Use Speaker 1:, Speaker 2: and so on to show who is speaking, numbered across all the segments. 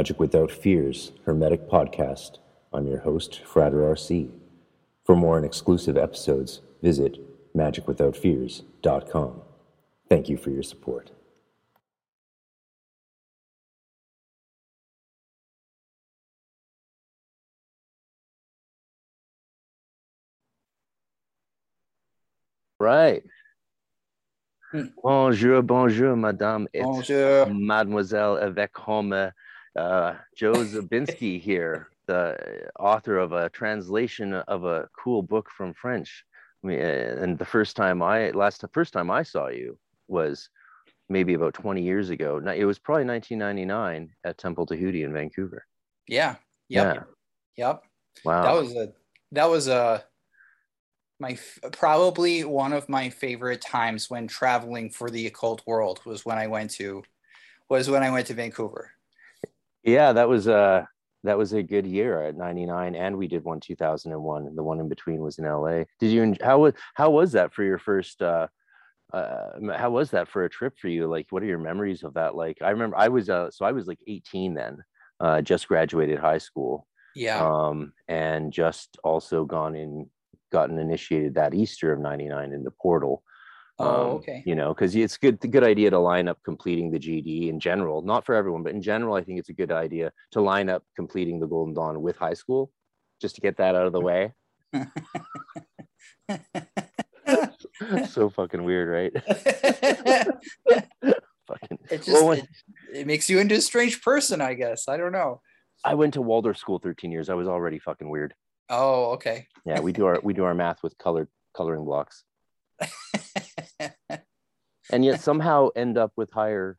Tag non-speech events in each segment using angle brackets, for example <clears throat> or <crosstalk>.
Speaker 1: Magic Without Fears Hermetic Podcast. I'm your host, Frater RC. For more and exclusive episodes, visit magicwithoutfears.com. Thank you for your support.
Speaker 2: Right.
Speaker 3: Hmm.
Speaker 2: Bonjour, bonjour, madame. It's
Speaker 3: Bonjour.
Speaker 2: Mademoiselle avec Homme. Uh, Joe Zabinski here, the author of a translation of a cool book from French. I mean, uh, and the first time I last the first time I saw you was maybe about 20 years ago. It was probably 1999 at Temple Tahuti in Vancouver.
Speaker 3: Yeah. Yep.
Speaker 2: Yeah.
Speaker 3: Yep.
Speaker 2: Wow.
Speaker 3: That was a that was a my probably one of my favorite times when traveling for the occult world was when I went to was when I went to Vancouver.
Speaker 2: Yeah, that was uh that was a good year at 99 and we did one 2001 and the one in between was in LA. Did you how was how was that for your first uh uh how was that for a trip for you? Like what are your memories of that? Like I remember I was uh so I was like 18 then. Uh just graduated high school.
Speaker 3: Yeah.
Speaker 2: Um and just also gone in gotten initiated that Easter of 99 in the portal.
Speaker 3: Oh,
Speaker 2: Um,
Speaker 3: okay.
Speaker 2: You know, because it's good, good idea to line up completing the GD in general, not for everyone, but in general, I think it's a good idea to line up completing the Golden Dawn with high school, just to get that out of the <laughs> way. <laughs> so fucking weird, right? <laughs> fucking.
Speaker 3: it just
Speaker 2: Well, when-
Speaker 3: it, it makes you into a strange person, I guess. I don't know.
Speaker 2: I went to Waldorf school 13 years. I was already fucking weird.
Speaker 3: Oh, okay.
Speaker 2: Yeah, we do our we do our math with colored coloring blocks, <laughs> and yet somehow end up with higher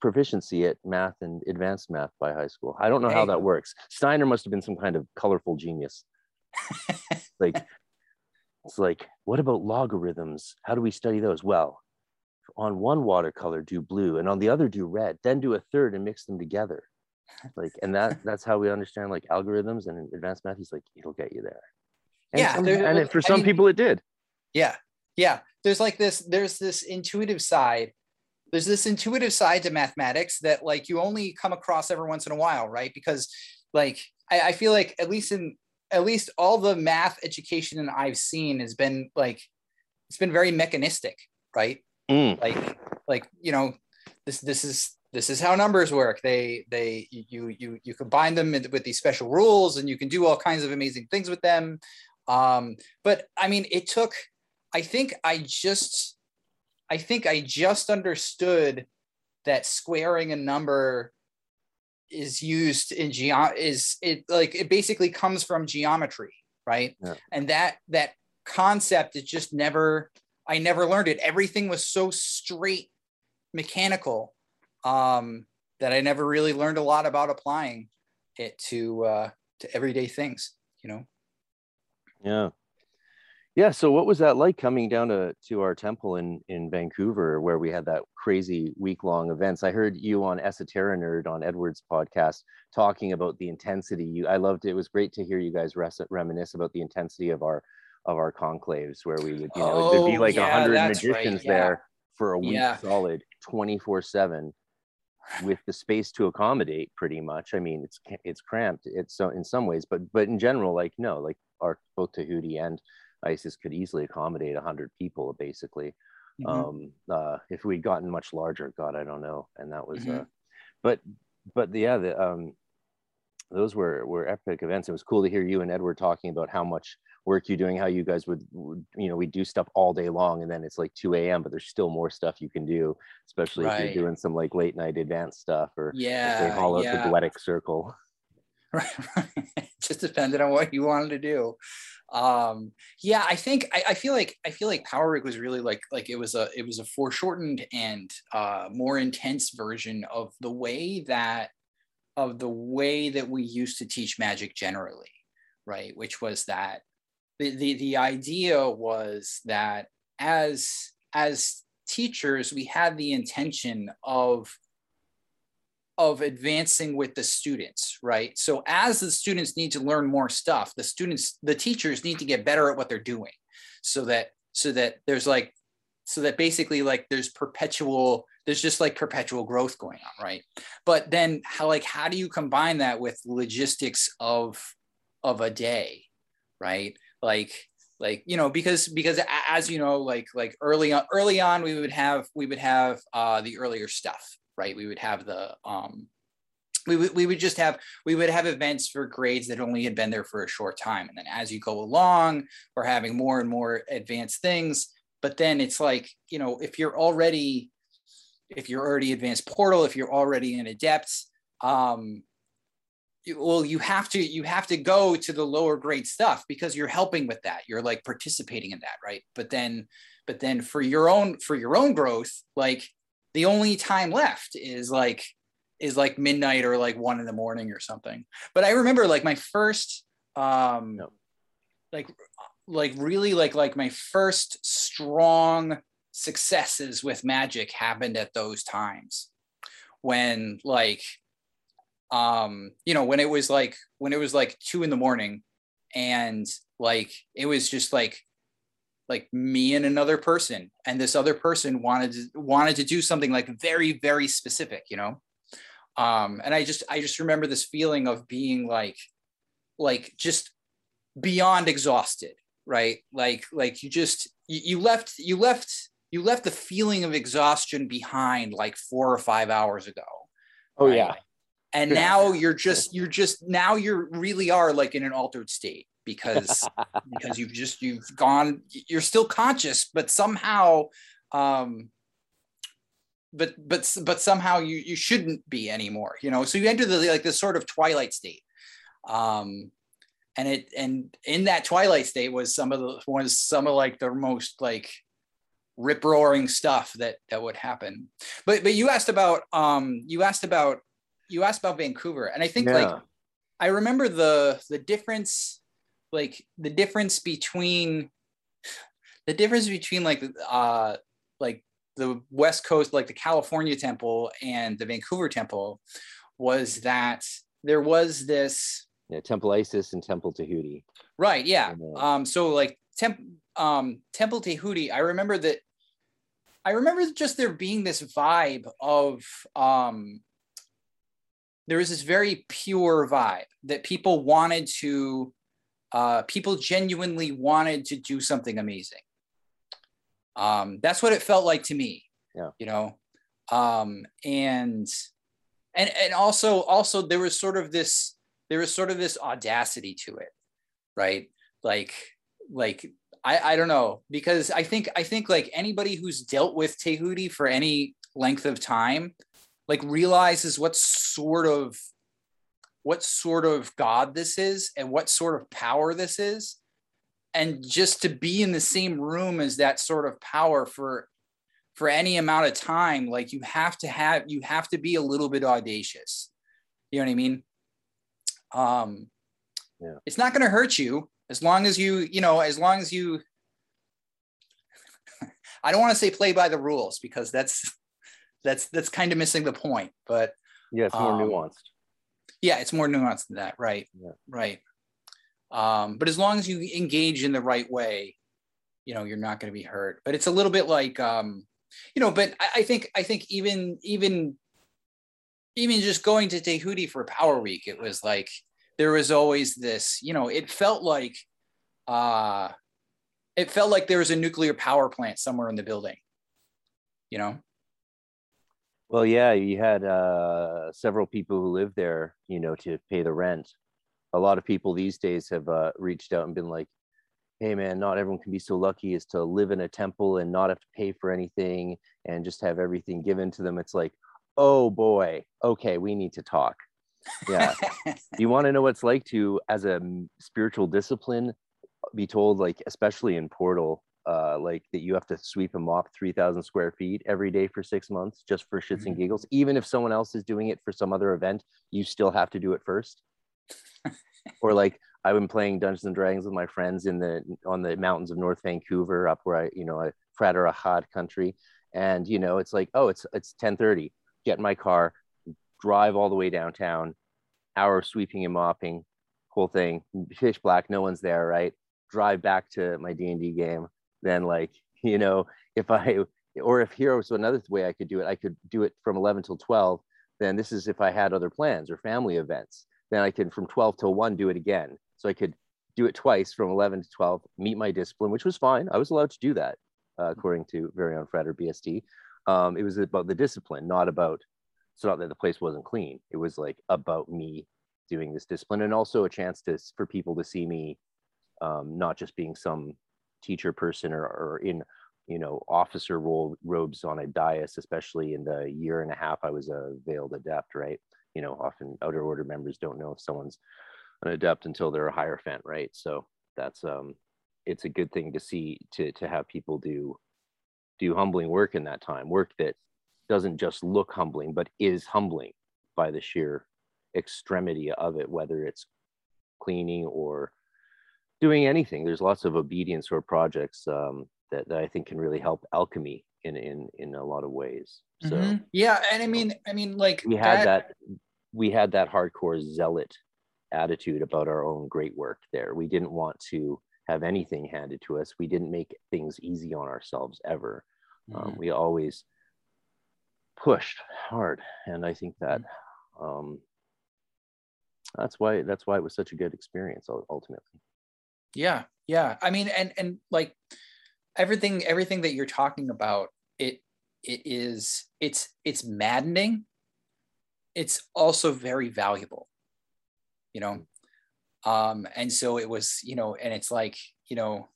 Speaker 2: proficiency at math and advanced math by high school. I don't know how that works. Steiner must have been some kind of colorful genius. <laughs> Like it's like, what about logarithms? How do we study those? Well, on one watercolor do blue and on the other do red, then do a third and mix them together. Like, and that <laughs> that's how we understand like algorithms and advanced math. He's like, it'll get you there. And
Speaker 3: Yeah,
Speaker 2: some- and for
Speaker 3: I
Speaker 2: some
Speaker 3: mean-
Speaker 2: people it did.
Speaker 3: Yeah. Yeah. There's like this, there's this intuitive side. There's this intuitive side to mathematics that like you only come across every once in a while, right? Because like I, I feel like at least in at least all the math education I've seen has been like it's been very mechanistic, right?
Speaker 2: Mm,
Speaker 3: Like like you know, this this is this is how numbers work. They they you you you combine them with these special rules and you can do all kinds of amazing things with them. Um, but I mean, it took. I think I just, I think I just understood that squaring a number is used in geo is it like it basically comes from geometry, right?
Speaker 2: Yeah.
Speaker 3: And that that concept is just never. I never learned it. Everything was so straight mechanical um, that I never really learned a lot about applying it to uh, to everyday things. You know.
Speaker 2: yeah. Yeah. So what was that like coming down to, to our temple in, in Vancouver where we had that crazy week long events? I heard you on Esoterra Nerd on Edward's podcast talking about the intensity. You I loved it. It was great to hear you guys res- reminisce about the intensity of our of our conclaves where we would, you know, there'd be
Speaker 3: Oh,
Speaker 2: like a
Speaker 3: yeah,
Speaker 2: hundred
Speaker 3: that's right,
Speaker 2: magicians
Speaker 3: yeah.
Speaker 2: there for a week
Speaker 3: Yeah.
Speaker 2: solid, 24 seven with the space to accommodate pretty much. I mean, it's it's cramped. It's so in some ways, but but in general, like no, like our both Tahuti and ISIS could easily accommodate hundred people basically.
Speaker 3: Mhm.
Speaker 2: Um, uh, if we'd gotten much larger, God, I don't know. And that was, uh,
Speaker 3: Mhm.
Speaker 2: but but yeah, the um, those were were epic events. It was cool to hear you and Edward talking about how much work you're doing, how you guys would, would you know, we do stuff all day long, and then it's like 2 a.m. But there's still more stuff you can do, especially if you're doing some like late night advanced stuff or if they
Speaker 3: Yeah,
Speaker 2: haul out
Speaker 3: yeah.
Speaker 2: the Goetic circle. <laughs>
Speaker 3: Right, <laughs> just depended on what you wanted to do um yeah i think I, I feel like i feel like Power Week was really like like it was a it was a foreshortened and uh more intense version of the way that of the way that we used to teach magic generally right? Which was that the the, the idea was that as as teachers we had the intention of of advancing with the students, right? So as the students need to learn more stuff, the students, the teachers need to get better at what they're doing so that so that there's like so that basically like there's perpetual there's just like perpetual growth going on right but then how like how do you combine that with logistics of of a day right like like you know because because as you know like like early on early on we would have we would have uh the earlier stuff right we would have the um we would, we would just have we would have events for grades that only had been there for a short time and then as you go along we're having more and more advanced things but then it's like you know if you're already if you're already advanced portal, if you're already an adept, um, you, well, you have to you have to go to the lower grade stuff because you're helping with that. You're like participating in that, right? But then, but then for your own for your own growth, like the only time left is like is like midnight or like one in the morning or something. But I remember like my first um no. like like really like like my first strong successes with magic happened at those times when like um you know when it was like when it was like two in the morning and like it was just like like me and another person and this other person wanted to wanted to do something like very very specific you know um and i just i just remember this feeling of being like like just beyond exhausted right like like you just you, you left you left you left the feeling of exhaustion behind like four or five hours ago.
Speaker 2: Oh right? yeah.
Speaker 3: And now you're just you're just now you're really are like in an altered state because <laughs> because you've just you've gone you're still conscious but somehow um but but but somehow you you shouldn't be anymore you know so you enter the like this sort of twilight state um and it and in that twilight state was some of the was some of like the most like rip roaring stuff that that would happen. But but you asked about um you asked about you asked about Vancouver, and I think yeah. like I remember the the difference like the difference between the difference between like uh like the west coast like the california temple and the vancouver temple was that there was this
Speaker 2: yeah temple isis and temple tahuti.
Speaker 3: Right yeah. Um so like temp um temple tahuti i remember that I remember just there being this vibe of um, there was this very pure vibe that people wanted to, uh, people genuinely wanted to do something amazing. Um, that's what it felt like to me.
Speaker 2: Yeah.
Speaker 3: You know, um, and and and also also there was sort of this there was sort of this audacity to it, right? Like like I, I don't know because I think I think like anybody who's dealt with Tehuti for any length of time, like realizes what sort of what sort of God this is and what sort of power this is. And just to be in the same room as that sort of power for for any amount of time, like you have to have you have to be a little bit audacious. You know what I mean? Um yeah. it's not gonna hurt you as long as you you know as long as you <laughs> i don't want to say play by the rules because that's that's that's kind of missing the point but
Speaker 2: yeah it's more um, nuanced
Speaker 3: yeah it's more nuanced than that right
Speaker 2: yeah.
Speaker 3: right um, but as long as you engage in the right way you know you're not going to be hurt but it's a little bit like um, you know but I, I think i think even even even just going to Tehuti for Power Week, it was like there was always this, you know, it felt like uh it felt like there was a nuclear power plant somewhere in the building. You know?
Speaker 2: Well, yeah, you had uh, several people who lived there, you know, to pay the rent. A lot of people these days have uh, reached out and been like, hey, man, not everyone can be so lucky as to live in a temple and not have to pay for anything and just have everything given to them. It's like, oh boy, okay, we need to talk yeah <laughs> you want to know what it's like to as a spiritual discipline be told like especially in portal uh, like that you have to sweep and mop 3000 square feet every day for six months just for shits mm-hmm. and giggles even if someone else is doing it for some other event you still have to do it first <laughs> or like i've been playing dungeons and dragons with my friends in the on the mountains of north vancouver up where i you know i frater country and you know it's like oh it's it's 1030 get in my car drive all the way downtown, hour sweeping and mopping, whole thing, pitch black, no one's there, right? Drive back to my D and D game. Then like, <laughs> you know, if I or if here was another way I could do it, I could do it from 11 till 12. Then this is if I had other plans or family events. Then I could from 12 till 1 do it again. So I could do it twice from 11 to 12, meet my discipline, which was fine. I was allowed to do that uh, according to Very Own Fred or BST. Um, it was about the discipline, not about, it's not that the place wasn't clean. It was like about me doing this discipline and also a chance to, for people to see me um, not just being some teacher person or, or in you know officer role robes on a dais especially in the year and a half i was a veiled adept right? You know often outer order members don't know if someone's an adept until they're a higher hierophant right? So that's um it's a good thing to see to to have people do do humbling work in that time work that doesn't just look humbling but is humbling by the sheer extremity of it whether it's cleaning or doing anything there's lots of obedience or projects um, that, that I think can really help alchemy in in in a lot of ways. So mm-hmm.
Speaker 3: yeah, and I mean, I mean, like
Speaker 2: we had that, that we had that hardcore zealot attitude about our own great work there. We didn't want to have anything handed to us. We didn't make things easy on ourselves ever. Um, mm-hmm. Um, we always pushed hard, and I think that mm-hmm. um, that's why that's why it was such a good experience ultimately.
Speaker 3: Yeah, yeah. I mean, and and like everything everything that you're talking about it it is it's it's maddening it's also very valuable you know um and so it was you know and it's like you know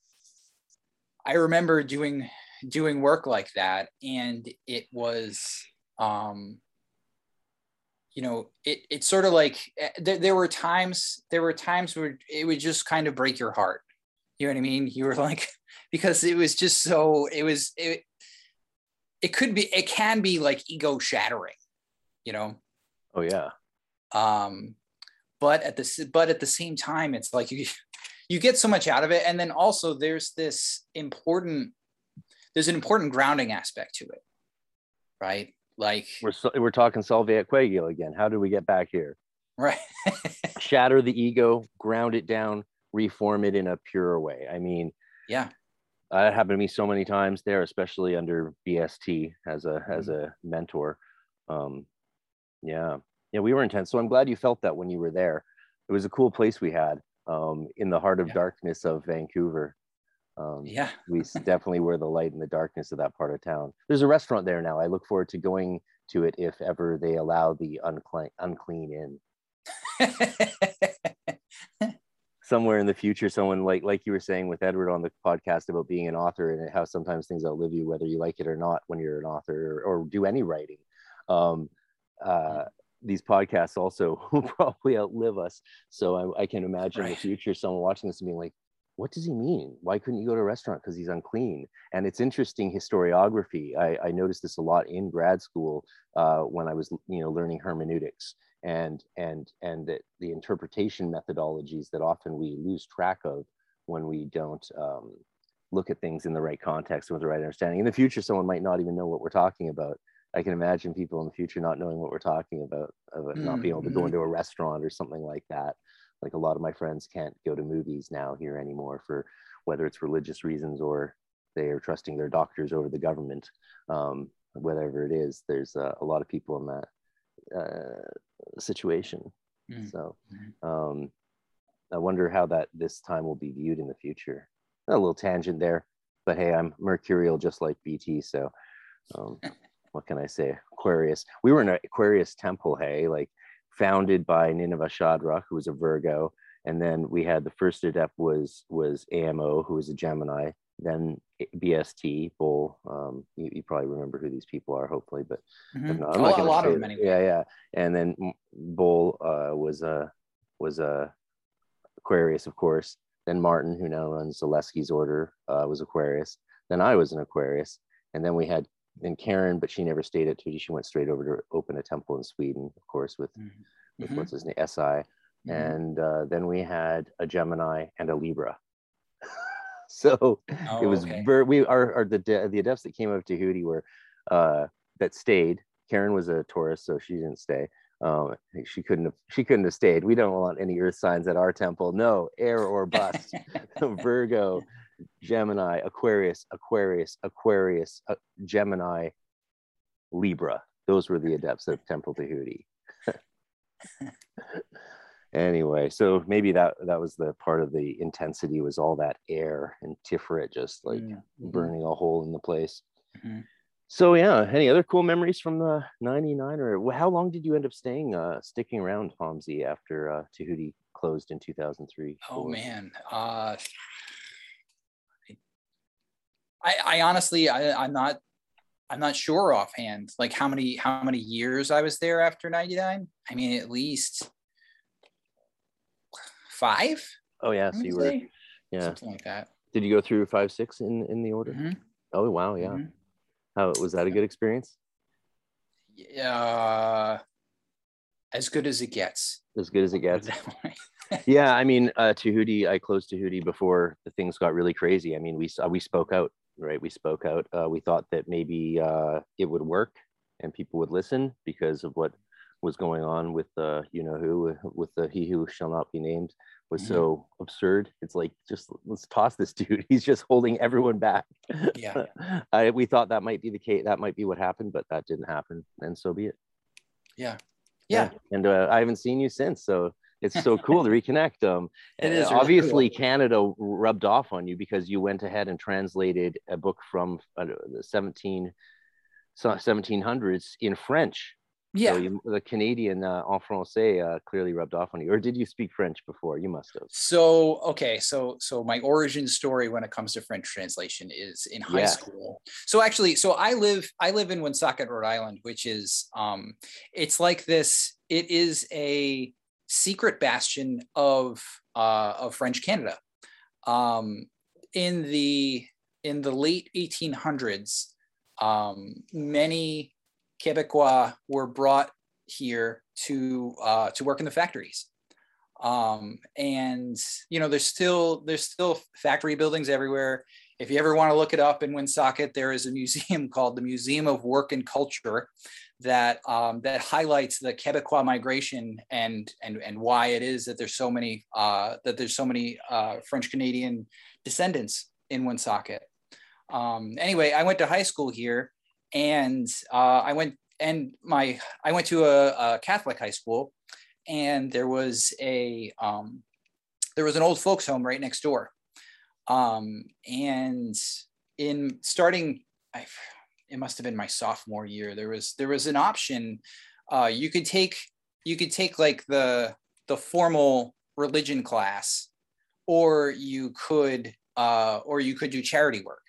Speaker 3: i remember doing doing work like that and it was um you know it it's sort of like eh, there, there were times there were times where it would just kind of break your heart. You know what i mean? You were <laughs> like because it was just so it was it it could be it can be like ego shattering you know?
Speaker 2: Oh yeah.
Speaker 3: Um but at the but at the same time it's like you <laughs> you get so much out of it. And then also there's this important there's an important grounding aspect to it right like
Speaker 2: we're we're talking solve et coagula again how do we get back here
Speaker 3: right <laughs>
Speaker 2: shatter the ego ground it down reform it in a pure way i mean
Speaker 3: yeah
Speaker 2: uh, it happened to me so many times there, especially under BST as a as mm-hmm. a mentor. Um, yeah, yeah, we were intense. So I'm glad you felt that when you were there. It was a cool place we had um, in the heart of yeah. darkness of Vancouver.
Speaker 3: Um, yeah, <laughs>
Speaker 2: we definitely were the light in the darkness of that part of town. There's a restaurant there now. I look forward to going to it if ever they allow the unclean unclean in. somewhere in the future someone like like you were saying with edward on the podcast about being an author and how sometimes things outlive you whether you like it or not when you're an author or, or do any writing um, uh, these podcasts also <laughs> will probably outlive us so i, I can imagine right. in the future someone watching this and being like what does he mean why couldn't you go to a restaurant because he's unclean and it's interesting historiography I, I noticed this a lot in grad school uh, when i was you know learning hermeneutics and and and the, the interpretation methodologies that often we lose track of when we don't um, look at things in the right context with the right understanding. In the future, someone might not even know what we're talking about. I can imagine people in the future not knowing what we're talking about, of not being able to go mm-hmm. into a restaurant or something like that. Like a lot of my friends can't go to movies now here anymore for whether it's religious reasons or they are trusting their doctors over the government. Um, whatever it is, there's uh, a lot of people in that uh, situation. Mm-hmm. So um, I wonder how that this time will be viewed in the future. A little tangent there, but hey, I'm mercurial just like BT. So um, <laughs> what can I say? Aquarius. We were in an Aquarius temple, hey, like founded by Nineveh Shadrach, who was a Virgo. And then we had the first adept was was AMO, who was a Gemini then BST Bull. Um, you, you, probably remember who these people are, hopefully, but
Speaker 3: mm-hmm. not, I'm not a lot of them anyway.
Speaker 2: Yeah, yeah. And then Bull uh, was a was a Aquarius, of course. Then Martin, who now runs Zalewski's order, uh, was Aquarius. Then I was an Aquarius, and then we had then Karen, but she never stayed at Tutti. She went straight over to open a temple in Sweden, of course, with mm-hmm. with mm-hmm. what's his name, Si. Mm-hmm. And uh, then we had a Gemini and a Libra. <laughs> so oh, it was okay. very we are, are the the adepts that came up to Hootie were uh, that stayed. Karen was a Taurus, so she didn't stay. Um, she couldn't have she couldn't have stayed. We don't want any earth signs at our temple. No, air or bust. <laughs> <laughs> Virgo, Gemini, Aquarius, Aquarius, Aquarius, uh, Gemini, Libra. Those were the adepts of Temple Tahuti. <laughs> anyway, so maybe that that was the part of the intensity was all that air and Tiferet just like mm-hmm. burning a hole in the place. Mm-hmm. So yeah, any other cool memories from the 99 or how long did you end up staying uh sticking around Pomsey after uh Tahuti closed in 2003?
Speaker 3: Oh man. Uh I, I honestly I, I'm not I'm not sure offhand like how many how many years I was there after 99. I mean at least five.
Speaker 2: Oh yeah, so you were yeah something like that. Did you go through five six in in the order? Mm-hmm. Oh wow, yeah. Mm-hmm. How was that a good experience?
Speaker 3: Yeah, as good as it gets.
Speaker 2: As good as it gets. <laughs> yeah, I mean, uh, Tahuti, I closed Tahuti before the things got really crazy. I mean, we we spoke out, right? We spoke out. Uh, we thought that maybe uh, it would work and people would listen because of what was going on with the you know who with the he who shall not be named was mm-hmm. so absurd it's like just let's toss this <laughs> dude he's just holding everyone back
Speaker 3: yeah <laughs>
Speaker 2: I, we thought that might be the case that might be what happened but that didn't happen and so be it
Speaker 3: yeah yeah,
Speaker 2: yeah. and uh, i haven't seen you since so it's so cool to reconnect um <laughs> it is obviously cool. canada rubbed off on you because you went ahead and translated a book from uh, the 17 1700s in french
Speaker 3: yeah.
Speaker 2: So you, the Canadian uh, en français uh, clearly rubbed off on you. Or did you speak French before? You must have.
Speaker 3: So, okay. So, so my origin story when it comes to French translation is in high yeah. school. So actually, so I live, I live in Woonsocket, Rhode Island, which is, um, it's like this, it is a secret bastion of, uh, of French Canada. Um, in the, in the late 1800s, um, many Quebecois were brought here to uh, to work in the factories. Um, and you know, there's still there's still factory buildings everywhere. If you ever want to look it up in Woonsocket, there is a museum <laughs> called the Museum of Work and Culture that um, that highlights the Quebecois migration and and and why it is that there's so many uh, that there's so many uh, French Canadian descendants in Woonsocket. Um, anyway, I went to high school here, and uh, I went and my I went to a, a, Catholic high school, and there was a um, there was an old folks home right next door, um, and in starting, I, it must have been my sophomore year. There was there was an option. Uh, you could take you could take like the the formal religion class, or you could uh, or you could do charity work,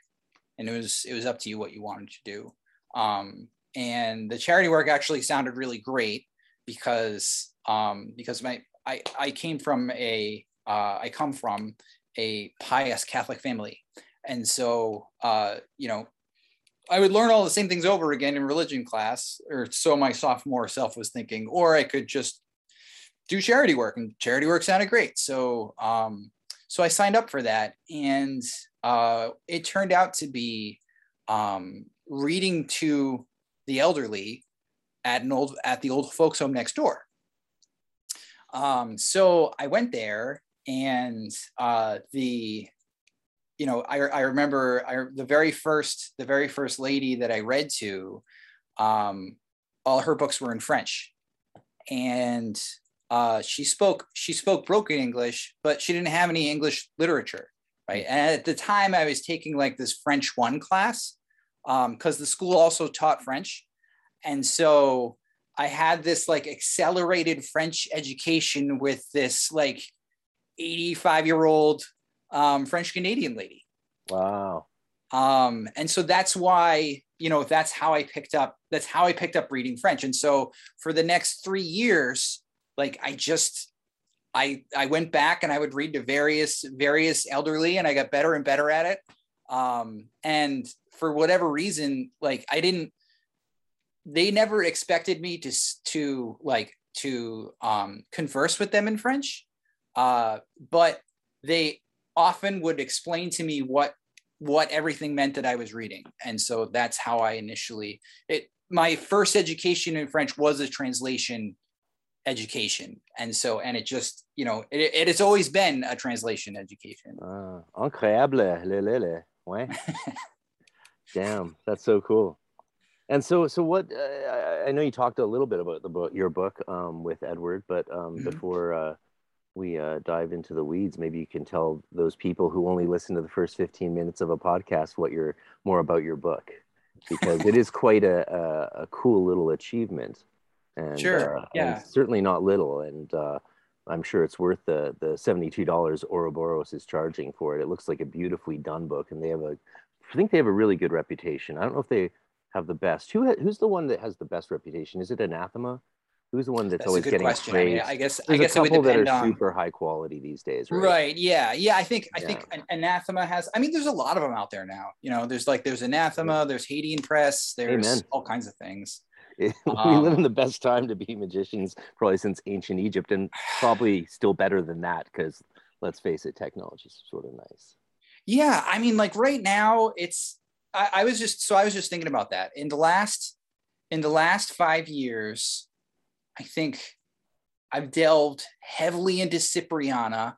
Speaker 3: and it was it was up to you what you wanted to do. Um, and the charity work actually sounded really great because um, because my I, I came from a uh, I come from a pious Catholic family, and so uh, you know I would learn all the same things over again in religion class, or so my sophomore self was thinking, or I could just do charity work, and charity work sounded great. So um, so I signed up for that, and uh, it turned out to be um, reading to the elderly at an old at the old folks home next door. Um, so I went there and uh, the you know I, I remember I, the very first the very first lady that I read to um, all her books were in French and uh, she spoke she spoke broken English but she didn't have any English literature right and at the time I was taking like this French one class because um, the school also taught French. And so I had this like accelerated French education with this like 85 year old um, French Canadian lady.
Speaker 2: Wow.
Speaker 3: Um, and so that's why, you know, that's how I picked up, that's how I picked up reading French. And so for the next three years, like I just, I, I went back and I would read to various, various elderly and I got better and better at it. Um, and for whatever reason, like I didn't, they never expected me to, to like, to um, converse with them in French. Uh, but they often would explain to me what, what everything meant that I was reading. And so that's how I initially, it, my first education in French was a translation education and so and it just you know it, it has always been a translation education
Speaker 2: uh, incroyable le, le, le. Ouais. <laughs> damn that's so cool and so so what uh, i know you talked a little bit about the book your book um, with edward but um, mm-hmm. before uh, we uh, dive into the weeds maybe you can tell those people who only listen to the first 15 minutes of a podcast what you're more about your book because it is quite a, a, a cool little achievement and
Speaker 3: sure,
Speaker 2: uh,
Speaker 3: yeah,
Speaker 2: and certainly not little. And uh, I'm sure it's worth the the seventy two dollars Ouroboros is charging for it. It looks like a beautifully done book, and they have a, I think they have a really good reputation. I don't know if they have the best. Who ha- who's the one that has the best reputation? Is it Anathema? Who's the one that's, that's always getting question. I,
Speaker 3: mean, I guess
Speaker 2: There's
Speaker 3: I guess
Speaker 2: a couple that are
Speaker 3: on...
Speaker 2: super high quality these days, right?
Speaker 3: Right. Yeah. Yeah. I think I yeah. think Anathema has. I mean, there's a lot of them out there now. You know, there's like there's Anathema, there's Hadean Press, there's Amen. all kinds of things. <laughs>
Speaker 2: we um, live in the best time to be magicians probably since ancient Egypt, and probably still better than that because let's face it, technology is sort of nice.
Speaker 3: Yeah, I mean, like right now, it's. I, I was just so I was just thinking about that in the last in the last five years. I think I've delved heavily into Cypriana,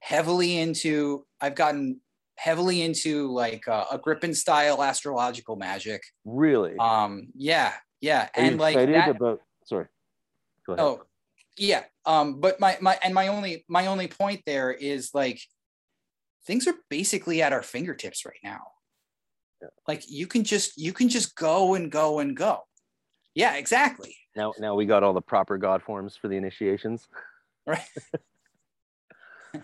Speaker 3: heavily into. I've gotten heavily into like uh, Agrippin style astrological magic.
Speaker 2: Really?
Speaker 3: Um, yeah, yeah,
Speaker 2: Are
Speaker 3: and like that,
Speaker 2: about sorry. Go ahead.
Speaker 3: Oh, yeah. Um, but my my and my only my only point there is like things are basically at our fingertips right now. Yeah. Like you can just you can just go and go and go. Yeah, exactly.
Speaker 2: Now now we got all the proper god forms for the initiations.
Speaker 3: Right. <laughs>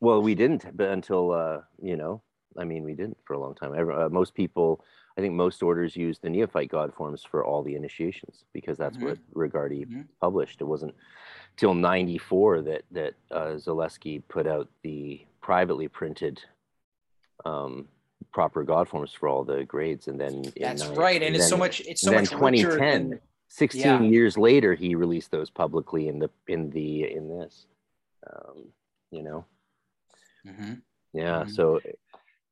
Speaker 2: well, we didn't but until uh, you know, I mean, we didn't for a long time. Uh, most people I think most orders use the neophyte god forms for all the initiations because that's mm-hmm. what Regardie mm-hmm. published. It wasn't till '94 that that uh, Zalewski put out the privately printed um, proper god forms for all the grades, and then
Speaker 3: that's right. And, and it's
Speaker 2: then,
Speaker 3: so much. It's so much 2010. Than,
Speaker 2: 16 yeah. years later, he released those publicly in the in the in this. Um, you know.
Speaker 3: Mm-hmm.
Speaker 2: Yeah. Mm-hmm. So,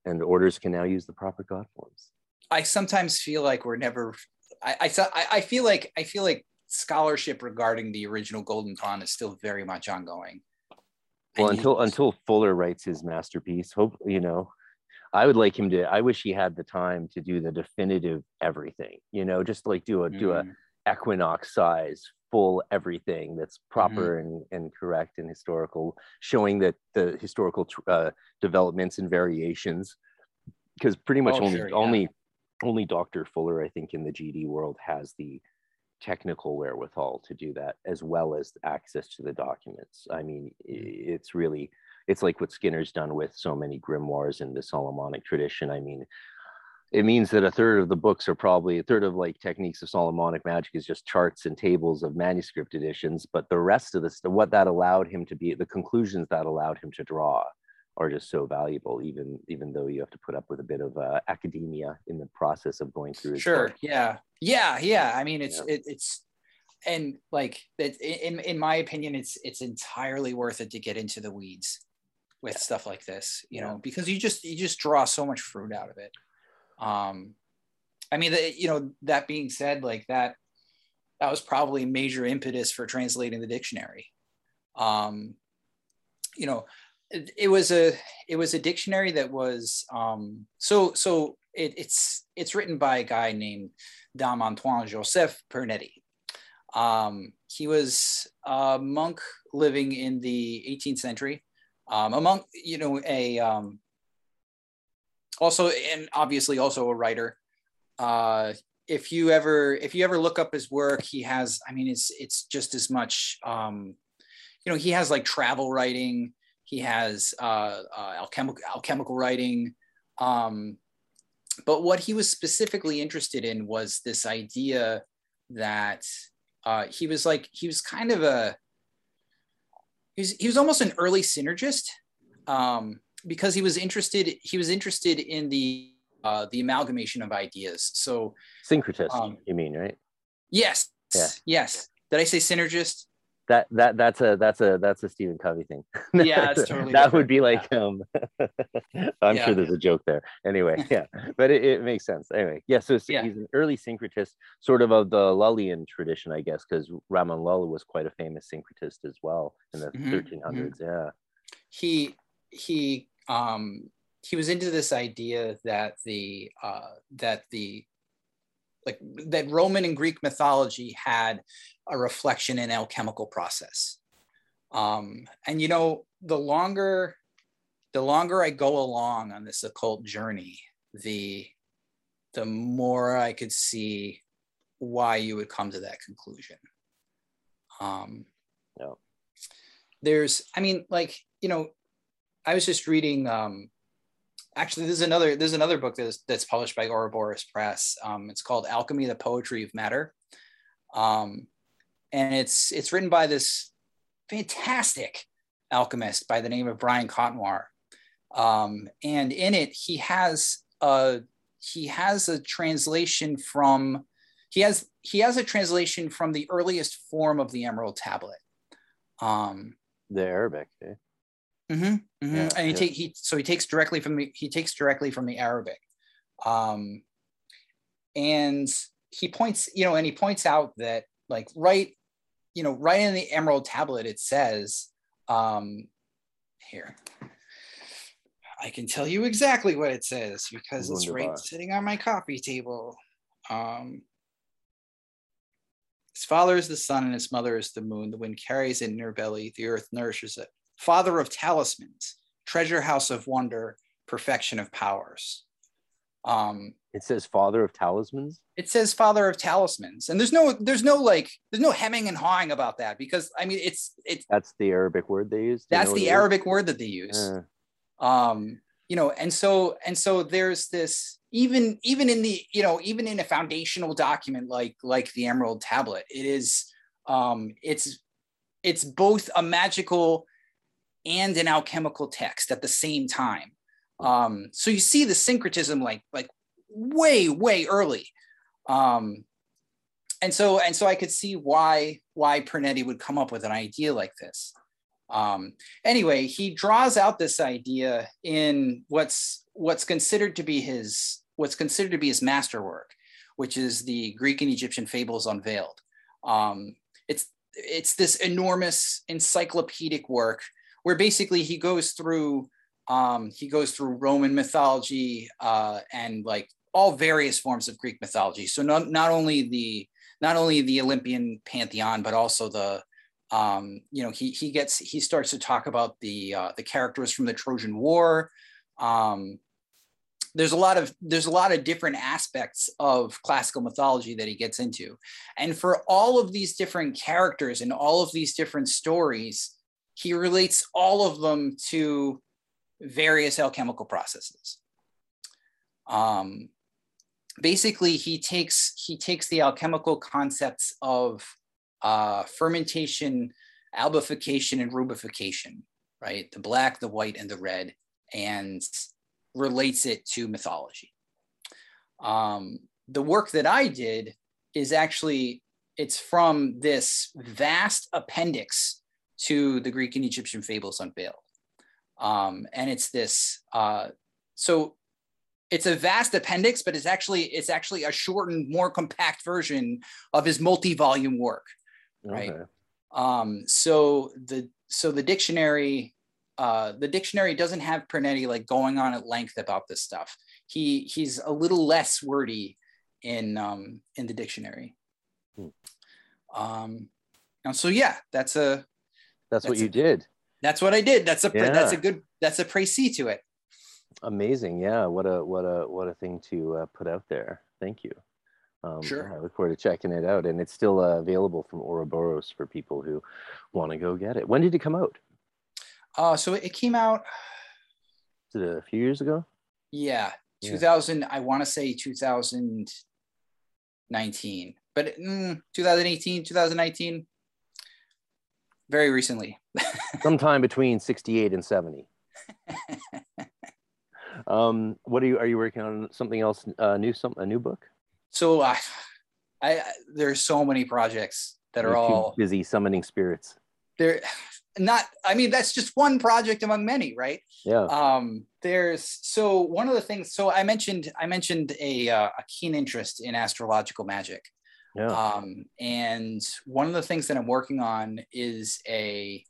Speaker 2: and orders can now use the proper god forms.
Speaker 3: I sometimes feel like we're never. I, I I feel like I feel like scholarship regarding the original Golden Dawn is still very much ongoing.
Speaker 2: Well, and until until Fuller writes his masterpiece, hope you know. I would like him to. I wish he had the time to do the definitive everything. You know, just like do a mm. do a mm. Equinox size full everything that's proper mm-hmm. and, and correct and historical, showing that the historical uh, developments and variations. Because pretty much oh, only sure, yeah. only only Dr. Fuller, I think, in the GD world has the technical wherewithal to do that, as well as access to the documents. I mean, it's really, it's like what Skinner's done with so many grimoires in the Solomonic tradition. I mean, it means that a third of the books are probably a third of like techniques of Solomonic magic is just charts and tables of manuscript editions, but the rest of this, what that allowed him to be, the conclusions that allowed him to draw are just so valuable even even though you have to put up with a bit of uh, academia in the process of going through
Speaker 3: sure book. yeah yeah yeah i mean it's yeah. it, it's and like it, in in my opinion it's it's entirely worth it to get into the weeds with yeah. stuff like this you yeah. know because you just you just draw so much fruit out of it um i mean the, you know that being said like that that was probably major impetus for translating the dictionary um you know it, was a it was a dictionary that was um, so so it, it's it's written by a guy named Dom Antoine Joseph Pernety. Um, he was a monk living in the 18th century. Um, a monk, you know, a um, also and obviously also a writer. Uh, if you ever if you ever look up his work, he has. I mean, it's it's just as much. Um, you know, he has like travel writing. He has uh, uh, alchemical, alchemical writing. Um, but what he was specifically interested in was this idea that uh, he was like, he was kind of a, he was, he was almost an early synergist um, because he was interested, he was interested in the, uh, the amalgamation of ideas. So
Speaker 2: syncretist, um, you mean, right?
Speaker 3: Yes. Yeah. Yes. Did I say synergist?
Speaker 2: that that that's a that's a that's a Stephen Covey thing.
Speaker 3: Yeah, <laughs> totally
Speaker 2: that
Speaker 3: different.
Speaker 2: would be like um <laughs> I'm
Speaker 3: Yeah.
Speaker 2: sure there's a joke there. Anyway, <laughs> yeah. But it, it makes sense. Anyway, yeah, so
Speaker 3: Yeah.
Speaker 2: he's an early syncretist, sort of of the Lullian tradition, I guess, because Ramon Lulla was quite a famous syncretist as well in the
Speaker 3: Mhm,
Speaker 2: 1300s. Yeah.
Speaker 3: he he um he was into this idea that the uh that the like that roman and greek mythology had a reflection in alchemical process um and you know the longer the longer i go along on this occult journey the the more i could see why you would come to that conclusion um
Speaker 2: Yeah.
Speaker 3: there's i mean like you know i was just reading um actually there's another there's another book that's that's published by Ouroboros Press. Um, it's called Alchemy: The Poetry of Matter, um, and it's it's written by this fantastic alchemist by the name of Brian Cotnoir. Um, and in it, he has a he has a translation from he has he has a translation from the earliest form of the Emerald Tablet. Um,
Speaker 2: The Arabic. eh?
Speaker 3: Mhm, mhm.
Speaker 2: Yeah,
Speaker 3: and he
Speaker 2: yeah.
Speaker 3: take he so he takes directly from the he takes directly from the Arabic, um, and he points you know and he points out that like right you know right in the Emerald Tablet it says um, here I can tell you exactly what it says because it's right sitting on my coffee table. Um, his father is the sun and his mother is the moon. The wind carries it in her belly. The earth nourishes it father of talismans, treasure house of wonder, perfection of powers. Um,
Speaker 2: It says father of talismans.
Speaker 3: it says father of talismans, and there's no, there's no like, there's no hemming and hawing about that because I mean, it's, it's
Speaker 2: That's the Arabic word they use.
Speaker 3: That's the
Speaker 2: it is?
Speaker 3: Arabic word that they use.
Speaker 2: Uh,
Speaker 3: um you know and so and so there's this even even in the you know even in a foundational document like like the emerald tablet it is um it's it's both a magical and an alchemical text at the same time. Um so you see the syncretism like like way way early. Um and so and so i could see why why pernety would come up with an idea like this. Um anyway he draws out this idea in what's what's considered to be his what's considered to be his masterwork which is the greek and egyptian fables unveiled. Um it's it's this enormous encyclopedic work where basically he goes through um he goes through roman mythology uh and like all various forms of greek mythology so not, not only the not only the olympian pantheon but also the um, you know, he he gets he starts to talk about the uh, the characters from the Trojan War. Um, there's a lot of there's a lot of different aspects of classical mythology that he gets into, and for all of these different characters and all of these different stories, he relates all of them to various alchemical processes. Um, basically, he takes he takes the alchemical concepts of uh, fermentation, albification, and rubification, right? The black, the white, and the red, and relates it to mythology. Um, the work that I did is actually it's from this vast appendix to the Greek and Egyptian fables unveiled, um, and it's this. Uh, so it's a vast appendix, but it's actually it's actually a shortened, more compact version of his multi-volume work right?
Speaker 2: okay.
Speaker 3: um so the so the dictionary uh the dictionary doesn't have pernety like going on at length about this stuff he he's a little less wordy in um in the dictionary
Speaker 2: Hmm.
Speaker 3: um and so yeah that's a
Speaker 2: That's, what you did.
Speaker 3: that's what i did that's a that's a good that's a précis to it
Speaker 2: Amazing. Yeah. What a what a what a thing to uh, put out there. Thank you. Um,
Speaker 3: Sure.
Speaker 2: I look forward to checking it out, and it's still uh, available from Ouroboros for people who want to go get it. When did it come out?
Speaker 3: uh so it came out
Speaker 2: Is it a few years ago?
Speaker 3: yeah
Speaker 2: Yeah.
Speaker 3: 2000 i want to say 2019 but mm, 2018 2019 very recently <laughs>
Speaker 2: Sometime between sixty-eight and seventy. <laughs> um, what are you? Are you working on something else? Uh, new? Some a new book?
Speaker 3: so uh, I, I there's so many projects that
Speaker 2: You're
Speaker 3: are all
Speaker 2: busy summoning spirits.
Speaker 3: they're not i mean that's just one project among many right
Speaker 2: Yeah.
Speaker 3: um there's so one of the things so i mentioned i mentioned a, uh, a keen interest in astrological magic
Speaker 2: yeah.
Speaker 3: um and one of the things that i'm working on is a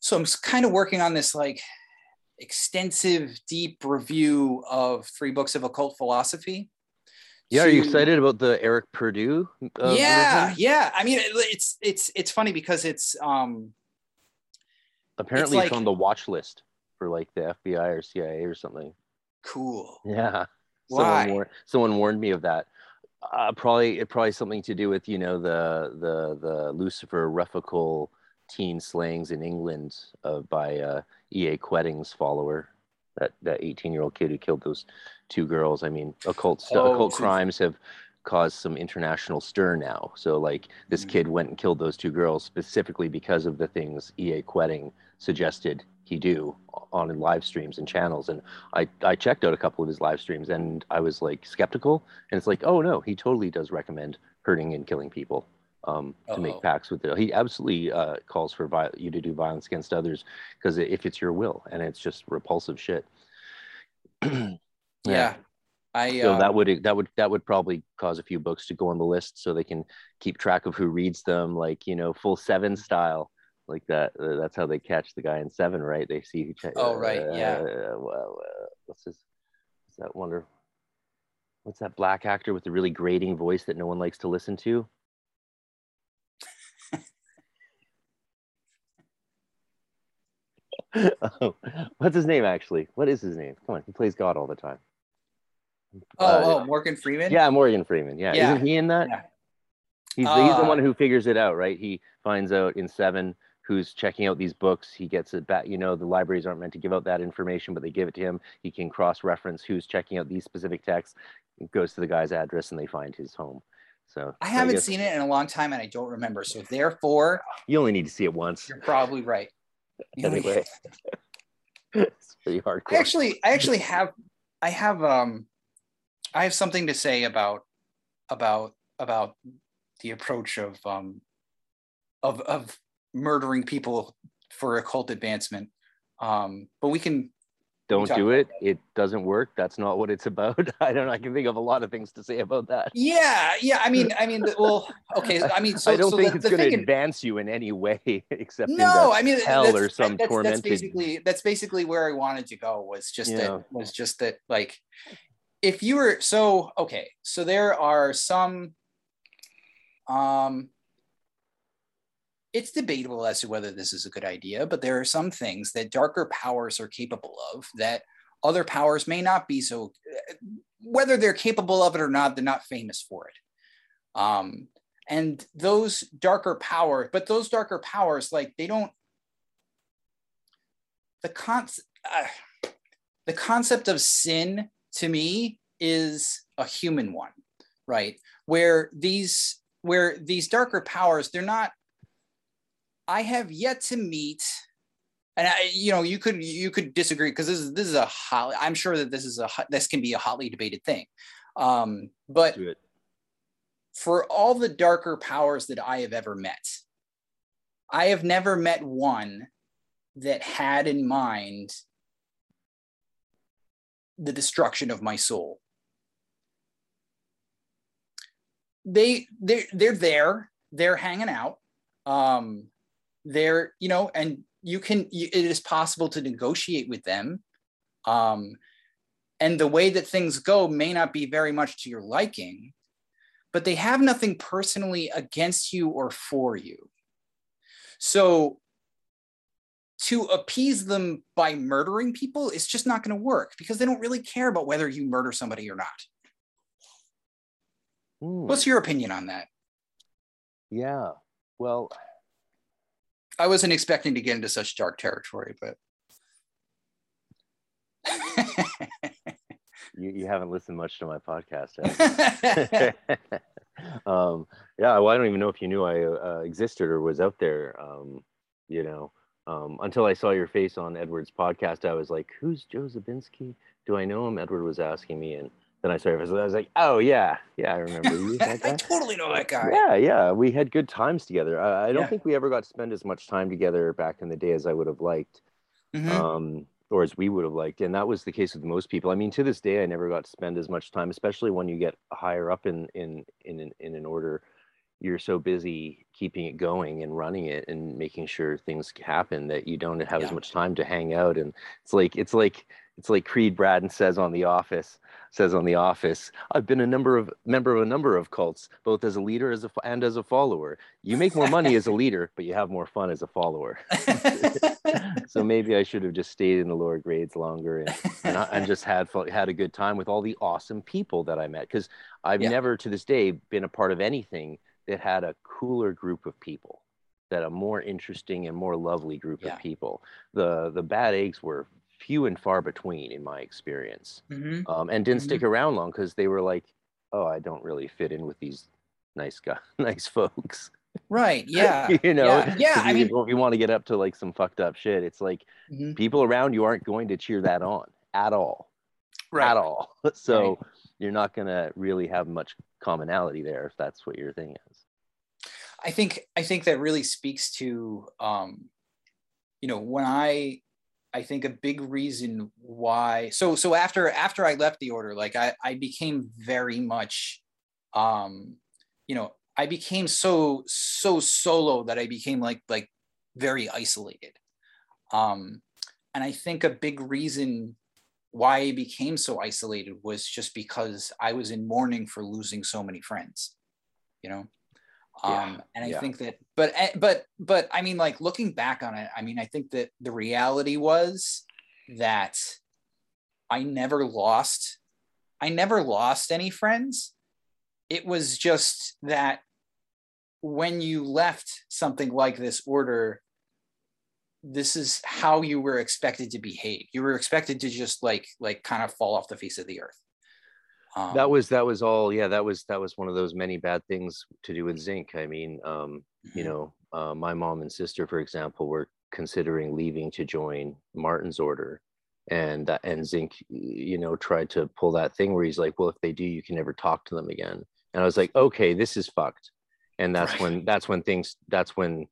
Speaker 3: so i'm kind of working on this like extensive deep review of three books of occult philosophy
Speaker 2: yeah. Are you excited about the Eric Purdue? uh,
Speaker 3: yeah
Speaker 2: version?
Speaker 3: yeah i mean it- it's it's it's funny because it's um
Speaker 2: Apparently, it's,
Speaker 3: like-
Speaker 2: on the watch list for like the FBI or CIA or something.
Speaker 3: cool
Speaker 2: Yeah.
Speaker 3: Why?
Speaker 2: Someone, war- someone warned me of that. Uh, probably it probably something to do with you know the the the Lucifer Refical teen slayings in England uh, by uh, E.A. Koetting's follower, that that 18 year old kid who killed those two girls. I mean, occult stu-
Speaker 3: Oh,
Speaker 2: occult
Speaker 3: so-
Speaker 2: crimes have caused some international stir now. So like this kid went and killed those two girls specifically because of the things E.A. Koetting suggested he do on live streams and channels and I, I checked out a couple of his live streams and I was like skeptical. And it's like, oh no, he totally does recommend hurting and killing people um, to
Speaker 3: Uh-oh.
Speaker 2: make pacts with it. He absolutely uh, calls for vi- you to do violence against others because if it's your will and it's just repulsive shit. <clears throat>
Speaker 3: yeah, i
Speaker 2: So
Speaker 3: uh,
Speaker 2: that would that would that would probably cause a few books to go on the list so they can keep track of who reads them, like you know, full seven style, like that. Uh, that's how they catch the guy in seven, right? They see who. Cha-
Speaker 3: Oh, right, yeah.
Speaker 2: Uh, well, uh, what's his? What's that wonder? What's that black actor with the really grating voice that no one likes to listen to? <laughs> oh, what's his name actually? What is his name? Come on, he plays God all the time.
Speaker 3: Oh,
Speaker 2: Uh,
Speaker 3: oh morgan freeman
Speaker 2: yeah, Morgan Freeman. Yeah,
Speaker 3: Yeah.
Speaker 2: isn't he in that?
Speaker 3: Yeah.
Speaker 2: He's the, he's the
Speaker 3: Uh,
Speaker 2: one who figures it out, right? He finds out in seven who's checking out these books. He gets it back. You know, the libraries aren't meant to give out that information, but they give it to him. He can cross-reference who's checking out these specific texts. It goes to the guy's address, and they find his home. So
Speaker 3: i haven't
Speaker 2: guess
Speaker 3: seen it in a long time and i don't remember so therefore
Speaker 2: You only need to see it once.
Speaker 3: you're probably right You
Speaker 2: Anyway, <laughs> it's pretty
Speaker 3: I actually I actually have I have um I have something to say about about about the approach of um of of murdering people for occult advancement. Um but we can
Speaker 2: Don't do it. It doesn't work. That's not what it's about. <laughs> I don't. I can think of a lot of things to say about that.
Speaker 3: yeah, yeah. I mean I mean well <laughs> okay, I mean so
Speaker 2: I don't
Speaker 3: so
Speaker 2: think
Speaker 3: the,
Speaker 2: it's going to advance you in any way, <laughs> except
Speaker 3: no, I mean
Speaker 2: hell
Speaker 3: that's,
Speaker 2: or some
Speaker 3: that's,
Speaker 2: tormented.
Speaker 3: That's basically that's basically where I wanted to go. Was just
Speaker 2: Yeah.
Speaker 3: that was just that like if you were so okay, so there are some um it's debatable as to whether this is a good idea, but there are some things that darker powers are capable of that other powers may not be so whether they're capable of it or not, they're not famous for it. Um and those darker powers but those darker powers like they don't the con uh, the concept of sin to me is a human one right? Where these where these darker powers they're not i have yet to meet and I, you know you could you could disagree because this is this is a hot i'm sure that this is a hot- this can be a hotly debated thing. Um but for all the darker powers that I have ever met, I have never met one that had in mind the destruction of my soul. They they they're there, they're hanging out. Um they're, you know, and you can you, it is possible to negotiate with them. Um and the way that things go may not be very much to your liking but they have nothing personally against you or for you. So to appease them by murdering people is just not going to work because they don't really care about whether you murder somebody or not. What's your opinion on that?
Speaker 2: yeah. Well,
Speaker 3: I wasn't expecting to get into such dark territory, but <laughs>
Speaker 2: you, you haven't listened much to my podcast. have you? <laughs> <laughs> um, yeah, well, I don't even know if you knew I uh, existed or was out there. Um, you know, um, until I saw your face on Edward's podcast, I was like, "Who's Joe Zabinski? Do I know him?" Edward was asking me, and then I started. I was like, oh yeah, yeah, I remember you. <laughs>
Speaker 3: I totally know that guy.
Speaker 2: Yeah, yeah, we had good times together. I, I don't
Speaker 3: Yeah.
Speaker 2: think we ever got to spend as much time together back in the day as I would have liked,
Speaker 3: Mhm.
Speaker 2: um, or as we would have liked. And that was the case with most people. I mean, to this day, I never got to spend as much time, especially when you get higher up in in in in an order. You're so busy keeping it going and running it and making sure things happen that you don't have as much time to hang out. And it's like it's like it's like Creed Bratton says on The Office says on The Office, I've been a number of member of a number of cults, both as a leader as a and as a follower. You make more money as a leader, but you have more fun as a follower. <laughs> so maybe I should have just stayed in the lower grades longer and and, I, and just had had a good time with all the awesome people that I met. Because I've
Speaker 3: Yeah.
Speaker 2: never to this day been a part of anything that had a cooler group of people, that a more interesting and more lovely group
Speaker 3: Yeah.
Speaker 2: of people. The the bad eggs were few and far between in my experience
Speaker 3: Mhm.
Speaker 2: um, and didn't stick around long because they were like, "Oh, I don't really fit in with these nice guys, <laughs> nice folks."
Speaker 3: Right. <laughs> Yeah.
Speaker 2: you know,
Speaker 3: Yeah. <laughs> Yeah. I mean,
Speaker 2: if you want to get up to like some fucked up shit, it's like
Speaker 3: mhm.
Speaker 2: people around you aren't going to cheer that on at all,
Speaker 3: right.
Speaker 2: at all. So you're not gonna really have much commonality there if that's what you're is.
Speaker 3: I think I think that really speaks to um, you know when I I think a big reason why so so after after I left the order like I I became very much um you know I became so so solo that I became like like very isolated. Um and I think a big reason why I became so isolated was just because I was in mourning for losing so many friends you know
Speaker 2: Yeah,
Speaker 3: um and i
Speaker 2: yeah.
Speaker 3: think that but eh, but but i mean like looking back on it i mean i think that the reality was that i never lost i never lost any friends. It was just that when you left something like this order this is how you were expected to behave. You were expected to just like like kind of fall off the face of the earth um,
Speaker 2: that was that was all. Yeah, that was that was one of those many bad things to do with Zink. I mean, um, you
Speaker 3: mhm.
Speaker 2: know, uh, my mom and sister, for example, were considering leaving to join Martin's order, and that and Zink, you know, tried to pull that thing where he's like, well, if they do, you can never talk to them again. And I was like, okay, this is fucked. And that's
Speaker 3: Right.
Speaker 2: when that's when things that's when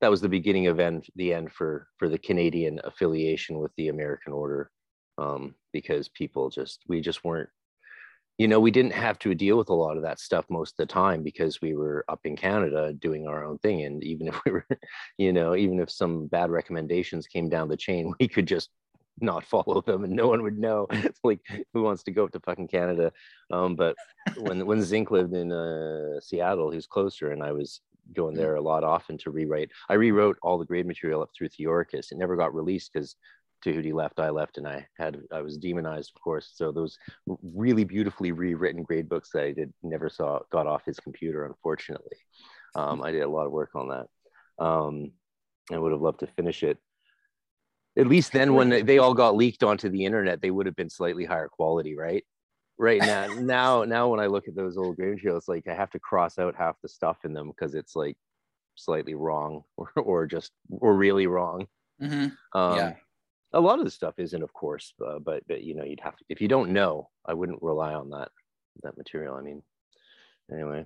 Speaker 2: that was the beginning of end the end for for the Canadian affiliation with the American order, um, because people just we just weren't you know, we didn't have to deal with a lot of that stuff most of the time because we were up in Canada doing our own thing. And even <laughs> if we were, you know, even if some bad recommendations came down the chain, <laughs> we could just not follow them and no one would know. <laughs> It's like who wants to go up to fucking Canada? Um, but when when Zink lived in uh, Seattle, he was closer, and I was going there a lot often to rewrite. I rewrote all the grade material up through Theoricus. It never got released because Tahuti left, I left, and I had I was demonized, of course. So those really beautifully rewritten grade books that I did never saw got off his computer, unfortunately. Um, I did a lot of work on that. Um, I would have loved to finish it. At least then, when they- all got leaked onto the internet, they would have been slightly higher quality, right? Right now, <laughs> now, now, when I look at those old grade materials, it's like I have to cross out half the stuff in them because it's like slightly wrong <laughs> or, or just or really wrong.
Speaker 3: Mhm.
Speaker 2: Um,
Speaker 3: Yeah.
Speaker 2: A lot of the stuff isn't, of course, uh, but but you know, you'd have to if you don't know, I wouldn't rely on that that material. I mean, anyway.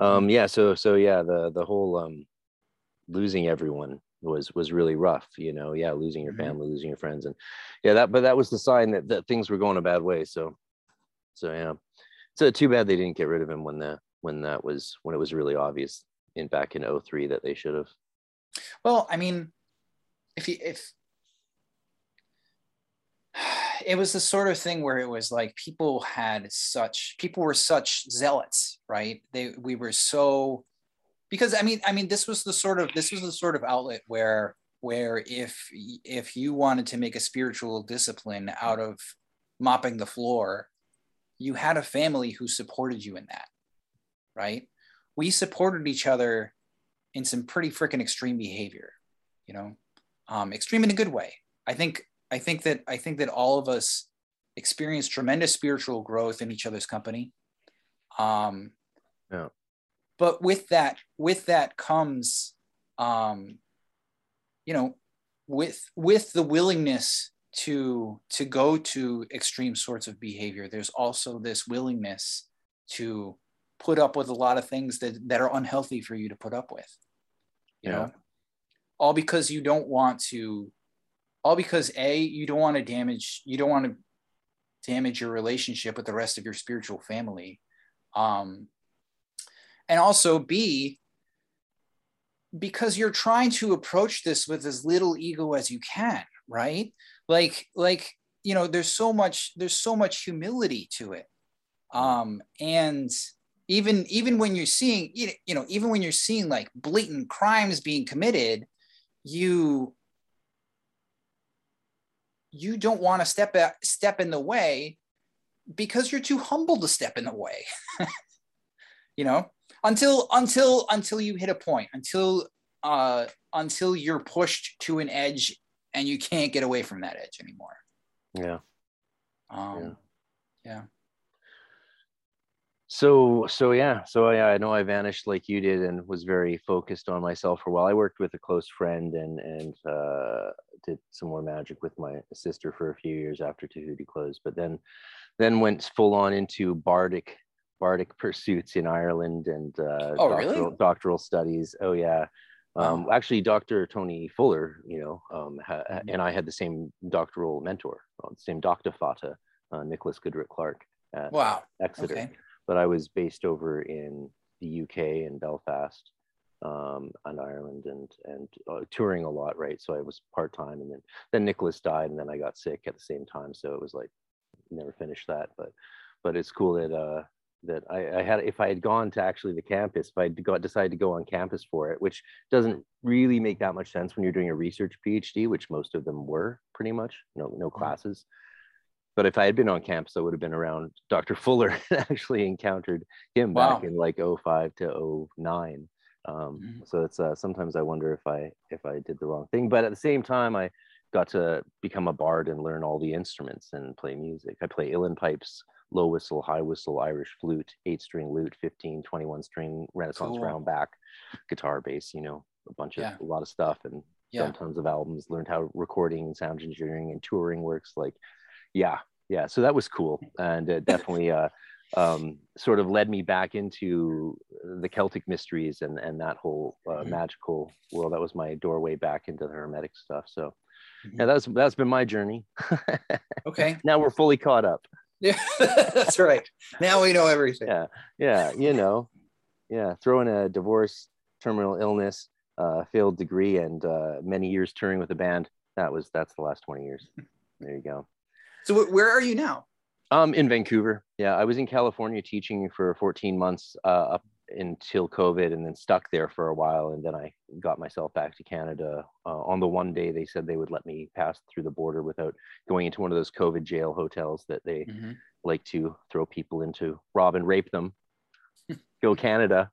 Speaker 2: Um, yeah. So so yeah, the the whole um, losing everyone was was really rough. You know, yeah, losing your
Speaker 3: Mhm.
Speaker 2: family, losing your friends, and yeah, that but that was the sign that that things were going a bad way. So so yeah, so too bad they didn't get rid of him when the when that was when it was really obvious in back in 03 that they should have.
Speaker 3: Well, I mean, if you if it was the sort of thing where it was like people had such people were such zealots, right? They we were so because I mean I mean this was the sort of this was the sort of outlet where where if if you wanted to make a spiritual discipline out of mopping the floor, you had a family who supported you in that, right? We supported each other in some pretty freaking extreme behavior, you know, um, extreme in a good way. I think I think that I think that all of us experience tremendous spiritual growth in each other's company. Um,
Speaker 2: Yeah.
Speaker 3: But with that, with that comes, um, you know, with with the willingness to to go to extreme sorts of behavior there's also this willingness to put up with a lot of things that that are unhealthy for you to put up with you
Speaker 2: Yeah.
Speaker 3: know all because you don't want to all because a you don't want to damage you don't want to damage your relationship with the rest of your spiritual family. Um and also b because you're trying to approach this with as little ego as you can right? Like like you know there's so much there's so much humility to it. Um and even even when you're seeing you know even when you're seeing like blatant crimes being committed you you don't want to step step in the way because you're too humble to step in the way. <laughs> You know until until until you hit a point until uh until you're pushed to an edge and you can't get away from that edge anymore.
Speaker 2: Yeah.
Speaker 3: um yeah,
Speaker 2: So so yeah, so yeah, I know I vanished like you did and was very focused on myself for a while. I worked with a close friend and and uh, did some more magic with my sister for a few years after Tahuti closed, but then then went full on into bardic bardic <laughs> pursuits in Ireland and uh,
Speaker 3: Oh, really?
Speaker 2: doctoral, doctoral studies. Oh yeah. Um, actually, Dr. Tony Fuller, you know, um, ha-
Speaker 3: Mhm.
Speaker 2: and I had the same doctoral mentor, uh, same Dr. Fata, uh, Nicholas Goodrick-Clarke at
Speaker 3: wow
Speaker 2: Exeter
Speaker 3: okay
Speaker 2: but I was based over in the UK in Belfast um, and Ireland and and uh, touring a lot, right? So I was part time, and then then Nicholas died, and then I got sick at the same time, so it was like never finished that. But but it's cool that uh, that I, I had if I had gone to actually the campus, if I got decided to go on campus for it, which doesn't really make that much sense when you're doing a research PhD, which most of them were pretty much no no classes but if I had been on campus, I would have been around Dr. Fuller <laughs> and actually encountered him back in like 05 to 09. Um,
Speaker 3: Mhm.
Speaker 2: So it's uh, sometimes I wonder if I if I did the wrong thing, but at the same time, I got to become a bard and learn all the instruments and play music. I play uilleann pipes, low whistle, high whistle, Irish flute, eight string lute, 15, 21 string, Renaissance
Speaker 3: Cool.
Speaker 2: round back, guitar, bass, you know, a bunch of
Speaker 3: Yeah.
Speaker 2: a lot of stuff and
Speaker 3: yeah
Speaker 2: done tons of albums, learned how recording sound engineering and touring works. Like, yeah, yeah. So that was cool, and it definitely uh, um, sort of led me back into the Celtic mysteries and and that whole uh,
Speaker 3: Mhm.
Speaker 2: magical world. That was my doorway back into the hermetic stuff. So
Speaker 3: Mhm.
Speaker 2: yeah, that's that's been my journey. <laughs>
Speaker 3: okay
Speaker 2: now we're fully caught up.
Speaker 3: yeah <laughs> that's right now we know everything
Speaker 2: Yeah, yeah, you know, yeah. Throw in a divorce, terminal illness, uh, failed degree, and uh, many years touring with a band. That was that's the last twenty years. There you go.
Speaker 3: So wh- where are you now
Speaker 2: Um, in Vancouver. Yeah, I was in California teaching for 14 months uh, up until COVID, and then stuck there for a while, and then I got myself back to Canada. Uh, on the one day they said they would let me pass through the border without going into one of those COVID jail hotels that they
Speaker 3: Mhm.
Speaker 2: like to throw people into, rob and rape them. <laughs> Go Canada.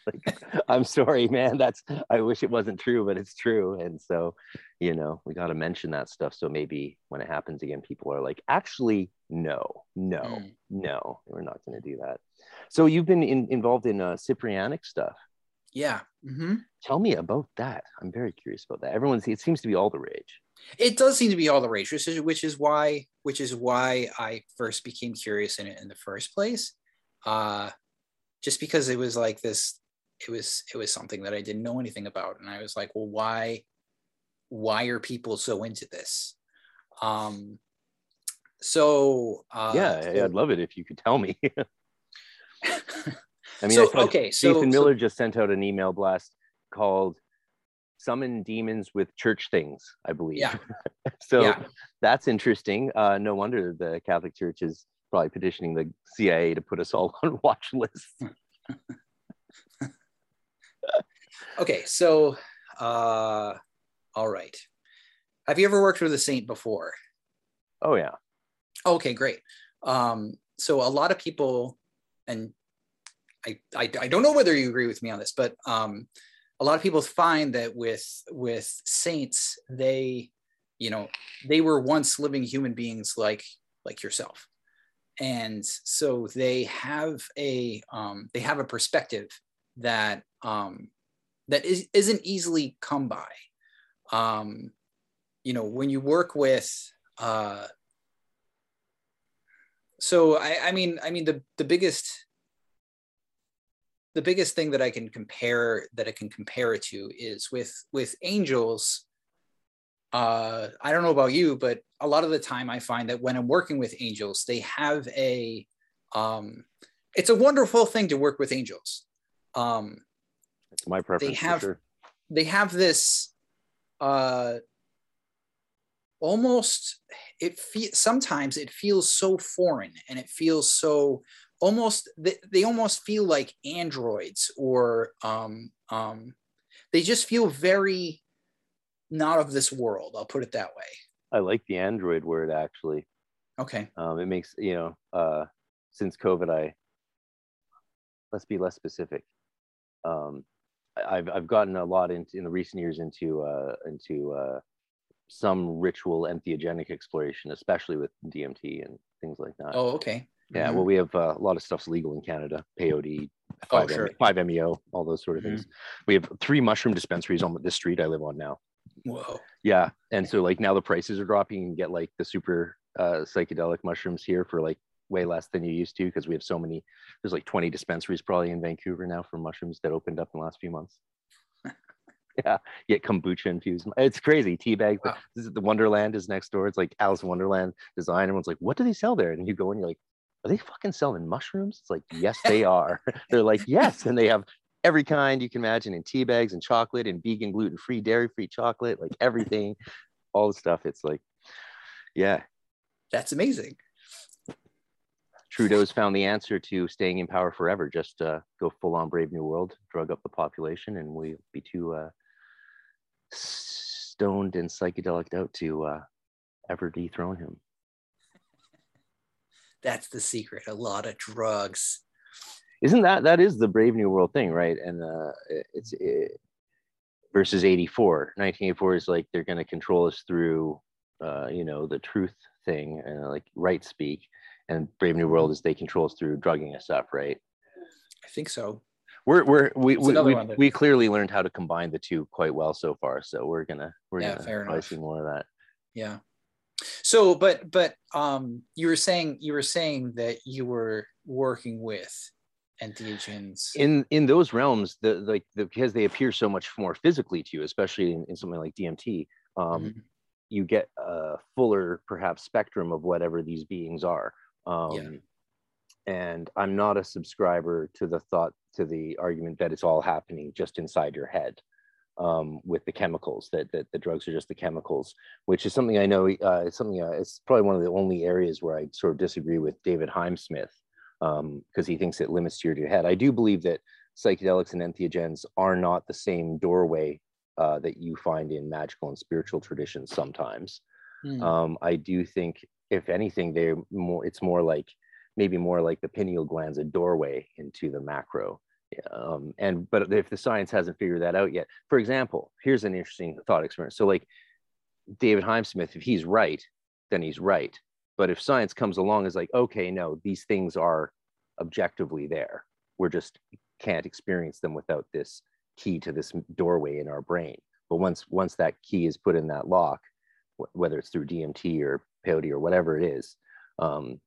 Speaker 2: <laughs> Like, I'm sorry, man. That's I wish it wasn't true, but it's true. And so, you know, we got to mention that stuff. So maybe when it happens again, people are like, actually, no, no,
Speaker 3: Mm.
Speaker 2: no, we're not going to do that. So you've been in, involved in uh, Cyprianic stuff.
Speaker 3: yeah hmm
Speaker 2: Tell me about that. I'm very curious about that. Everyone's it seems to be all the rage.
Speaker 3: it does seem to be all the rage which is which is why which is why i first became curious in it in the first place uh just because it was like this it was it was something that i didn't know anything about and i was like well why why are people so into this um so uh
Speaker 2: yeah,
Speaker 3: so-
Speaker 2: I'd love it if you could tell me. <laughs> I mean,
Speaker 3: So,
Speaker 2: I
Speaker 3: okay, so-
Speaker 2: Jason
Speaker 3: so-
Speaker 2: Miller just sent out an email blast called "Summon Demons with Church Things," I believe.
Speaker 3: Yeah. <laughs>
Speaker 2: so
Speaker 3: Yeah.
Speaker 2: that's interesting. Uh, no wonder the Catholic Church is probably petitioning the CIA to put us all <laughs> on watch lists.
Speaker 3: Okay so uh all right. Have you ever worked with a saint before?
Speaker 2: Oh yeah,
Speaker 3: Okay, great. Um, so a lot of people, and I, I I don't know whether you agree with me on this, but um, a lot of people find that with with saints, they, you know, they were once living human beings like like yourself, and so they have a um, they have a perspective that um, that is isn't easily come by. Um, you know, when you work with uh, so I, I mean, I mean the the biggest the biggest thing that I can compare that I can compare it to is with with angels. Uh, I don't know about you, but a lot of the time I find that when I'm working with angels, they have a um, it's a wonderful thing to work with angels. Um,
Speaker 2: it's my preference.
Speaker 3: They have
Speaker 2: sure.
Speaker 3: they have this uh, almost it fe- sometimes it feels so foreign and it feels so almost they, they almost feel like androids or um, um, they just feel very not of this world i'll put it that way
Speaker 2: i like the android word actually
Speaker 3: okay
Speaker 2: um, it makes you know uh, since covid i let's be less specific um, I've, I've gotten a lot into in the recent years into uh, into uh, some ritual entheogenic exploration, especially with DMT and things like that.
Speaker 3: Oh, okay.
Speaker 2: Yeah,
Speaker 3: Mhm.
Speaker 2: well, we have uh, a lot of stuff's legal in Canada, peyote, <laughs>
Speaker 3: Oh,
Speaker 2: 5
Speaker 3: sure.
Speaker 2: 5-MeO, all those sort of things. We have three mushroom dispensaries on the street I live on now.
Speaker 3: Whoa.
Speaker 2: Yeah, and so like now the prices are dropping. You can get like the super uh, psychedelic mushrooms here for like way less than you used to because we have so many. There's like 20 dispensaries probably in Vancouver now for mushrooms that opened up in the last few months. <laughs> yeah, get kombucha infused. It's crazy. Tea bag.
Speaker 3: Wow.
Speaker 2: This is the Wonderland is next door. It's like Alice in Wonderland design. Everyone's like, what do they sell there? And you go and you're like, are they fucking selling mushrooms? It's like, yes, they <laughs> are. <laughs> They're like, yes, and they have every kind you can imagine in tea bags and chocolate and vegan, gluten free, dairy free chocolate, like everything, all the stuff. It's like, yeah,
Speaker 3: That's amazing.
Speaker 2: Trudeau's found the answer to staying in power forever. Just uh, go full on Brave New World, drug up the population, and we'll be too uh, stoned and psychedelic out to uh, ever dethrone him. <laughs>
Speaker 3: That's the secret. A lot of drugs.
Speaker 2: Isn't that that is the Brave New World thing, right? And uh, it's it, versus 84. 1984 is like they're going to control us through, uh, you know, the truth thing and like right speak. And Brave New World is they control us through drugging us up, right?
Speaker 3: I think so.
Speaker 2: we're we're we
Speaker 3: It's
Speaker 2: we, we,
Speaker 3: that-
Speaker 2: we clearly learned how to combine the two quite well so far so we're gonna we're
Speaker 3: Yeah,
Speaker 2: gonna
Speaker 3: fair
Speaker 2: probably
Speaker 3: enough.
Speaker 2: see more of that
Speaker 3: Yeah. So, but but um, you were saying you were saying that you were working with entheogens.
Speaker 2: in in those realms the like the, because they appear so much more physically to you especially in, in something like dmt um
Speaker 3: Mhm.
Speaker 2: you get a fuller perhaps spectrum of whatever these beings are um
Speaker 3: Yeah.
Speaker 2: and i'm not a subscriber to the thought to the argument that it's all happening just inside your head um, with the chemicals that, that the drugs are just the chemicals which is something i know uh, it's something uh, it's probably one of the only areas where i sort of disagree with david heimsmith because he thinks it limits to your head i do believe that psychedelics and entheogens are not the same doorway uh, that you find in magical and spiritual traditions sometimes
Speaker 3: Hmm.
Speaker 2: um, I do think, if anything, they're more. It's more like maybe more like the pineal gland's a doorway into the macro. Um, and but if the science hasn't figured that out yet, for example, here's an interesting thought experiment. So like David Heimsmith, if he's right, then he's right. But if science comes along is like, okay, no, these things are objectively there. We're just can't experience them without this key to this doorway in our brain. But once once that key is put in that lock, whether it's through DMT or peyote or whatever it is, um,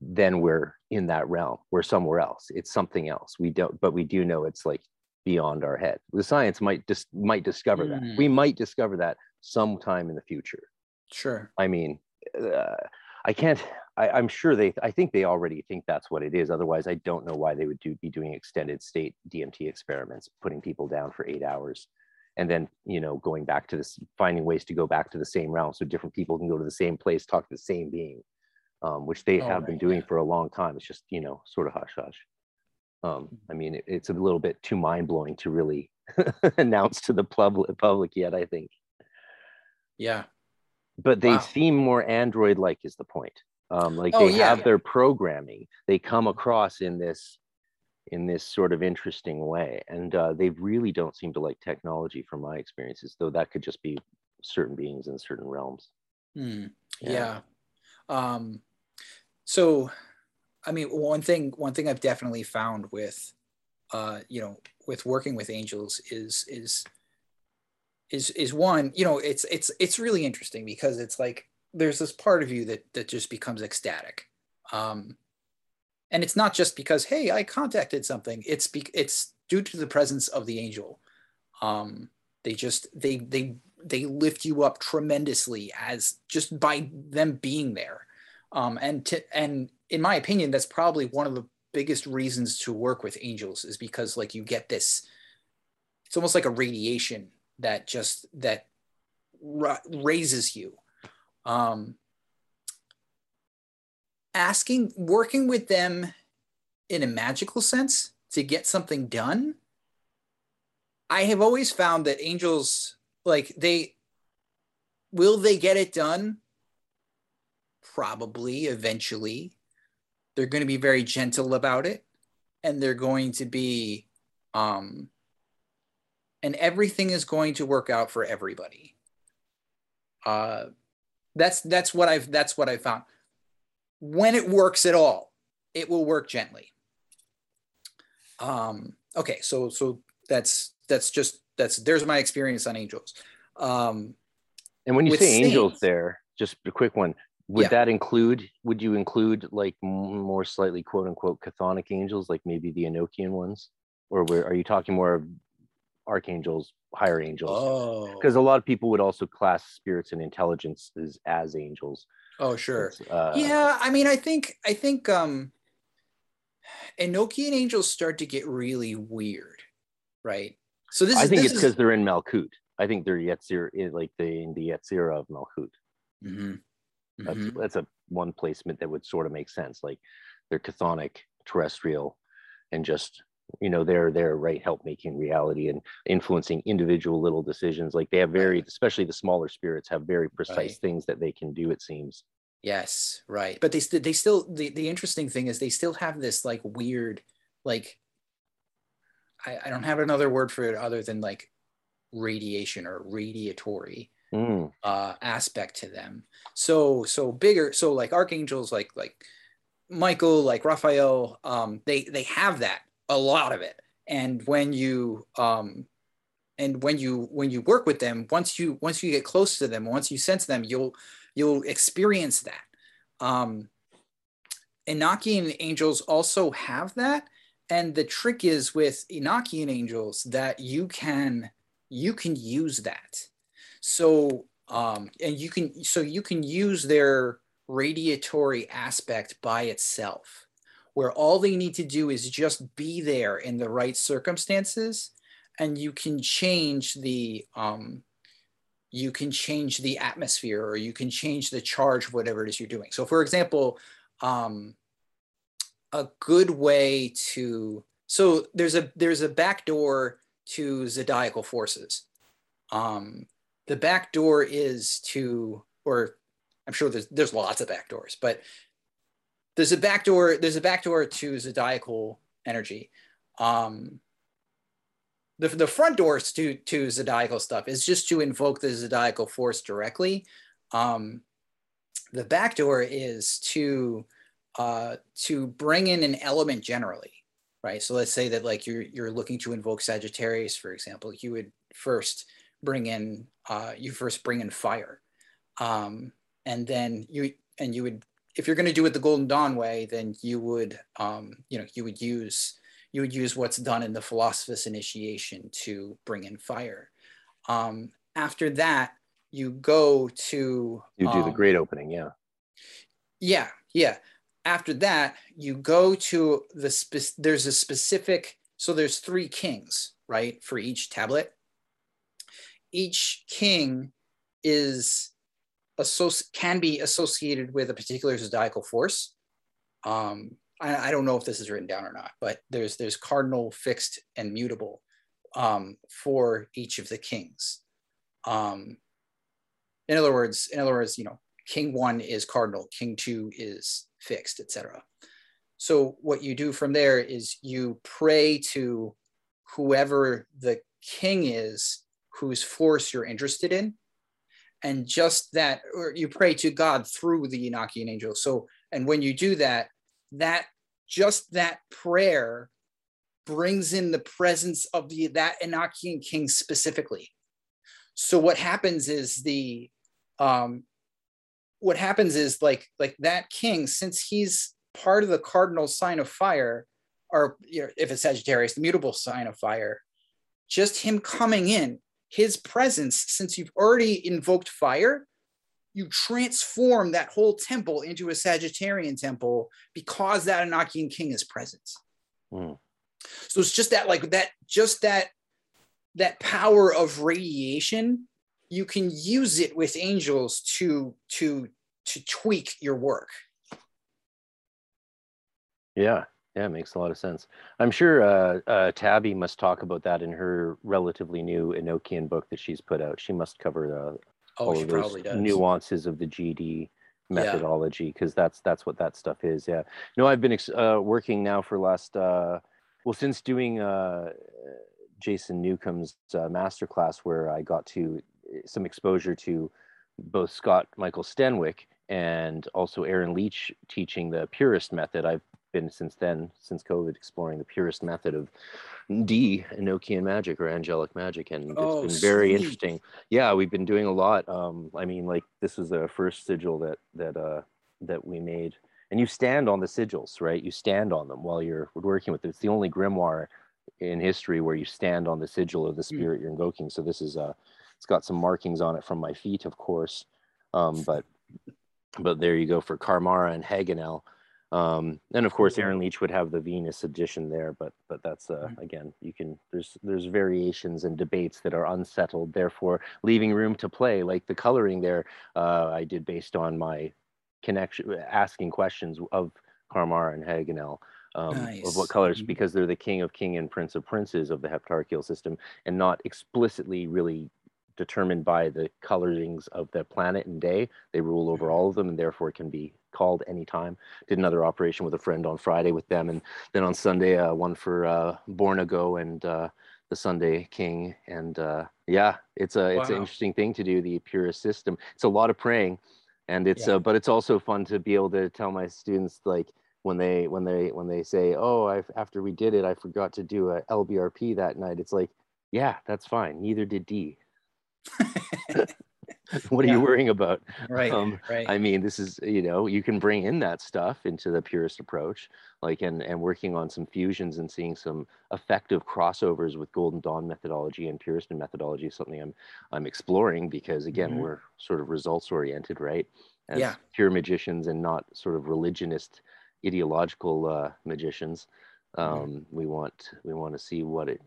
Speaker 2: then we're in that realm. We're somewhere else. It's something else. We don't, but we do know it's like beyond our head. The science might just might discover that.
Speaker 3: Mm.
Speaker 2: We might discover that sometime in the future.
Speaker 3: Sure.
Speaker 2: I mean, uh, I can't. I, I'm sure they. I think they already think that's what it is. Otherwise, I don't know why they would do be doing extended state DMT experiments, putting people down for eight hours, and then you know going back to this, finding ways to go back to the same realm, so different people can go to the same place, talk to the same being, um, which they
Speaker 3: Oh,
Speaker 2: have been doing
Speaker 3: yeah.
Speaker 2: for a long time. It's just you know sort of hush hush. Um, I mean, it, it's a little bit too mind blowing to really <laughs> announce to the public public yet. I think
Speaker 3: Yeah.
Speaker 2: but they
Speaker 3: Wow.
Speaker 2: seem more android like is the point um like
Speaker 3: Oh,
Speaker 2: they
Speaker 3: yeah.
Speaker 2: have their programming they come across in this in this sort of interesting way and uh, they really don't seem to like technology from my experiences though that could just be certain beings in certain realms
Speaker 3: Hmm.
Speaker 2: Yeah.
Speaker 3: yeah. Um, so, I mean, one thing one thing I've definitely found with, uh, you know, with working with angels is is is is one, you know, it's it's it's really interesting because it's like there's this part of you that that just becomes ecstatic um and it's not just because hey i contacted something. It's be, it's due to the presence of the angel. Um they just they they they lift you up tremendously as just by them being there. Um and to and in my opinion that's probably one of the biggest reasons to work with angels is because like you get this it's almost like a radiation that just that ra- raises you. Um, asking working with them in a magical sense to get something done i have always found that angels like they will they get it done? Probably eventually. They're going to be very gentle about it and they're going to be um and everything is going to work out for everybody. Uh that's that's what I've that's what I found. When it works at all, it will work gently. Um, okay, so so that's that's just that's there's my experience on angels. Um,
Speaker 2: and when you say saints, angels, there, just a quick one. Would yeah. that include? Would you include like more slightly quote unquote chthonic angels, like maybe the Enochian ones, or where, are you talking more of archangels, higher angels. Because oh. a lot of people would also class spirits and intelligences as angels.
Speaker 3: Oh, sure. Uh, yeah, I mean, I think I think um Enochian angels start to get really weird, right?
Speaker 2: So this I think this it's because is... they're in Malkut. I think they're Yetzir, eh, like the in the Yetzirah of Malkut. Mm-hmm. Mm-hmm. That's that's a one placement that would sort of make sense. Like they're chthonic, terrestrial, and just you know they're they're right help making reality and influencing individual little decisions like they have very especially the smaller spirits have very precise right. things that they can do it seems
Speaker 3: yes right but they, st- they still the, the interesting thing is they still have this like weird like I, I don't have another word for it other than like radiation or radiatory mm. uh, aspect to them so so bigger so like archangels like like michael like raphael um they they have that a lot of it. And when you um and when you when you work with them once you once you get close to them once you sense them you'll you'll experience that. Um enochian angels also have that. And the trick is with enochian angels that you can you can use that. So um and you can so you can use their radiatory aspect by itself where all they need to do is just be there in the right circumstances and you can change the um, you can change the atmosphere or you can change the charge of whatever it is you're doing. So for example um, a good way to so there's a there's a back door to zodiacal forces. Um, the back door is to or i'm sure there's there's lots of back doors but there's a backdoor there's a backdoor to zodiacal energy. Um the, the front doors to to zodiacal stuff is just to invoke the zodiacal force directly. Um the back door is to uh to bring in an element generally right? So let's say that like you're you're looking to invoke sagittarius for example you would first bring in uh you first bring in fire. Um and then you and you would if you're going to do it the Golden Dawn way, then you would, um, you know, you would use you would use what's done in the Philosophus initiation to bring in fire. Um, after that, you go to
Speaker 2: you do um, the great opening, yeah.
Speaker 3: Yeah, yeah. After that, you go to the spe- there's a specific so there's three kings, right, for each tablet. Each king is associ- can be associated with a particular zodiacal force. Um, I, I, don't know if this is written down or not, but there's there's cardinal, fixed, and mutable um, for each of the kings. Um, in other words, in other words, you know, king one is cardinal, king two is fixed, etc. So what you do from there is you pray to whoever the king is whose force you're interested in and just that or you pray to god through the enochian angel so and when you do that that just that prayer brings in the presence of the that enochian king specifically. So what happens is the um what happens is like like that king since he's part of the cardinal sign of fire or you know, if it's sagittarius the mutable sign of fire just him coming in his presence since you've already invoked fire you transform that whole temple into a sagittarian temple because that enochian king is present.
Speaker 2: Mm.
Speaker 3: so it's just that like that just that that power of radiation you can use it with angels to to to tweak your work.
Speaker 2: Yeah, yeah, it makes a lot of sense. I'm sure uh, uh, Tabby must talk about that in her relatively new Enochian book that she's put out. She must cover uh,
Speaker 3: oh
Speaker 2: all of those nuances of the GD methodology because that's that's what that stuff is. Yeah. No, I've been ex- uh, working now for last uh, well since doing uh, Jason Newcomb's uh, masterclass where I got to uh, some exposure to both Scott Michael Stenwick and also Aaron Leitch teaching the purist method. I've been since then, since COVID, exploring the purist method of Dee Enochian magic or angelic magic, and it's
Speaker 3: Oh,
Speaker 2: been very
Speaker 3: sweet.
Speaker 2: interesting. Yeah, we've been doing a lot. Um, I mean, like this was the first sigil that that uh, that we made, and you stand on the sigils, right? You stand on them while you're working with it. It's the only grimoire in history where you stand on the sigil of the
Speaker 3: Hmm.
Speaker 2: spirit you're invoking. So this is uh, it's got some markings on it from my feet, of course, um, but but there you go for Carmara and Hagonel. Um, and of course, Aaron Leitch would have the Venus edition there, but but that's uh,
Speaker 3: Mhm.
Speaker 2: again, you can there's there's variations and debates that are unsettled, therefore leaving room to play. Like the coloring there, uh, I did based on my connection, asking questions of Carmara and Hagonel. Um, of what colors
Speaker 3: Mhm.
Speaker 2: because they're the king of king and prince of princes of the heptarchial system and not explicitly really determined by the colorings of the planet and day. They rule over all of them and therefore can be called anytime. Did another operation with a friend on friday with them and then on sunday uh, one for uh, Bornogo and uh, the sunday king. And uh, yeah it's a it's an interesting thing to do the purist system. It's a lot of praying and it's
Speaker 3: Yeah.
Speaker 2: uh, but it's also fun to be able to tell my students like when they when they when they say oh i after we did it i forgot to do a lbrp that night. It's like yeah that's fine. Neither did Dee <laughs> what are
Speaker 3: Yeah.
Speaker 2: you worrying about
Speaker 3: right
Speaker 2: um,
Speaker 3: right
Speaker 2: I mean, this is you know you can bring in that stuff into the purist approach, like and and working on some fusions and seeing some effective crossovers with Golden Dawn methodology and Puritan methodology is something I'm I'm exploring because again
Speaker 3: Mhm.
Speaker 2: we're sort of results oriented, right? As
Speaker 3: Yeah.
Speaker 2: pure magicians and not sort of religionist, ideological uh, magicians.
Speaker 3: Mhm.
Speaker 2: Um, We want we want to see what it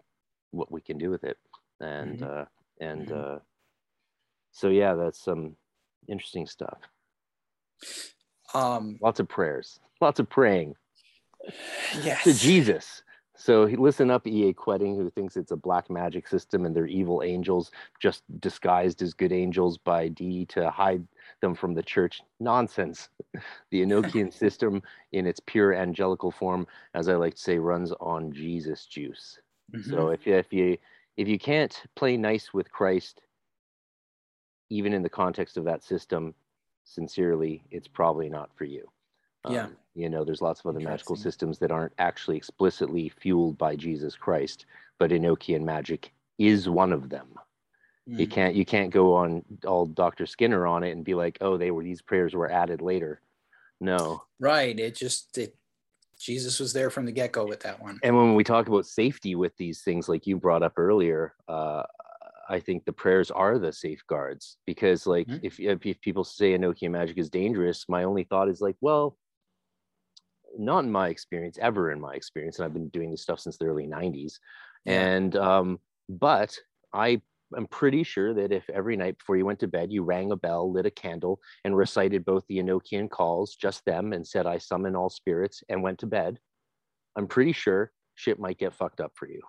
Speaker 2: what we can do with it, and
Speaker 3: Mhm.
Speaker 2: uh, and
Speaker 3: Mhm.
Speaker 2: uh, so yeah, that's some interesting stuff
Speaker 3: um
Speaker 2: lots of prayers, <laughs> lots of praying
Speaker 3: yes
Speaker 2: to Jesus. So listen up, EA Koetting, who thinks it's a black magic system and they're evil angels just disguised as good angels by Dee to hide them from the church. Nonsense. <laughs> The Enochian <laughs> system, in its pure angelical form, as I like to say, runs on Jesus juice.
Speaker 3: Mhm.
Speaker 2: So if you, if you if you can't play nice with Christ, even in the context of that system, sincerely, it's probably not for you.
Speaker 3: Yeah.
Speaker 2: Um, you know, there's lots of other magical systems that aren't actually explicitly fueled by Jesus Christ, but Enochian magic is one of them. You
Speaker 3: Mm.
Speaker 2: can't you can't go on all Dr. Skinner on it and be like, oh, they were these prayers were added later. No.
Speaker 3: right it just it jesus was there from the get-go with that one
Speaker 2: and when we talk about safety with these things like you brought up earlier uh, i think the prayers are the safeguards because like
Speaker 3: Mhm.
Speaker 2: if, if if people say enochian magic is dangerous my only thought is like well not in my experience ever in my experience and i've been doing this stuff since the early 90s
Speaker 3: Yeah.
Speaker 2: and um but i am pretty sure that if every night before you went to bed you rang a bell lit a candle and recited both the enochian calls just them and said i summon all spirits and went to bed i'm pretty sure shit might get fucked up for you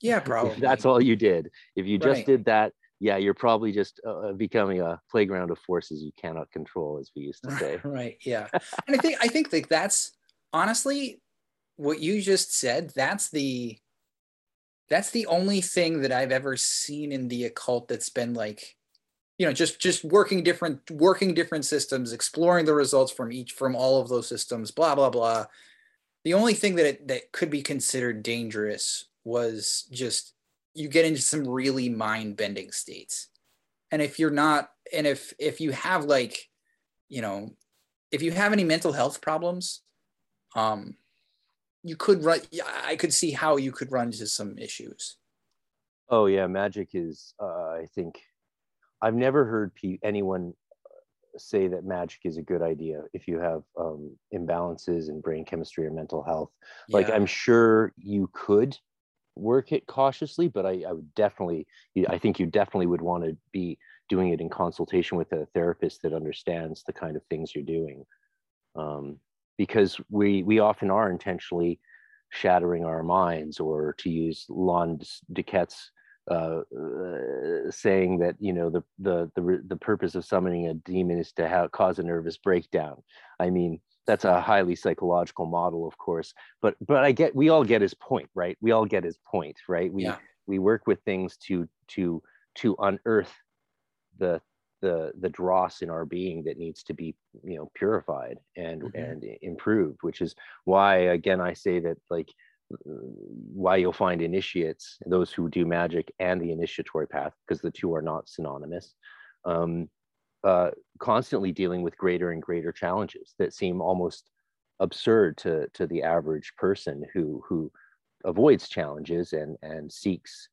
Speaker 3: yeah probably.
Speaker 2: that's all you did. If you just
Speaker 3: Right.
Speaker 2: did that yeah you're probably just uh, becoming a playground of forces you cannot control as we used to say. <laughs>
Speaker 3: right yeah. <laughs> And i think i think that that's honestly what you just said that's the that's the only thing that i've ever seen in the occult that's been like you know just just working different working different systems exploring the results from each from all of those systems blah blah blah. The only thing that it, that could be considered dangerous was just you get into some really mind bending states and if you're not and if if you have like you know, if you have any mental health problems, um, you could run. I could see how you could run into some issues.
Speaker 2: Oh yeah, magic is. Uh, I think I've never heard pe- anyone say that magic is a good idea if you have um, imbalances in brain chemistry or mental health. Like
Speaker 3: Yeah.
Speaker 2: I'm sure you could work it cautiously, but I, I would definitely, I think you definitely would want to be doing it in consultation with a therapist that understands the kind of things you're doing, um, because we we often are intentionally shattering our minds, or to use Lon DuQuette's uh, uh, saying that you know the the the the purpose of summoning a demon is to have cause a nervous breakdown. I mean that's a highly psychological model, of course, but but I get we all get his point, right? We all get his point, right? We
Speaker 3: Yeah.
Speaker 2: we work with things to to to unearth the the the dross in our being that needs to be you know purified and
Speaker 3: Mhm.
Speaker 2: and improved which is why again i say that like why you'll find initiates those who do magic and the initiatory path because the two are not synonymous um, uh, constantly dealing with greater and greater challenges that seem almost absurd to to the average person who who avoids challenges and and seeks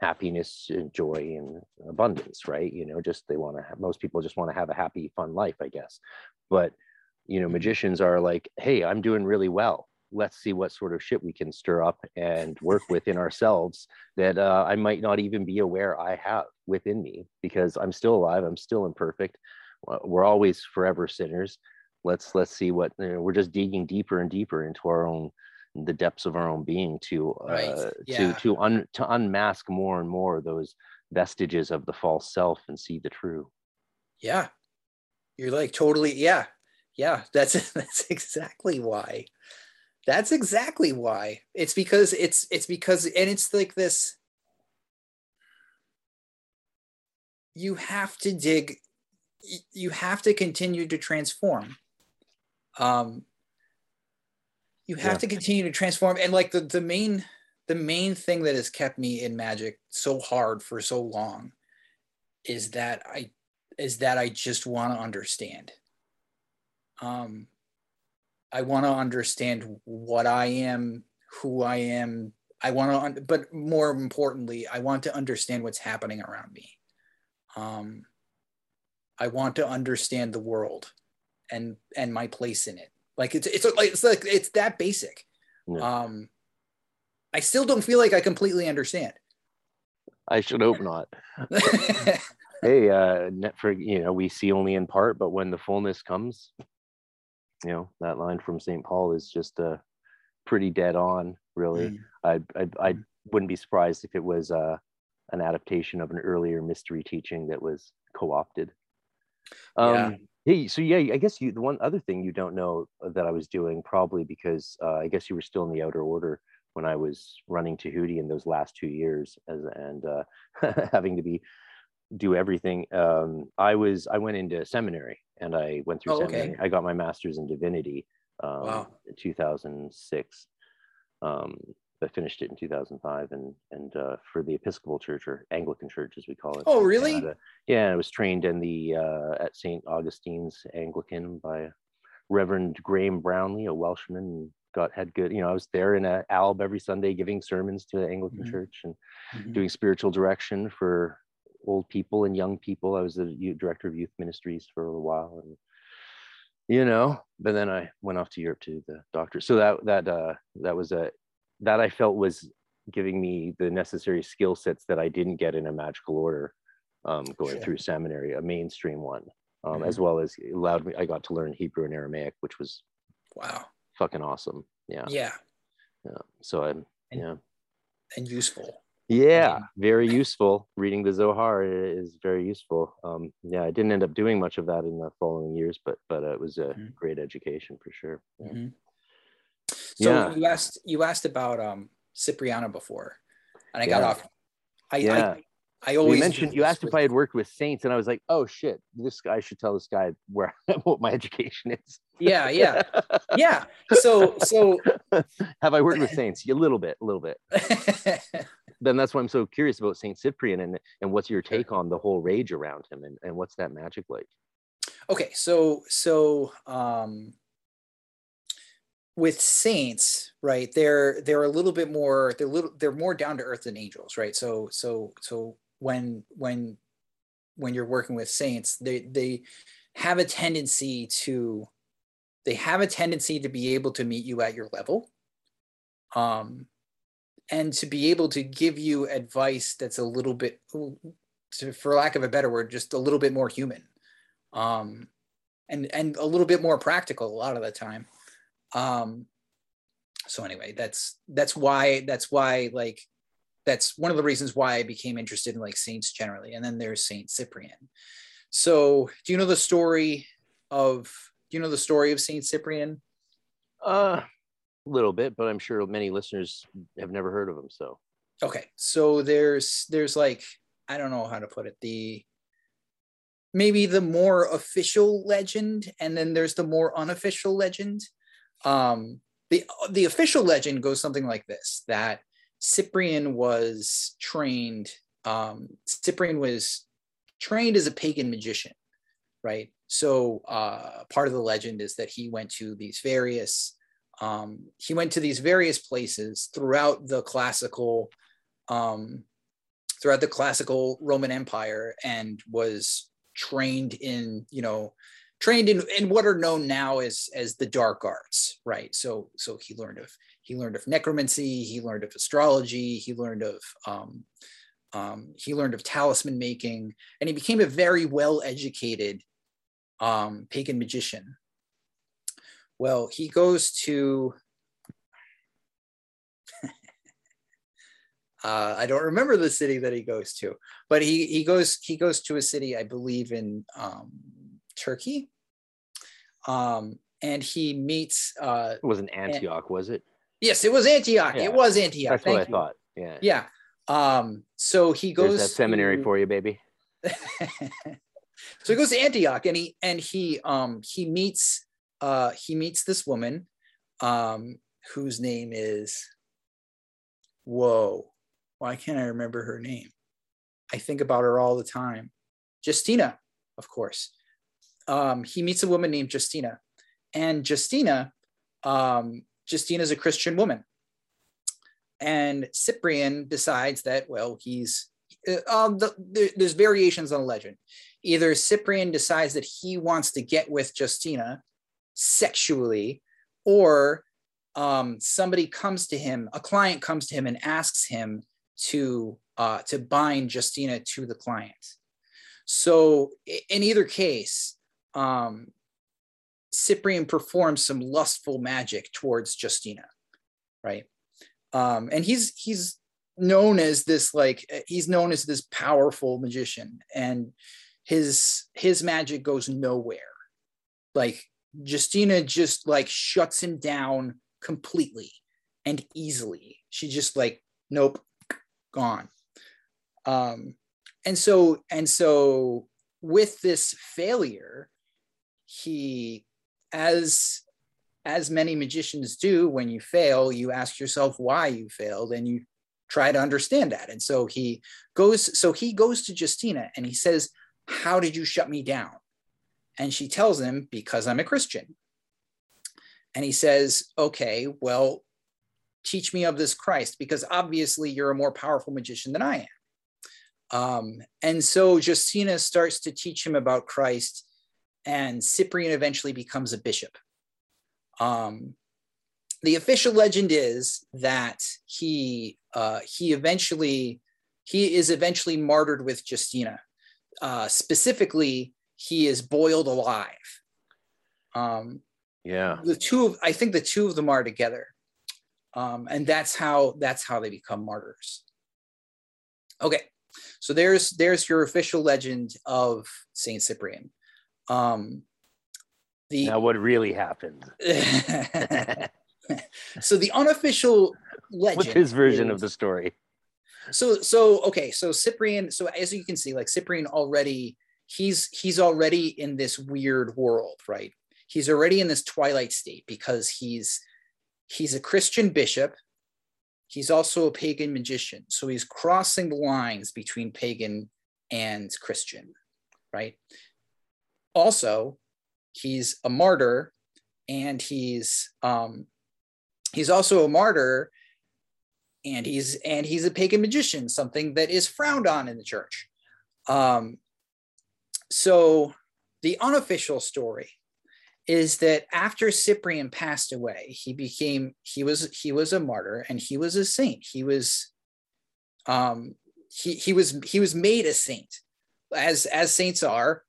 Speaker 2: happiness and joy and abundance right? You know just they want to have most people just want to have a happy fun life i guess. But you know
Speaker 3: Mhm.
Speaker 2: magicians are like hey i'm doing really well. Let's see what sort of shit we can stir up and work within ourselves that uh, i might not even be aware i have within me because i'm still alive i'm still imperfect Uh, we're always forever sinners let's let's see what you know, we're just digging deeper and deeper into our own the depths of our own being to
Speaker 3: Right,
Speaker 2: uh,
Speaker 3: yeah.
Speaker 2: to to un to unmask more and more those vestiges of the false self and see the true
Speaker 3: Yeah. You're like totally, yeah. Yeah. That's <laughs> that's exactly why. That's exactly why. It's because it's it's because and it's like this you have to dig you have to continue to transform. Um you have
Speaker 2: Yeah.
Speaker 3: to continue to transform and like the the main the main thing that has kept me in magic so hard for so long is that I is that I just want to understand. Um, I want to understand what I am, who I am. I want to, but more importantly, I want to understand what's happening around me. Um, I want to understand the world and and my place in it. Like it's it's like it's like it's that basic.
Speaker 2: Yeah.
Speaker 3: Um, I still don't feel like I completely understand.
Speaker 2: i should hope not <laughs> hey uh net for you know we see only in part but when the fullness comes you know that line from st paul is just uh pretty dead on really
Speaker 3: Mm.
Speaker 2: I, I I wouldn't be surprised if it was uh, an adaptation of an earlier mystery teaching that was co-opted. Um,
Speaker 3: Yeah.
Speaker 2: Hey, so yeah, I guess you the one other thing you don't know that I was doing probably because uh, I guess you were still in the outer order when I was running Tahuti in those last two years as and uh, <laughs> having to be do everything. Um, I was I went into seminary and I went through
Speaker 3: Oh, okay.
Speaker 2: seminary. I got my master's in divinity um,
Speaker 3: Wow.
Speaker 2: in 2006. Um, I finished it in 2005, and and uh, for the Episcopal Church or Anglican Church as we call it.
Speaker 3: Oh, really?
Speaker 2: Canada. Yeah, I was trained in the uh, at St. Augustine's Anglican by Reverend Graham Brownlee, a Welshman. Got had good, you know, I was there in a alb every Sunday giving sermons to the Anglican
Speaker 3: Mhm.
Speaker 2: Church and
Speaker 3: Mhm.
Speaker 2: doing spiritual direction for old people and young people. I was the director of youth ministries for a while, and you know, but then I went off to Europe to the doctor. So that that uh, that was a that I felt was giving me the necessary skill sets that I didn't get in a magical order um, going
Speaker 3: Sure.
Speaker 2: through seminary, a mainstream one, um,
Speaker 3: Mhm.
Speaker 2: as well as allowed me. I got to learn Hebrew and Aramaic, which was
Speaker 3: Wow.
Speaker 2: fucking awesome. Yeah,
Speaker 3: Yeah.
Speaker 2: yeah. So I'm
Speaker 3: And-
Speaker 2: yeah.
Speaker 3: And useful.
Speaker 2: Yeah,
Speaker 3: mean-
Speaker 2: very useful. Reading the Zohar is very useful. Um, yeah, I didn't end up doing much of that in the following years, but but uh, it was a
Speaker 3: Mhm.
Speaker 2: great education for sure. Yeah.
Speaker 3: Mhm. So
Speaker 2: Yeah.
Speaker 3: you asked you asked about um Cipriano before, and I got off. I
Speaker 2: Yeah.
Speaker 3: I, I
Speaker 2: You
Speaker 3: always
Speaker 2: mentioned you asked if I had worked with saints, and I was like, oh shit, this guy I should tell this guy where <laughs> what my education is.
Speaker 3: Yeah, yeah, yeah. So so <laughs>
Speaker 2: Have I worked with saints? A little bit, a little bit. <laughs> Then that's why I'm so curious about Saint Cyprian and and what's your take on the whole rage around him and, and what's that magic like?
Speaker 3: okay so so um with saints right they're they're a little bit more they're little they're more down to earth than angels right? So so so when when when you're working with saints they they have a tendency to they have a tendency to be able to meet you at your level um and to be able to give you advice that's a little bit for lack of a better word just a little bit more human um and and a little bit more practical a lot of the time um so anyway that's that's why that's why like that's one of the reasons why i became interested in like saints generally and then there's saint cyprian. So do you know the story of do you know the story of saint cyprian?
Speaker 2: Uh a little bit but i'm sure many listeners have never heard of him so.
Speaker 3: Okay so there's there's like i don't know how to put it the maybe the more official legend and then there's the more unofficial legend um, the the official legend goes something like this: that Cyprian was trained. Um, Cyprian was trained as a pagan magician, right? So uh, part of the legend is that he went to these various um, he went to these various places throughout the classical um, throughout the classical Roman Empire and was trained in you know trained in, in what are known now as as the dark arts right? So so he learned of he learned of necromancy he learned of astrology he learned of um, um, he learned of talisman making and he became a very well educated um, pagan magician. Well he goes to <laughs> uh, I don't remember the city that he goes to, but he he goes he goes to a city I believe in um, Turkey. Um, and he meets. Uh,
Speaker 2: it wasn't Antioch, and, was it?
Speaker 3: Yes, it was Antioch. Yeah. It was Antioch.
Speaker 2: That's
Speaker 3: Thank
Speaker 2: what I thought. Yeah.
Speaker 3: Yeah. Um, so he goes.
Speaker 2: There's that seminary
Speaker 3: to,
Speaker 2: for you, baby. <laughs>
Speaker 3: so he goes to Antioch, and he and he um he meets uh he meets this woman, um whose name is. Whoa, why can't I remember her name? I think about her all the time. Justina, of course um, he meets a woman named Justina, and Justina, um, Justina is a Christian woman, and Cyprian decides that well, he's uh, um, the, the, there's variations on the legend. Either Cyprian decides that he wants to get with Justina sexually, or um, somebody comes to him, a client comes to him and asks him to uh, to bind Justina to the client. So in either case, um, Cyprian performs some lustful magic towards Justina, right? Um, and he's he's known as this like he's known as this powerful magician, and his his magic goes nowhere. Like Justina just like shuts him down completely and easily. She just like nope, gone. Um, and so and so with this failure, he as as many magicians do when you fail you ask yourself why you failed and you try to understand that. And so he goes so he goes to justina and he says how did you shut me down? And she tells him because i'm a christian. And he says okay well teach me of this christ because obviously you're a more powerful magician than i am. Um, and so justina starts to teach him about christ and Cyprian eventually becomes a bishop. Um, the official legend is that he uh, he eventually he is eventually martyred with Justina. Uh, specifically, he is boiled alive. Um,
Speaker 2: yeah,
Speaker 3: the two of I think the two of them are together, um, and that's how that's how they become martyrs. Okay, so there's there's your official legend of Saint Cyprian. Um,
Speaker 2: the now, what really happened? <laughs>
Speaker 3: so the unofficial legend.
Speaker 2: What's his version is, of the story?
Speaker 3: So so okay, so Cyprian. So as you can see, like Cyprian already, he's he's already in this weird world, right? He's already in this twilight state because he's he's a Christian bishop. He's also a pagan magician. So he's crossing the lines between pagan and Christian, right? Also he's a martyr and he's um, he's also a martyr and he's and he's a pagan magician something that is frowned on in the church. Um, so the unofficial story is that after cyprian passed away he became he was he was a martyr and he was a saint. He was um he he was he was made a saint as as saints are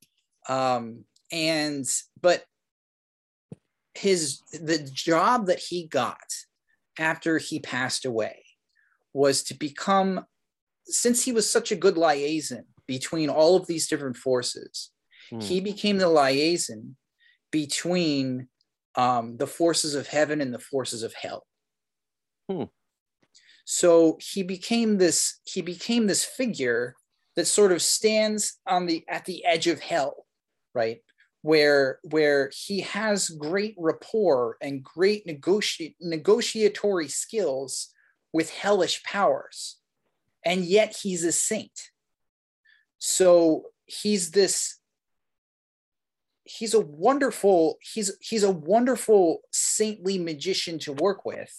Speaker 3: um and but his the job that he got after he passed away was to become since he was such a good liaison between all of these different forces
Speaker 2: Hmm.
Speaker 3: he became the liaison between um, the forces of heaven and the forces of hell
Speaker 2: Hmm.
Speaker 3: so he became this he became this figure that sort of stands on the at the edge of hell right where where he has great rapport and great negoti- negotiatory skills with hellish powers and yet he's a saint. So he's this he's a wonderful he's he's a wonderful saintly magician to work with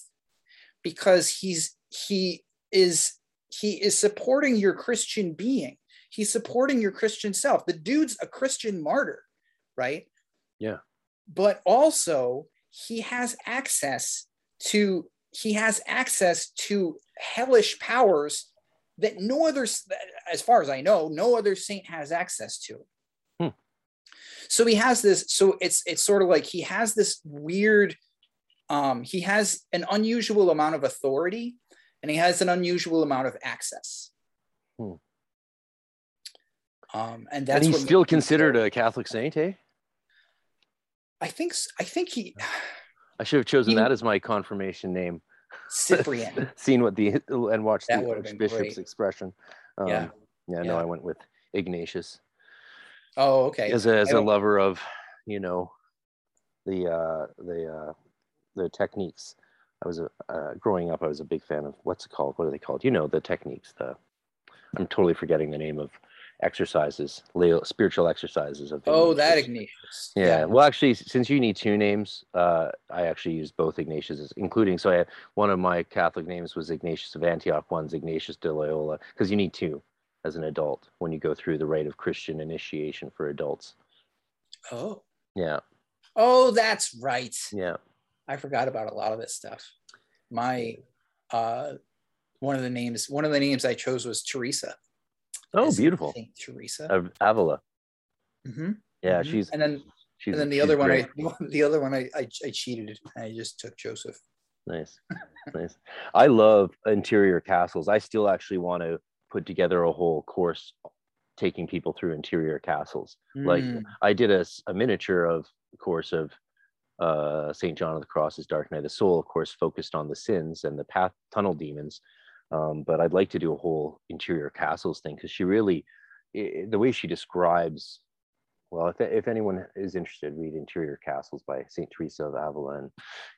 Speaker 3: because he's he is he is supporting your christian being he's supporting your christian self the dude's a christian martyr right
Speaker 2: Yeah.
Speaker 3: but also he has access to he has access to hellish powers that no other as far as i know no other saint has access to
Speaker 2: Hmm.
Speaker 3: so he has this so it's it's sort of like he has this weird um he has an unusual amount of authority and he has an unusual amount of access
Speaker 2: Hmm.
Speaker 3: Um and
Speaker 2: and he's still considered a Catholic saint, eh?
Speaker 3: i think i think he <sighs>
Speaker 2: I should have chosen
Speaker 3: He-
Speaker 2: that as my confirmation name.
Speaker 3: cyprian <laughs>
Speaker 2: Seen what the and watched
Speaker 3: That
Speaker 2: the
Speaker 3: would have been
Speaker 2: Archbishop's expression. Um,
Speaker 3: Yeah.
Speaker 2: Yeah. No,
Speaker 3: Yeah.
Speaker 2: I went with Ignatius
Speaker 3: oh okay
Speaker 2: as a as a lover of you know the uh, the uh, the techniques. I was a uh, growing up. I was a big fan of what's it called? What are they called? You know the techniques. The I'm totally forgetting the name of exercises, Leo, spiritual exercises of.
Speaker 3: oh that
Speaker 2: Ignatius.
Speaker 3: ignatius
Speaker 2: Yeah. Well, actually, since you need two names, uh, I actually used both Ignatius, including. So I one of my Catholic names was Ignatius of Antioch. One's Ignatius de Loyola, because you need two as an adult when you go through the rite of Christian initiation for adults.
Speaker 3: oh
Speaker 2: Yeah.
Speaker 3: oh that's right
Speaker 2: Yeah.
Speaker 3: I forgot about a lot of this stuff. My uh one of the names one of the names I chose was Teresa.
Speaker 2: Oh, beautiful.
Speaker 3: Saint Teresa.
Speaker 2: Of Avila.
Speaker 3: Mhm,
Speaker 2: Yeah,
Speaker 3: mhm.
Speaker 2: she's
Speaker 3: and then
Speaker 2: she's
Speaker 3: and then the other one. I <laughs> the other one I, I I cheated. I just took Joseph.
Speaker 2: nice nice i love interior castles i still actually want to put together a whole course taking people through interior castles like
Speaker 3: Mm,
Speaker 2: i did a, a miniature of course of uh saint john of the cross's dark night of the soul of course focused on the sins and the path tunnel demons um, but i'd like to do a whole interior castles thing because she really i the way she describes well if, if anyone is interested read interior castles by saint teresa of avila. And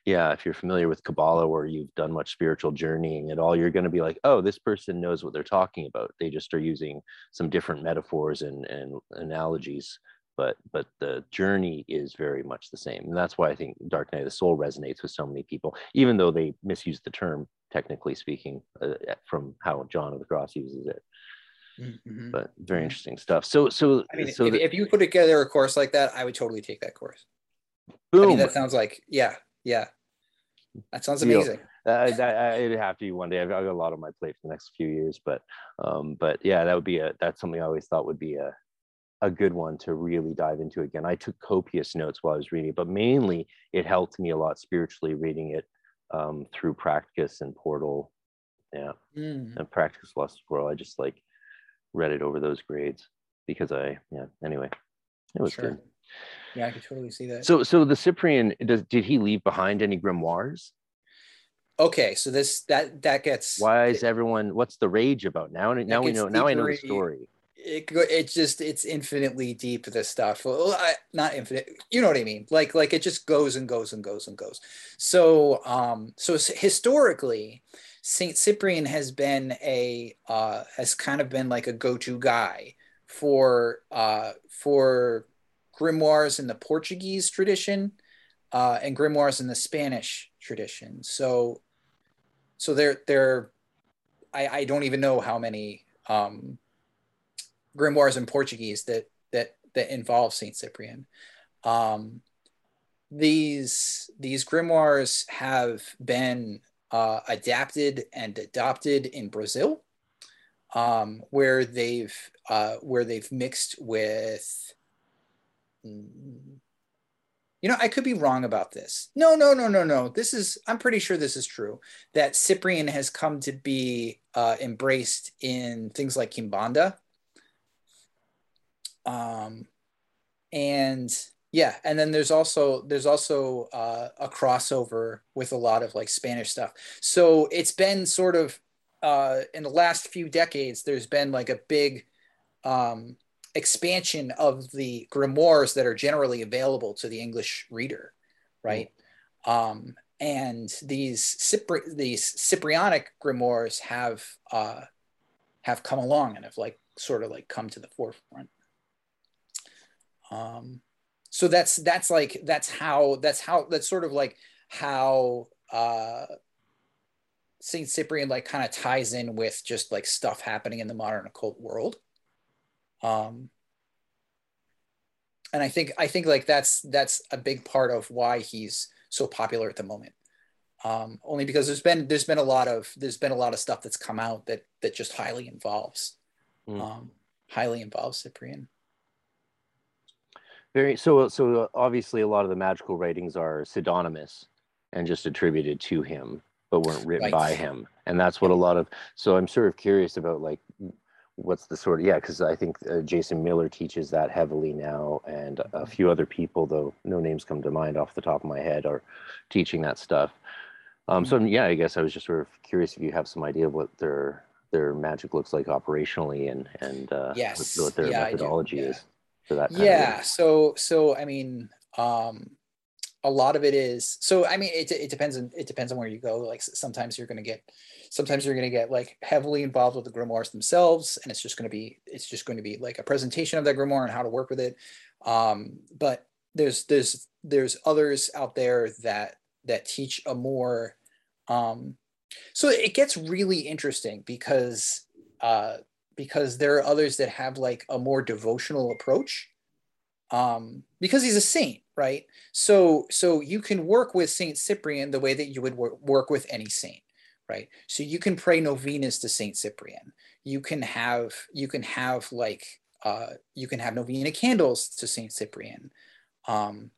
Speaker 2: yeah if you're familiar with kabbalah or you've done much spiritual journeying at all you're going to be like oh this person knows what they're talking about. They just are using some different metaphors and, and analogies but but the journey is very much the same and that's why i think dark night of the soul resonates with so many people even though they misuse the term technically speaking uh, from how john of the cross uses it
Speaker 3: mm, mhm.
Speaker 2: but very
Speaker 3: Mhm.
Speaker 2: interesting stuff so so
Speaker 3: I mean,
Speaker 2: so
Speaker 3: if,
Speaker 2: the-
Speaker 3: if you put together a course like that, I would totally take that course. I
Speaker 2: boom
Speaker 3: mean, that sounds like yeah, yeah. That sounds
Speaker 2: Deal.
Speaker 3: amazing.
Speaker 2: Uh, that, I- it'd have to be one day. I've, I've got a lot on my plate for the next few years, but um, but yeah, that would be a that's something I always thought would be a a good one to really dive into again. I took copious notes while I was reading, it, but mainly it helped me a lot spiritually reading it um, through practice and Portal, yeah,
Speaker 3: Mm.
Speaker 2: and Practicus Lost World. I just like read it over those grades because I yeah. Anyway, it was
Speaker 3: Sure.
Speaker 2: good.
Speaker 3: Yeah, I could totally see that.
Speaker 2: So so the Cyprian does did he leave behind any grimoires?
Speaker 3: okay, so this that that gets
Speaker 2: why is everyone what's the rage about now now we know now i know the story
Speaker 3: it it's just it's infinitely deep this stuff. Well I, not infinite you know what i mean? Like like it just goes and goes and goes and goes. So um so historically saint cyprian has been a uh has kind of been like a go-to guy for uh for grimoires in the Portuguese tradition uh, and grimoires in the Spanish tradition. So, so there, there, I, I don't even know how many um, grimoires in Portuguese that that that involve Saint Cyprian. Um, these these grimoires have been uh, adapted and adopted in Brazil, um, where they've uh, where they've mixed with. You know, I could be wrong about this. No, no, no, no, no. This is, I'm pretty sure this is true that Cyprian has come to be uh, embraced in things like Kimbanda. Um, and yeah and then there's also there's also uh, a crossover with a lot of like spanish stuff. So it's been sort of uh, in the last few decades there's been like a big um, expansion of the grimoires that are generally available to the english reader right? Mm. um, and these Cypri- these cyprianic grimoires have uh, have come along and have like sort of like come to the forefront um, so that's that's like that's how that's how that's sort of like how uh Saint Cyprian like kind of ties in with just like stuff happening in the modern occult world. Um and I think I think like that's that's a big part of why he's so popular at the moment. Um, only because there's been there's been a lot of there's been a lot of stuff that's come out that that just highly involves mm. um, highly involves Cyprian.
Speaker 2: Very so so obviously a lot of the magical writings are pseudonymous and just attributed to him, but weren't written right. by him. And that's what a lot of so I'm sort of curious about like what's the sort of yeah because i think uh, jason miller teaches that heavily now and a mm-hmm. few other people though no names come to mind off the top of my head are teaching that stuff um, so mm-hmm. yeah i guess i was just sort of curious if you have some idea of what their their magic looks like operationally and and uh,
Speaker 3: yes.
Speaker 2: what, what their
Speaker 3: yeah,
Speaker 2: methodology
Speaker 3: yeah.
Speaker 2: is for that
Speaker 3: yeah so so i mean um a lot of it is so i mean it, it depends on it depends on where you go. Like sometimes you're going to get sometimes you're going to get like heavily involved with the grimoires themselves and it's just going to be it's just going to be like a presentation of that grimoire and how to work with it. Um but there's there's there's others out there that that teach a more um so it gets really interesting because uh because there are others that have like a more devotional approach um, because he's a saint right? So so you can work with saint cyprian the way that you would wor- work with any saint right? So you can pray novenas to saint cyprian. You can have you can have like uh, you can have novena candles to saint cyprian. Um,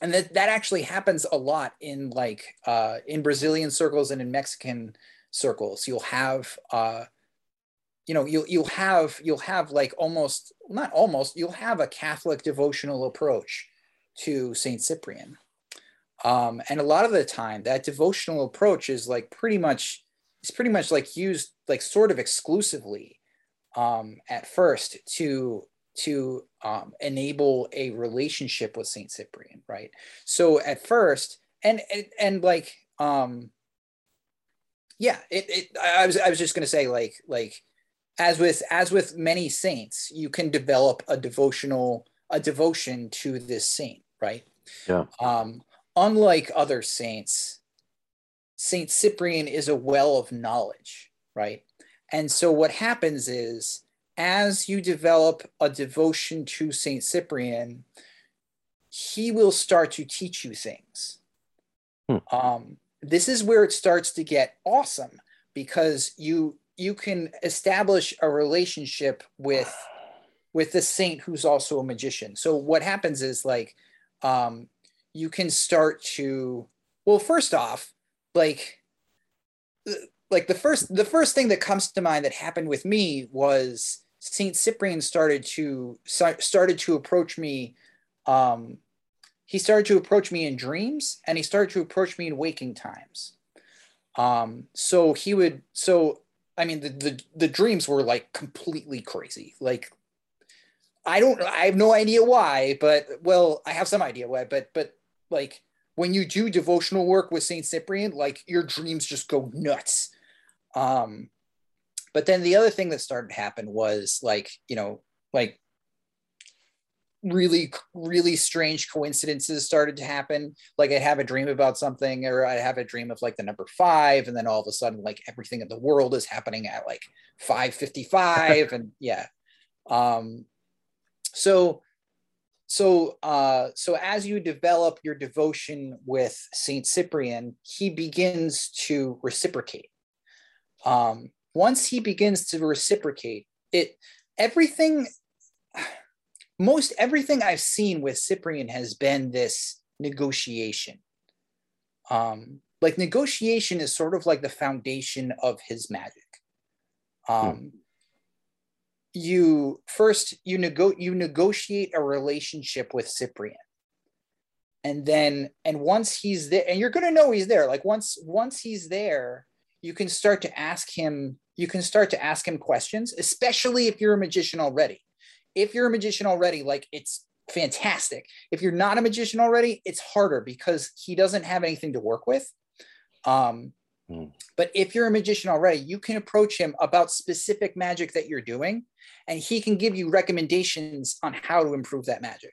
Speaker 3: and that that actually happens a lot in like uh, in brazilian circles and in mexican circles. You'll have uh, you know you'll you'll have you'll have like almost not almost you'll have a Catholic devotional approach to Saint Cyprian, um, and a lot of the time that devotional approach is like pretty much it's pretty much like used like sort of exclusively um, at first to to um, enable a relationship with Saint Cyprian, right? So at first, and and, and like um, yeah, it, it I was I was just gonna say like like as with as with many saints, you can develop a devotional a devotion to this saint, right?
Speaker 2: Yeah.
Speaker 3: Um, unlike other saints, Saint Cyprian is a well of knowledge, right? And so what happens is as you develop a devotion to Saint Cyprian, he will start to teach you things. Hmm. Um, this is where it starts to get awesome because you you can establish a relationship with with the saint who's also a magician. So what happens is like um you can start to well first off like like the first the first thing that comes to mind that happened with me was saint cyprian started to started to approach me um he started to approach me in dreams and he started to approach me in waking times. Um so he would so I mean, the, the, the dreams were like completely crazy. Like, I don't, I have no idea why, but well, I have some idea why, but, but like when you do devotional work with Saint Cyprian, like your dreams just go nuts. Um, but then the other thing that started to happen was like, you know, like really really strange coincidences started to happen. Like i'd have a dream about something or i'd have a dream of like the number five and then all of a sudden like everything in the world is happening at like 555 and <laughs> yeah. Um so so uh so as you develop your devotion with saint cyprian he begins to reciprocate. Um once he begins to reciprocate it everything most everything I've seen with Cyprian has been this negotiation. Um, like negotiation is sort of like the foundation of his magic. Um, hmm. You first you nego you negotiate a relationship with Cyprian, and then and once he's there, and you're gonna know he's there. Like once once he's there, you can start to ask him. You can start to ask him questions, especially if you're a magician already if you're a magician already, like it's fantastic. If you're not a magician already, it's harder because he doesn't have anything to work with. Um, mm. But if you're a magician already, you can approach him about specific magic that you're doing, and he can give you recommendations on how to improve that magic.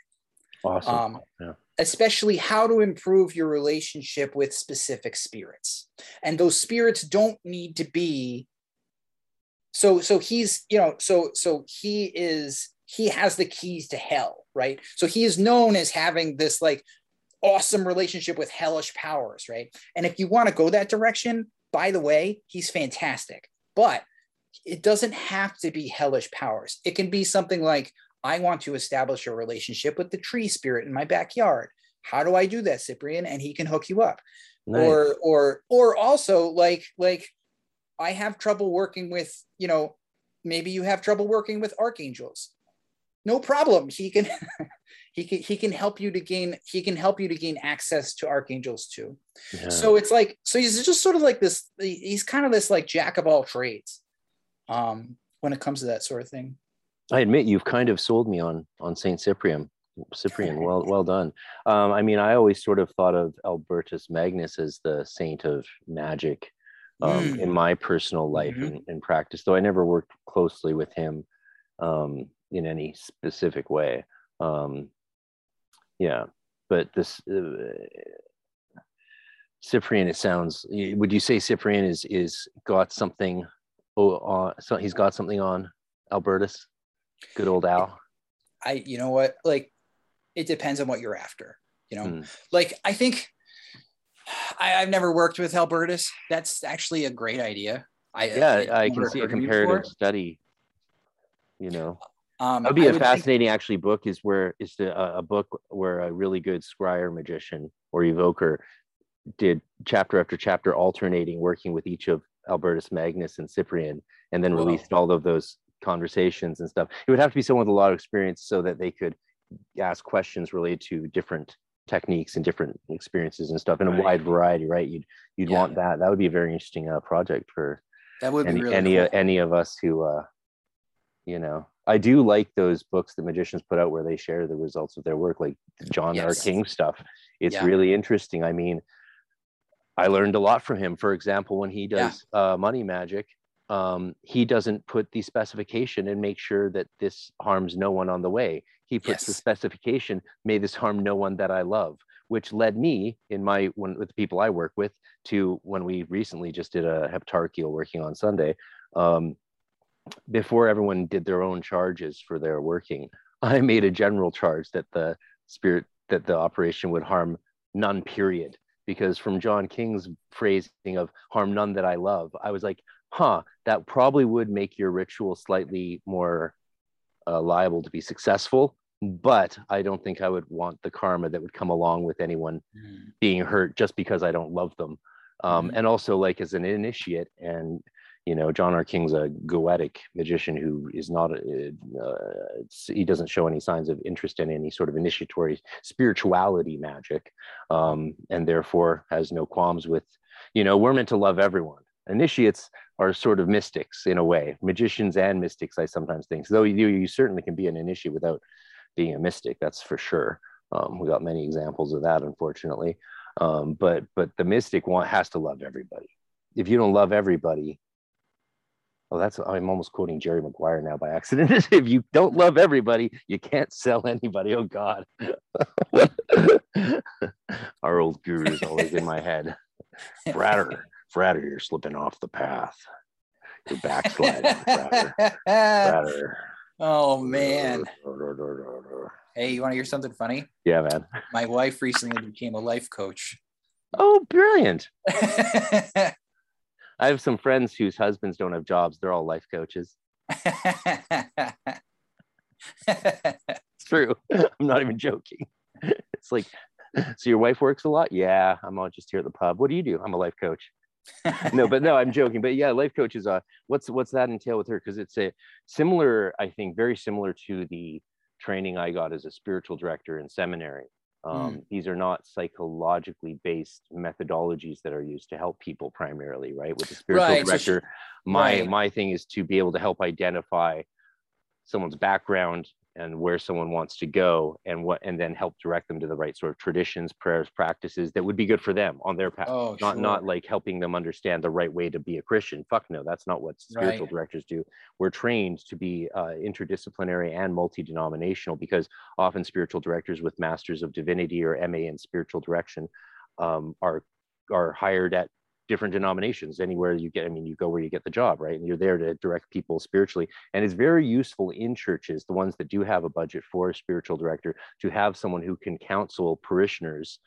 Speaker 2: Awesome. Um, yeah.
Speaker 3: Especially how to improve your relationship with specific spirits. And those spirits don't need to be so so he's you know so so he is he has the keys to hell, right? So he is known as having this like awesome relationship with hellish powers, right? And if you want to go that direction, by the way, he's fantastic. But it doesn't have to be hellish powers. It can be something like, I want to establish a relationship with the tree spirit in my backyard. How do I do that, Cyprian? And he can hook you up. Nice. Or or or also like like I have trouble working with, you know, maybe you have trouble working with archangels no problem he can <laughs> he can he can help you to gain he can help you to gain access to archangels too yeah. so it's like so he's just sort of like this he's kind of this like jack of all trades um when it comes to that sort of thing
Speaker 2: i admit you've kind of sold me on on saint cyprian cyprian well <laughs> well done um i mean i always sort of thought of albertus magnus as the saint of magic um, mm. in my personal life mm-hmm. and, and practice though i never worked closely with him um in any specific way. Um, yeah, but this uh, Cyprian, it sounds. Would you say Cyprian is is got something? Oh, uh, so he's got something on Albertus. Good old Al.
Speaker 3: I, you know what, like, it depends on what you're after. You know, mm. like I think I, have never worked with Albertus. That's actually a great idea. I
Speaker 2: yeah, I, I can see a comparative study. You know, um, that would be I a fascinating think... actually book. Is where is the uh, a book where a really good scryer magician or evoker did chapter after chapter alternating, working with each of Albertus Magnus and Cyprian, and then released all of those conversations and stuff. It would have to be someone with a lot of experience so that they could ask questions related to different techniques and different experiences and stuff in right. a wide variety, right? You'd you'd yeah. want that. That would be a very interesting uh, project for
Speaker 3: that would
Speaker 2: any
Speaker 3: really
Speaker 2: any, cool. uh, any of us who uh, you know I do like those books that magicians put out where they share the results of their work, like John yes. R. King stuff. It's yeah. really interesting. I mean, I learned a lot from him. For example, when he does yeah. uh, money magic, um, he doesn't put the specification and make sure that this harms no one on the way. He puts yes. the specification, may this harm no one that I love, which led me in my when with the people I work with to when we recently just did a heptarchical working on Sunday. Um, before everyone did their own charges for their working, <laughs> I made a general charge that the spirit that the operation would harm none, period. Because from John King's phrasing of harm none that I love, I was like, huh, that probably would make your ritual slightly more uh, liable to be successful. But I don't think I would want the karma that would come along with anyone mm. being hurt just because I don't love them. Um, mm. And also, like as an initiate and you know john r. King's a goetic magician who is not uh, he doesn't show any signs of interest in any sort of initiatory spirituality magic um, and therefore has no qualms with you know we're meant to love everyone. Initiates are sort of mystics in a way. Magicians and mystics i sometimes think though you, you certainly can be an initiate without being a mystic that's for sure. Um, we got many examples of that unfortunately. Um, but but the mystic want has to love everybody. If you don't love everybody Oh, that's I'm almost quoting Jerry Maguire now by accident. <laughs> if you don't love everybody, you can't sell anybody. Oh God. <laughs> Our old guru is always in my head. Frater, Frater, you're slipping off the path. You're backsliding, Frater. Frater.
Speaker 3: Oh man. <laughs> Hey, you want to hear something funny?
Speaker 2: Yeah, man.
Speaker 3: My wife recently became a life coach.
Speaker 2: Oh, brilliant. I have some friends whose husbands don't have jobs. They're all life coaches. it's <laughs> true. <laughs> I'm not even joking. It's like, so your wife works a lot? Yeah, I'm all just here at the pub. What do you do? I'm a life coach. no, but no, I'm joking. But yeah, life coaches. uh what's what's that entail with her? Because it's a similar, I think, very similar to the training I got as a spiritual director in seminary. Um, mm. These are not psychologically based methodologies that are used to help people primarily, right? With the spiritual right. director, so she, my right. my thing is to be able to help identify someone's background and where someone wants to go and what and then help direct them to the right sort of traditions prayers practices that would be good for them on their path oh, not sure. not like helping them understand the right way to be a christian fuck no that's not what spiritual right. directors do we're trained to be uh, interdisciplinary and multi-denominational because often spiritual directors with masters of divinity or ma in spiritual direction um, are are hired at different denominations anywhere you get i mean you go where you get the job right and you're there to direct people spiritually and it's very useful in churches the ones that do have a budget for a spiritual director to have someone who can counsel parishioners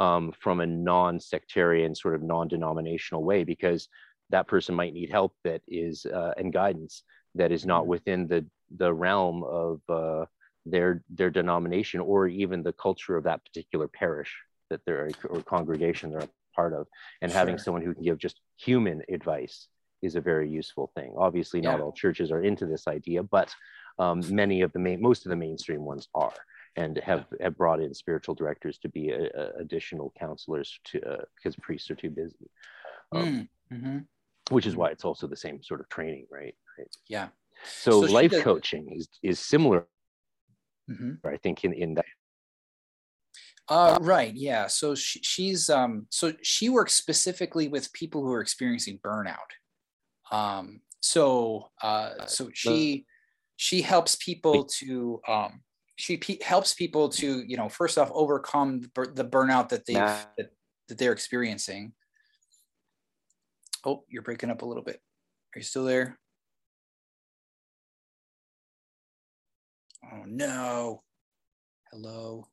Speaker 2: um, from a non-sectarian sort of non-denominational way because that person might need help that is uh, and guidance that is not mm-hmm. within the the realm of uh, their their denomination or even the culture of that particular parish that they're or congregation they're part of and sure. having someone who can give just human advice is a very useful thing obviously not yeah. all churches are into this idea but um, many of the main most of the mainstream ones are and have, have brought in spiritual directors to be a, a additional counselors to uh, because priests are too busy um, mm, mm-hmm. which is why it's also the same sort of training right, right?
Speaker 3: yeah
Speaker 2: so, so life coaching is is similar mm-hmm. i think in in that
Speaker 3: uh, right. Yeah. So she, she's um, so she works specifically with people who are experiencing burnout. Um, so uh, so she she helps people to um, she p- helps people to you know first off overcome the, the burnout that they that, that they're experiencing. Oh, you're breaking up a little bit. Are you still there? Oh no. Hello.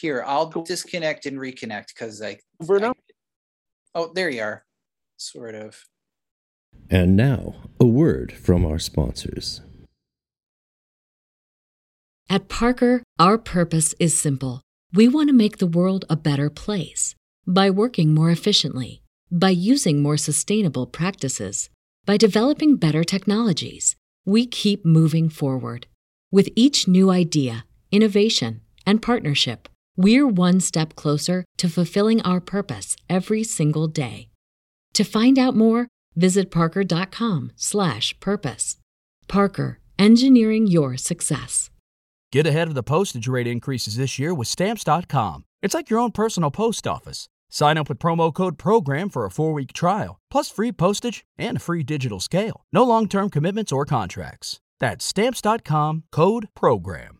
Speaker 3: Here, I'll disconnect and reconnect because I, I. Oh, there you are. Sort of.
Speaker 1: And now, a word from our sponsors.
Speaker 4: At Parker, our purpose is simple. We want to make the world a better place by working more efficiently, by using more sustainable practices, by developing better technologies. We keep moving forward. With each new idea, innovation, and partnership, we're one step closer to fulfilling our purpose every single day. To find out more, visit parker.com/purpose. Parker, engineering your success.
Speaker 5: Get ahead of the postage rate increases this year with stamps.com. It's like your own personal post office. Sign up with promo code PROGRAM for a four week trial, plus free postage and a free digital scale. No long term commitments or contracts. That's stamps.com code PROGRAM.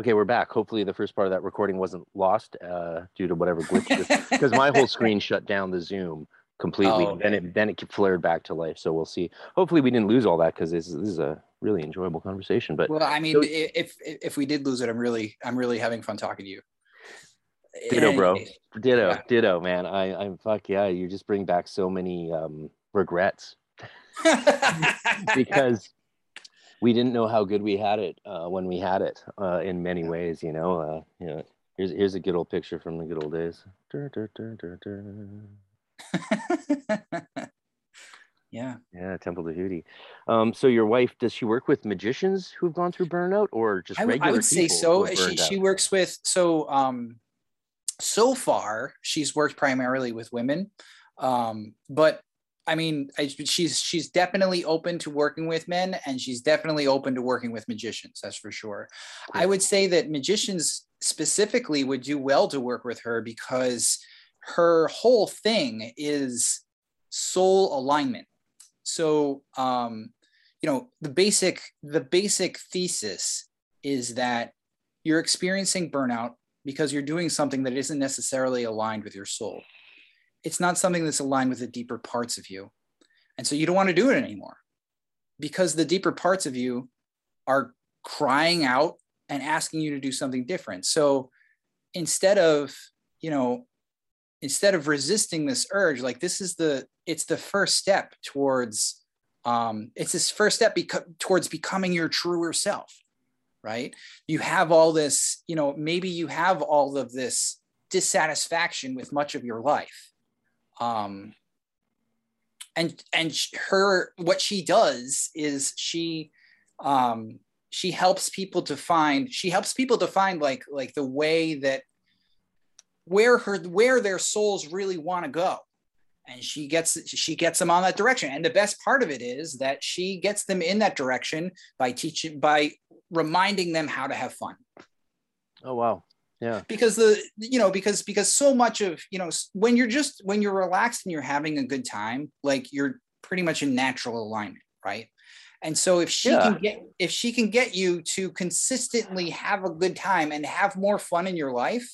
Speaker 2: Okay, we're back. Hopefully, the first part of that recording wasn't lost uh, due to whatever glitch, because my whole screen shut down the Zoom completely. Oh, okay. Then it then it flared back to life. So we'll see. Hopefully, we didn't lose all that because this, this is a really enjoyable conversation. But
Speaker 3: well, I mean, so, if if we did lose it, I'm really I'm really having fun talking to you.
Speaker 2: Ditto, bro. Ditto,
Speaker 3: Yeah.
Speaker 2: ditto, man. I, I'm fuck yeah. You just bring back so many um, regrets <laughs> because we didn't know how good we had it uh, when we had it uh, in many ways. You know, uh, you know. Here's here's a good old picture from the good old days. Dur, dur, dur,
Speaker 3: yeah.
Speaker 2: Yeah, Temple to Hootie. Um, so your wife does she work with magicians who've gone through burnout, or just
Speaker 3: I,
Speaker 2: regular
Speaker 3: I would say so. She she
Speaker 2: out?
Speaker 3: works with so um so far she's worked primarily with women, um, but I mean I, she's she's definitely open to working with men, and she's definitely open to working with magicians. That's for sure. I would say that magicians specifically would do well to work with her because her whole thing is soul alignment. So um, you know the basic the basic thesis is that you're experiencing burnout because you're doing something that isn't necessarily aligned with your soul it's not something that's aligned with the deeper parts of you. And so you don't want to do it anymore because the deeper parts of you are crying out and asking you to do something different. So instead of you know instead of resisting this urge like this is the it's the first step towards um it's this first step beco- towards becoming your truer self right? You have all this you know maybe you have all of this dissatisfaction with much of your life um and and her what she does is she um she helps people to find she helps people to find like like the way that where her where their souls really want to go. And she gets she gets them on that direction. And the best part of it is that she gets them in that direction by teaching by reminding them how to have fun.
Speaker 2: Oh wow, yeah,
Speaker 3: because the you know because because so much of you know when you're just when you're relaxed and you're having a good time like you're pretty much in natural alignment right and so if she
Speaker 2: Yeah.
Speaker 3: can get if she can get you to consistently have a good time and have more fun in your life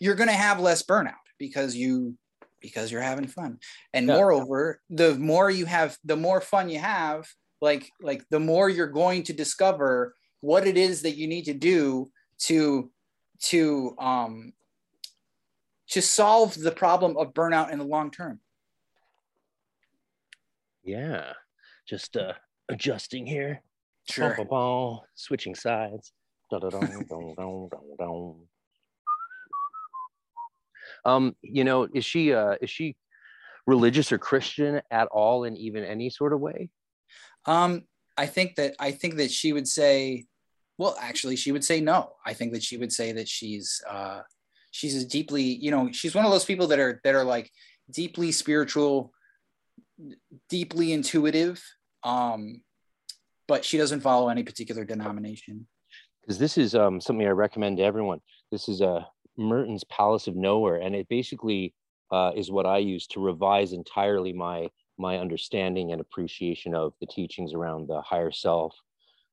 Speaker 3: you're going to have less burnout because you because you're having fun and
Speaker 2: Yeah.
Speaker 3: moreover the more you have the more fun you have like like the more you're going to discover what it is that you need to do to to um to solve the problem of burnout in the long term
Speaker 2: yeah. Just uh, adjusting here.
Speaker 3: sure
Speaker 2: Bum, bum, bum. Switching sides. Um, you know, is she uh is she religious or Christian at all in even any sort of way?
Speaker 3: um i think that i think that she would say well actually she would say no i think that she would say that she's uh she's a deeply you know she's one of those people that are that are like deeply spiritual deeply intuitive um but she doesn't follow any particular denomination
Speaker 2: Because this is um something I recommend to everyone. This is uh Merton's Palace of Nowhere, and it basically uh, is what I use to revise entirely my my understanding and appreciation of the teachings around the higher self,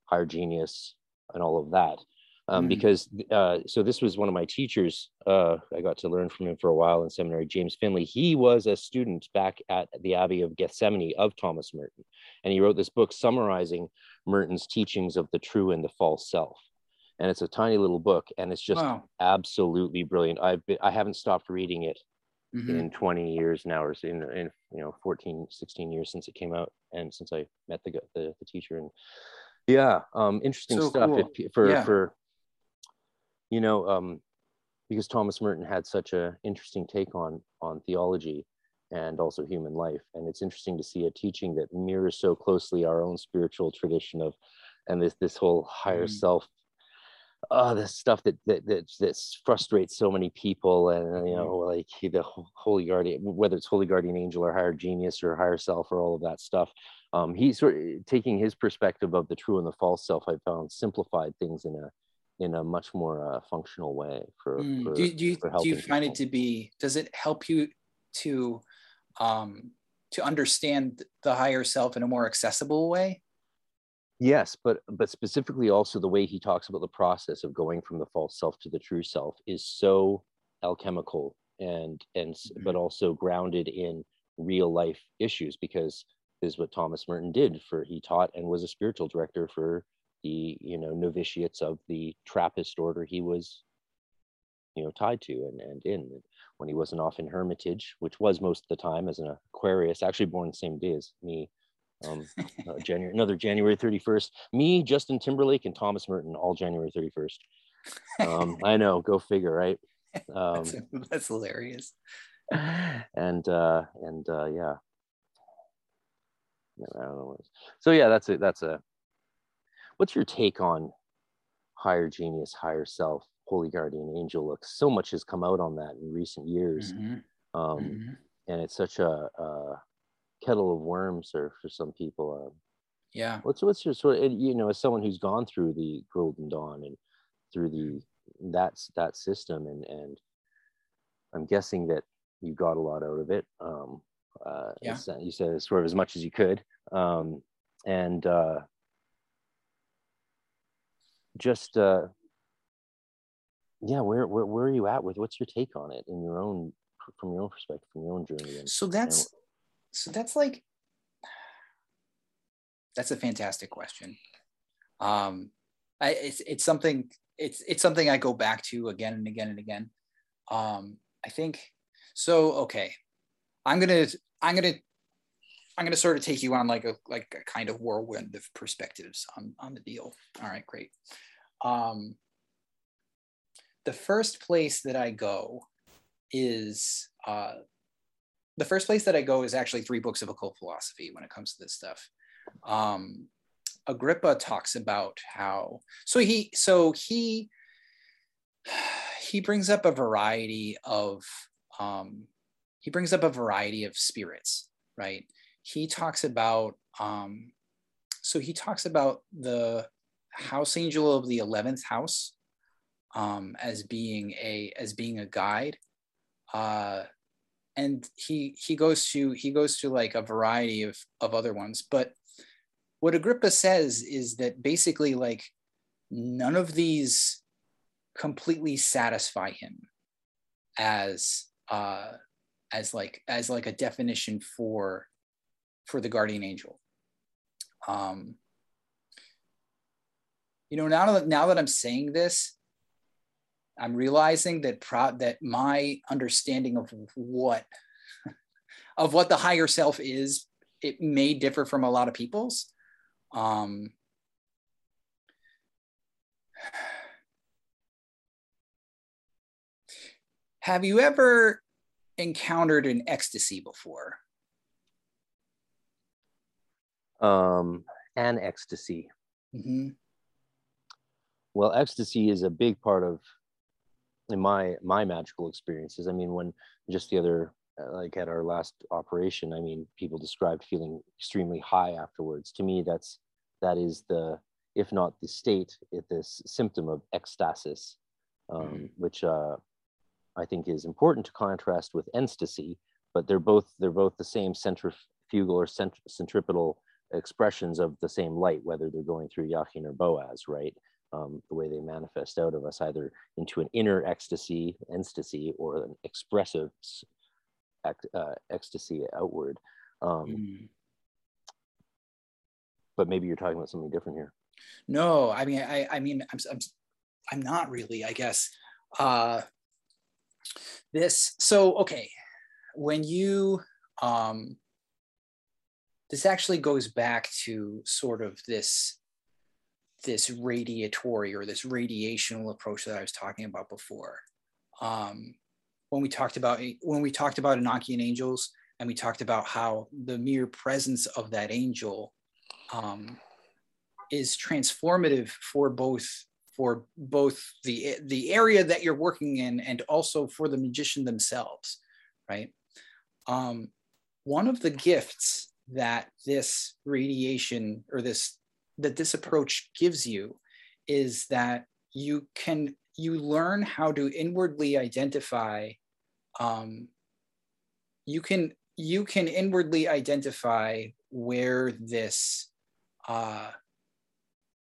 Speaker 2: higher genius, and all of that. Um,
Speaker 3: Mm.
Speaker 2: Because uh, so this was one of my teachers. Uh, I got to learn from him for a while in seminary. James Finley. He was a student back at the Abbey of Gethsemani of Thomas Merton, and he wrote this book summarizing Merton's teachings of the true and the false self. And it's a tiny little book, and it's just
Speaker 3: wow
Speaker 2: absolutely brilliant. I've been, I haven't stopped reading it
Speaker 3: Mhm.
Speaker 2: in 20 years now or in, in you know 14 16 years since it came out and since i met the the, the teacher and yeah um interesting
Speaker 3: So
Speaker 2: stuff
Speaker 3: cool.
Speaker 2: if, for
Speaker 3: Yeah.
Speaker 2: for you know um because thomas merton had such a interesting take on on theology and also human life and it's interesting to see a teaching that mirrors so closely our own spiritual tradition of and this this whole higher
Speaker 3: Mhm.
Speaker 2: self uh the stuff that that that that frustrates so many people and you know like the holy guardian whether it's holy guardian angel or higher genius or higher self or all of that stuff um he's sort of taking his perspective of the true and the false self i found simplified things in a in a much more uh, functional way for,
Speaker 3: Mm.
Speaker 2: for
Speaker 3: do, you- do you do you find it to be does it help you to um to understand the higher self in a more accessible way
Speaker 2: Yes, but but specifically also the way he talks about the process of going from the false self to the true self is so alchemical and and s- but mm-hmm. also grounded in real life issues because this is what Thomas Merton did for he taught and was a spiritual director for the you know novitiates of the Trappist order he was you know tied to and, and in when he wasn't off in hermitage which was most of the time as an aquarius actually born the same day as me um, uh, January, another January 31st. Me, Justin Timberlake, and Thomas Merton, all January 31st. Um, <laughs> I know, go figure, right? Um,
Speaker 3: that's, that's hilarious.
Speaker 2: And uh, and uh, yeah, I don't know. So yeah, that's a that's a. What's your take on higher genius, higher self, holy guardian angel? Look, so much has come out on that in recent years,
Speaker 3: Mhm.
Speaker 2: um,
Speaker 3: Mhm.
Speaker 2: and it's such a, a kettle of worms, or for some people. Uh,
Speaker 3: Yeah.
Speaker 2: what's what's your sort of you know as someone who's gone through the golden dawn and through the that's that system and and i'm guessing that you got a lot out of it um uh
Speaker 3: Yeah.
Speaker 2: you said sort of as much as you could um and uh just uh yeah where, where where are you at with what's your take on it in your own from your own perspective from your own journey and,
Speaker 3: So that's so that's like that's a fantastic question. Um, I it's it's something it's it's something I go back to again and again and again. Um, I think so. Okay, I'm gonna I'm gonna I'm gonna sort of take you on like a like a kind of whirlwind of perspectives on on the deal. All right, great. Um, the first place that I go is uh, the first place that I go is actually three books of occult philosophy when it comes to this stuff. Um, Agrippa talks about how so he so he he brings up a variety of um, he brings up a variety of spirits, right? He talks about um, so he talks about the house angel of the eleventh house um, as being a as being a guide. Uh, and he he goes to he goes to like a variety of of other ones but what agrippa says is that basically like none of these completely satisfy him as uh as like as like a definition for for the guardian angel. Um you know now that now that i'm saying this I'm realizing that pro- that my understanding of what <laughs> of what the higher self is, it may differ from a lot of people's. Um, <sighs> have you ever encountered an ecstasy before?
Speaker 2: um and ecstasy
Speaker 3: Mm-hmm.
Speaker 2: well ecstasy is a big part of in my my magical experiences i mean when just the other uh, like at our last operation i mean people described feeling extremely high afterwards to me that's that is the if not the state it this symptom of ecstasis um,
Speaker 3: Mhm.
Speaker 2: which uh, i think is important to contrast with ecstasy but they're both they're both the same centrifugal or cent- centripetal expressions of the same light whether they're going through Yachin or Boaz right um, the way they manifest out of us, either into an inner ecstasy, ecstasy, or an expressive uh, ecstasy outward. Um,
Speaker 3: Mm.
Speaker 2: But maybe you're talking about something different here.
Speaker 3: No, I mean, I, I mean, I'm, I'm, I'm not really, I guess. Uh, this, so, okay, when you, um, this actually goes back to sort of this, this radiatory or this radiational approach that I was talking about before. Um, when we talked about, when we talked about Enochian angels and we talked about how the mere presence of that angel, um, is transformative for both for both the the area that you're working in and also for the magician themselves right um, one of the gifts that this radiation or this that this approach gives you is that you can you learn how to inwardly identify um, you can you can inwardly identify where this uh,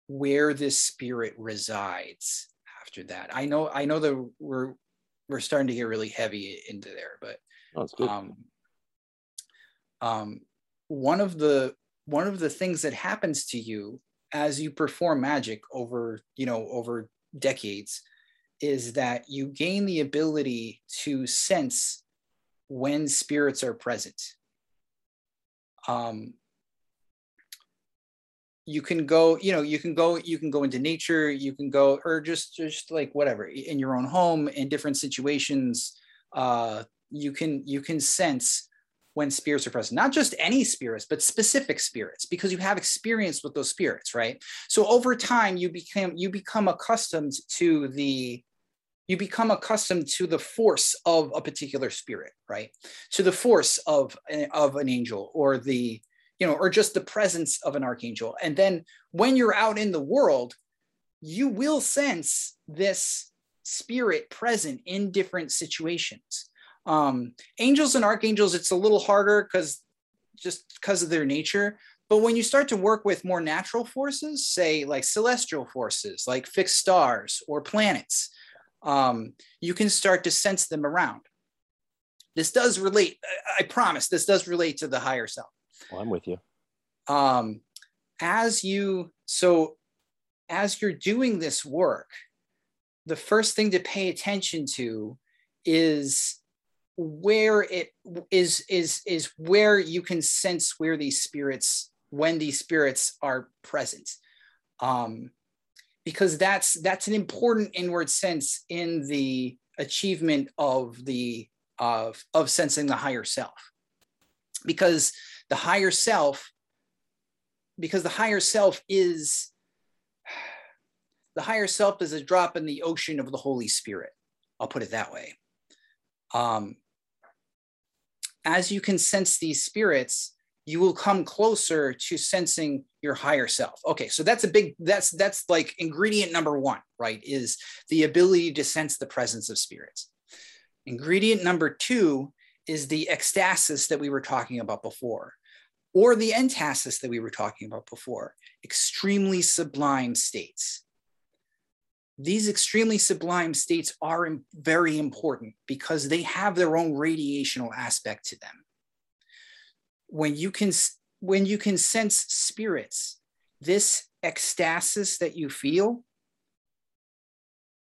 Speaker 3: where this spirit resides after that. I know I know that we're we're starting to get really heavy into there, but
Speaker 2: Oh,
Speaker 3: um, um, one of the one of the things that happens to you as you perform magic over you know over decades is that you gain the ability to sense when spirits are present. Um, you can go you know you can go you can go into nature you can go or just just like whatever in your own home in different situations uh you can you can sense when spirits are present not just any spirits but specific spirits because you have experience with those spirits right so over time you become you become accustomed to the you become accustomed to the force of a particular spirit right to the force of of an angel or the you know, or just the presence of an archangel. And then when you're out in the world, you will sense this spirit present in different situations. Um, angels and archangels, it's a little harder because just because of their nature. But when you start to work with more natural forces, say like celestial forces, like fixed stars or planets, um, you can start to sense them around. This does relate, I promise, this does relate to the higher self.
Speaker 2: Well, I'm with you.
Speaker 3: Um, as you, so as you're doing this work, the first thing to pay attention to is where it is is is where you can sense where these spirits when these spirits are present. Um because that's that's an important inward sense in the achievement of the of of sensing the higher self. Because the higher self because the higher self is the higher self is a drop in the ocean of the holy spirit. I'll put it that way. Um, as you can sense these spirits you will come closer to sensing your higher self okay so that's a big that's that's like ingredient number one right is the ability to sense the presence of spirits ingredient number two is the ecstasis that we were talking about before, or the entasis that we were talking about before, extremely sublime states. These extremely sublime states are very important because they have their own radiational aspect to them. When you can, when you can sense spirits, this ecstasis that you feel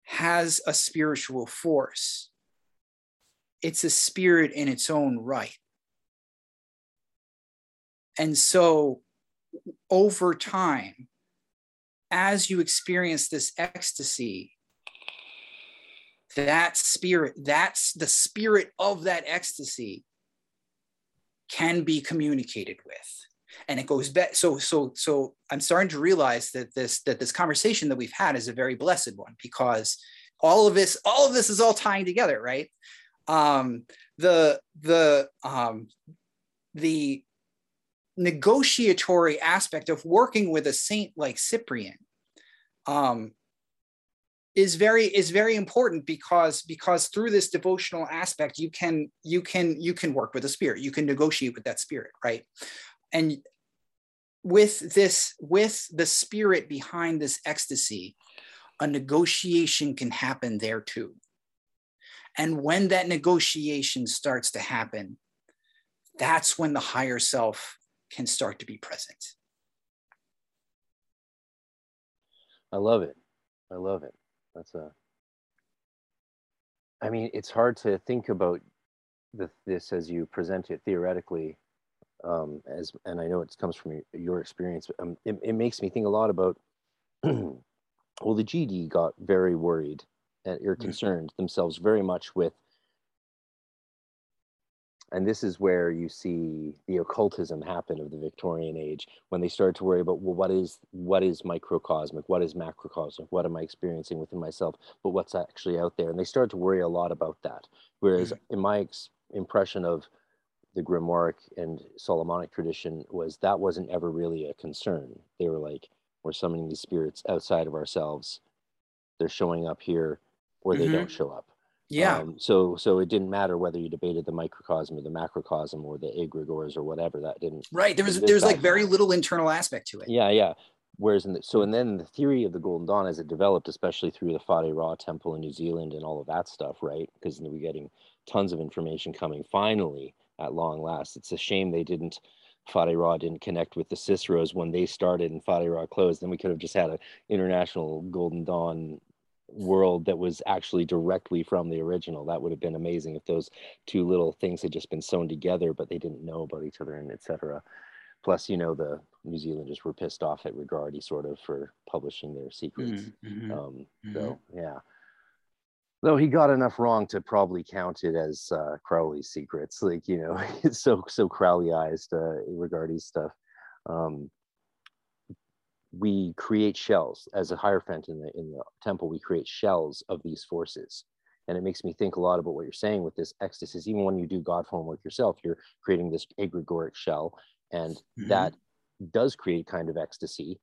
Speaker 3: has a spiritual force it's a spirit in its own right. And so over time, as you experience this ecstasy, that spirit, that's the spirit of that ecstasy can be communicated with. And it goes back. So, so, so I'm starting to realize that this that this conversation that we've had is a very blessed one because all of this, all of this is all tying together, right? um, the the um, the negotiatory aspect of working with a saint like Cyprian um, is very is very important because because through this devotional aspect you can you can you can work with a spirit. You can negotiate with that spirit right? And with this with the spirit behind this ecstasy a negotiation can happen there too. And when that negotiation starts to happen, that's when the higher self can start to be present.
Speaker 2: I love it. I love it. That's a. I mean, it's hard to think about the, this as you present it theoretically, um, as and I know it comes from your experience. But, um, it, it makes me think a lot about. <clears throat> well, the GD got very worried and are mm-hmm. concerned themselves very much with and this is where you see the occultism happen of the victorian age when they started to worry about well what is what is microcosmic? What is macrocosmic? What am i experiencing within myself? But what's actually out there? And they started to worry a lot about that. Whereas mm-hmm. in my ex- impression of the grimoire and solomonic tradition was that wasn't ever really a concern. They were like we're summoning these spirits outside of ourselves. They're showing up here or they mm-hmm. don't show up.
Speaker 3: Yeah. Um,
Speaker 2: so so it didn't matter whether you debated the microcosm or the macrocosm or the egregores or whatever. That didn't.
Speaker 3: Right. There was there's like very little internal aspect to it.
Speaker 2: Yeah, yeah. Whereas in the, so and then the theory of the Golden Dawn as it developed, especially through the Whare Ra temple in New Zealand and all of that stuff, right? Because we're getting tons of information coming finally at long last. It's a shame they didn't Whare Ra didn't connect with the Ciceros when they started and Whare Ra closed. Then we could have just had an international Golden Dawn world that was actually directly from the original. That would have been amazing if those two little things had just been sewn together, but they didn't know about each other and etc. Plus, you know, the New Zealanders were pissed off at Regardie sort of for publishing their secrets.
Speaker 3: Mm-hmm.
Speaker 2: Um, So yeah, though he got enough wrong to probably count it as uh, Crowley's secrets. Like you know, it's <laughs> so so Crowleyized uh, stuff. Um, we create shells as a hierophant in the in the temple. We create shells of these forces, and it makes me think a lot about what you're saying with this ecstasy. Even when you do God form work yourself, you're creating this egregoric shell, and
Speaker 3: Mhm.
Speaker 2: that does create kind of ecstasy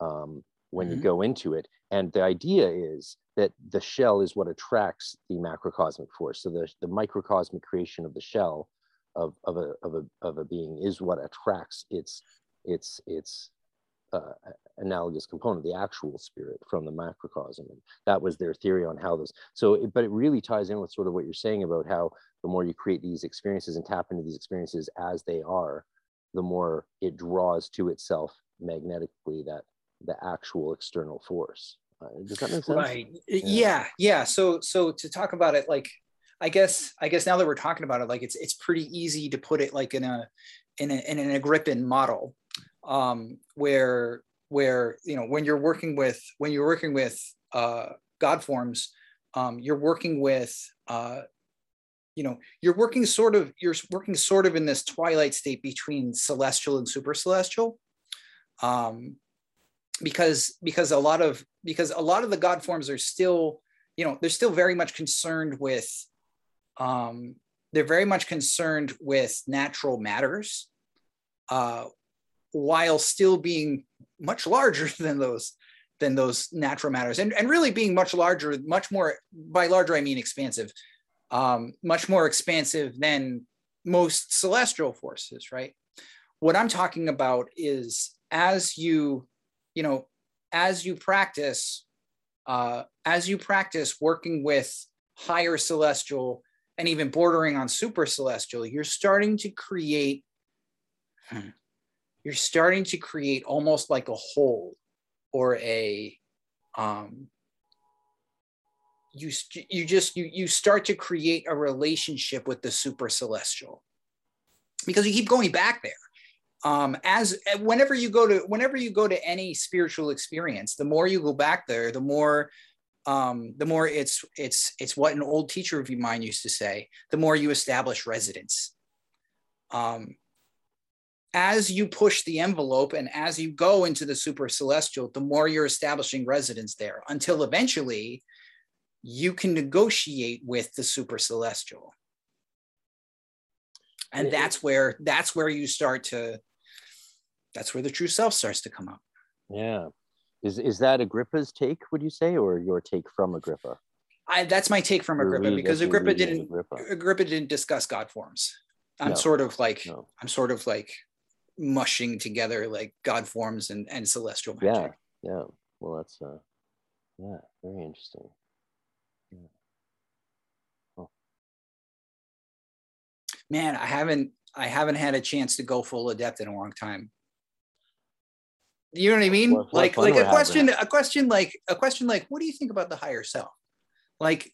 Speaker 2: um, when
Speaker 3: Mhm.
Speaker 2: you go into it. And the idea is that the shell is what attracts the macrocosmic force. So the, the microcosmic creation of the shell of, of, a, of, a, of a being is what attracts its, its, its uh, analogous component, the actual spirit from the macrocosm. And that was their theory on how this. so, it, but it really ties in with sort of what you're saying about how the more you create these experiences and tap into these experiences as they are, the more it draws to itself magnetically that the actual external force. Uh, does that make sense?
Speaker 3: right yeah. yeah so so to talk about it like i guess i guess now that we're talking about it like it's it's pretty easy to put it like in a in, a, in an agrippin model um where where you know when you're working with when you're working with uh god forms um you're working with uh you know you're working sort of you're working sort of in this twilight state between celestial and super celestial um because because a lot of because a lot of the god forms are still you know they're still very much concerned with um they're very much concerned with natural matters uh while still being much larger <laughs> than those than those natural matters and, and really being much larger much more by larger i mean expansive um much more expansive than most celestial forces right? What i'm talking about is as you you know as you practice uh, as you practice working with higher celestial and even bordering on super celestial you're starting to create hmm, you're starting to create almost like a whole or a um you you just you you start to create a relationship with the super celestial because you keep going back there um, as whenever you go to whenever you go to any spiritual experience, the more you go back there, the more um, the more it's it's it's what an old teacher of mine used to say. The more you establish residence. Um, as you push the envelope and as you go into the super celestial, the more you're establishing residence there until eventually you can negotiate with the super celestial. And that's where that's where you start to that's where the true self starts to come up.
Speaker 2: Yeah. Is is that Agrippa's take, would you say, or your take from Agrippa?
Speaker 3: I, that's my take from
Speaker 2: You're
Speaker 3: Agrippa because Agrippa didn't
Speaker 2: Agrippa.
Speaker 3: Agrippa didn't discuss God forms. I'm
Speaker 2: No.
Speaker 3: sort of like
Speaker 2: No.
Speaker 3: I'm sort of like mushing together like God forms and, and celestial
Speaker 2: Yeah.
Speaker 3: magic.
Speaker 2: Yeah. yeah. Well, that's uh, yeah, very interesting.
Speaker 3: Man, I haven't I haven't had a chance to go full adept in a long time. You know what I mean?
Speaker 2: What
Speaker 3: like like a question
Speaker 2: having.
Speaker 3: a question like a question like what do you think about the higher self? Like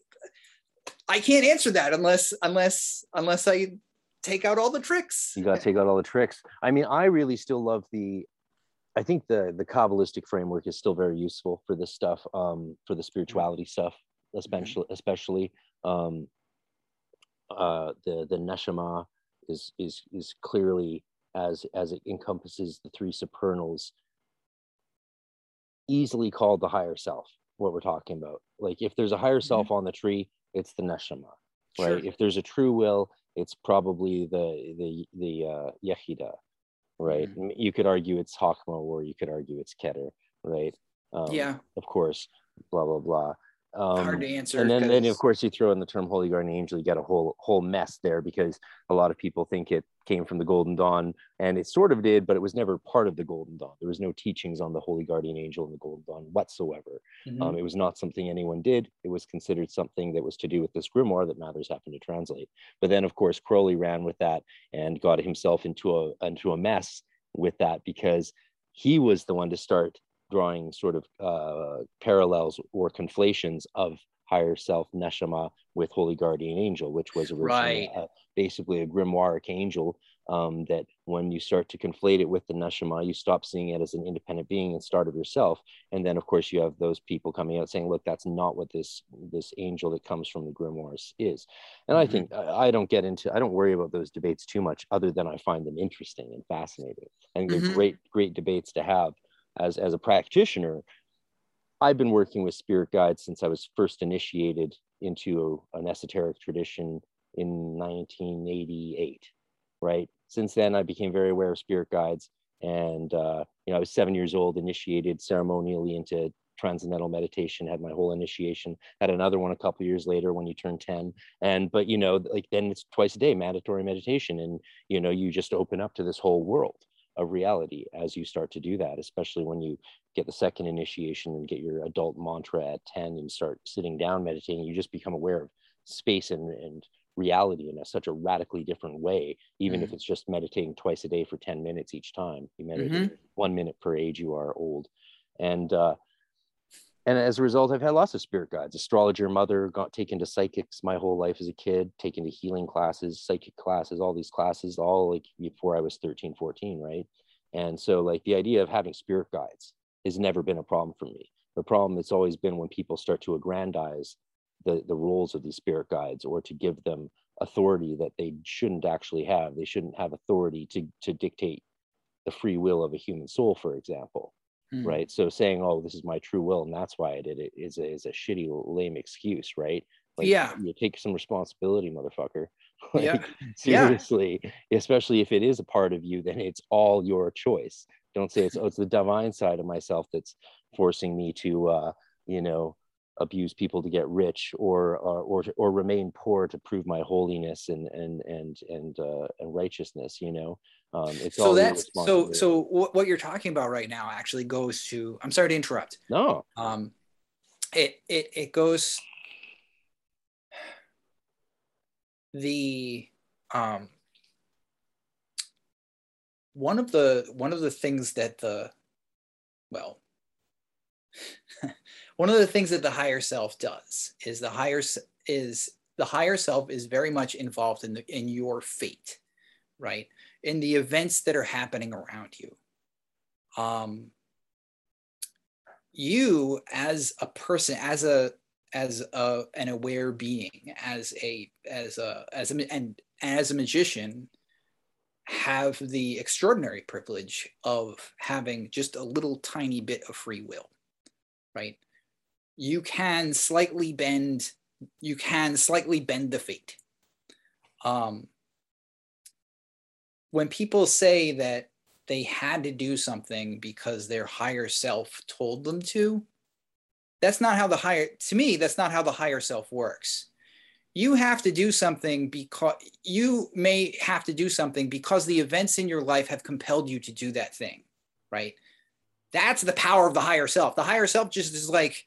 Speaker 3: I can't answer that unless unless unless I take out all the tricks.
Speaker 2: You got to take out all the tricks. I mean, I really still love the. I think the the kabbalistic framework is still very useful for this stuff, um, for the spirituality stuff, especially especially um, uh, the the neshama is is is clearly as as it encompasses the three supernals, easily called the higher self. What we're talking about, like if there's a higher self on the tree, it's the neshama, right?
Speaker 3: Sure.
Speaker 2: If there's a true will, it's probably the the the uh, yechida, right? M- You could argue it's Hakma, or you could argue it's Keter, right? Um,
Speaker 3: Yeah.
Speaker 2: of course, blah blah blah. Um,
Speaker 3: Hard to answer.
Speaker 2: and then, then of course you throw in the term holy guardian angel you get a whole whole mess there because a lot of people think it came from the golden dawn and it sort of did but it was never part of the golden dawn there was no teachings on the holy guardian angel in the golden dawn whatsoever
Speaker 3: Mhm.
Speaker 2: um, it was not something anyone did it was considered something that was to do with this grimoire that mathers happened to translate but then of course crowley ran with that and got himself into a into a mess with that because he was the one to start drawing sort of uh, parallels or conflations of higher self neshama with holy guardian angel which was originally
Speaker 3: Right.
Speaker 2: basically a grimoire archangel um, that when you start to conflate it with the neshama you stop seeing it as an independent being and start of yourself and then of course you have those people coming out saying look that's not what this this angel that comes from the grimoires is and i
Speaker 3: Mhm.
Speaker 2: think I, I don't get into i don't worry about those debates too much other than i find them interesting and fascinating and they're
Speaker 3: Mhm.
Speaker 2: great great debates to have as as a practitioner i've been working with spirit guides since i was first initiated into an esoteric tradition in 1988 right? Since then i became very aware of spirit guides and uh, you know i was seven years old initiated ceremonially into transcendental meditation had my whole initiation had another one a couple years later when you turn 10 and but you know like then it's twice a day mandatory meditation. And you know you just open up to this whole world of reality as you start to do that especially when you get the second initiation and get your adult mantra at 10 and start sitting down meditating you just become aware of space and, and reality in a, such a radically different way even if it's just meditating twice a day for 10 minutes each time. You meditate one minute per age you are old. And uh and as a result i've had lots of spirit guides astrologer mother got taken to psychics my whole life as a kid taken to healing classes psychic classes all these classes all like before i was 13 14 right? And so like the idea of having spirit guides has never been a problem for me. The problem it's always been when people start to aggrandize the the roles of these spirit guides or to give them authority that they shouldn't actually have. They shouldn't have authority to to dictate the free will of a human soul for example
Speaker 3: Mm.
Speaker 2: right so saying oh this is my true will and that's why i did it is a, is a shitty lame excuse right like
Speaker 3: Yeah.
Speaker 2: you take some responsibility motherfucker <laughs>
Speaker 3: Yeah.
Speaker 2: Like,
Speaker 3: Yeah.
Speaker 2: seriously especially if it is a part of you then it's all your choice don't say it's oh it's the divine side of myself that's forcing me to uh you know abuse people to get rich or or or, or remain poor to prove my holiness and and and and uh and righteousness you know? Um it's
Speaker 3: so
Speaker 2: all
Speaker 3: that's so so what, what you're talking about right now actually goes to i'm sorry to interrupt.
Speaker 2: No.
Speaker 3: Um it it it goes the um one of the one of the things that the well <laughs> one of the things that the higher self does is the higher is the higher self is very much involved in the in your fate right? In the events that are happening around you. Um you as a person as a as a, an aware being as a as a as a and as a magician have the extraordinary privilege of having just a little tiny bit of free will right you can slightly bend you can slightly bend the fate. Um when people say that they had to do something because their higher self told them to that's not how the higher to me that's not how the higher self works. You have to do something because you may have to do something because the events in your life have compelled you to do that thing right? That's the power of the higher self. The higher self just is like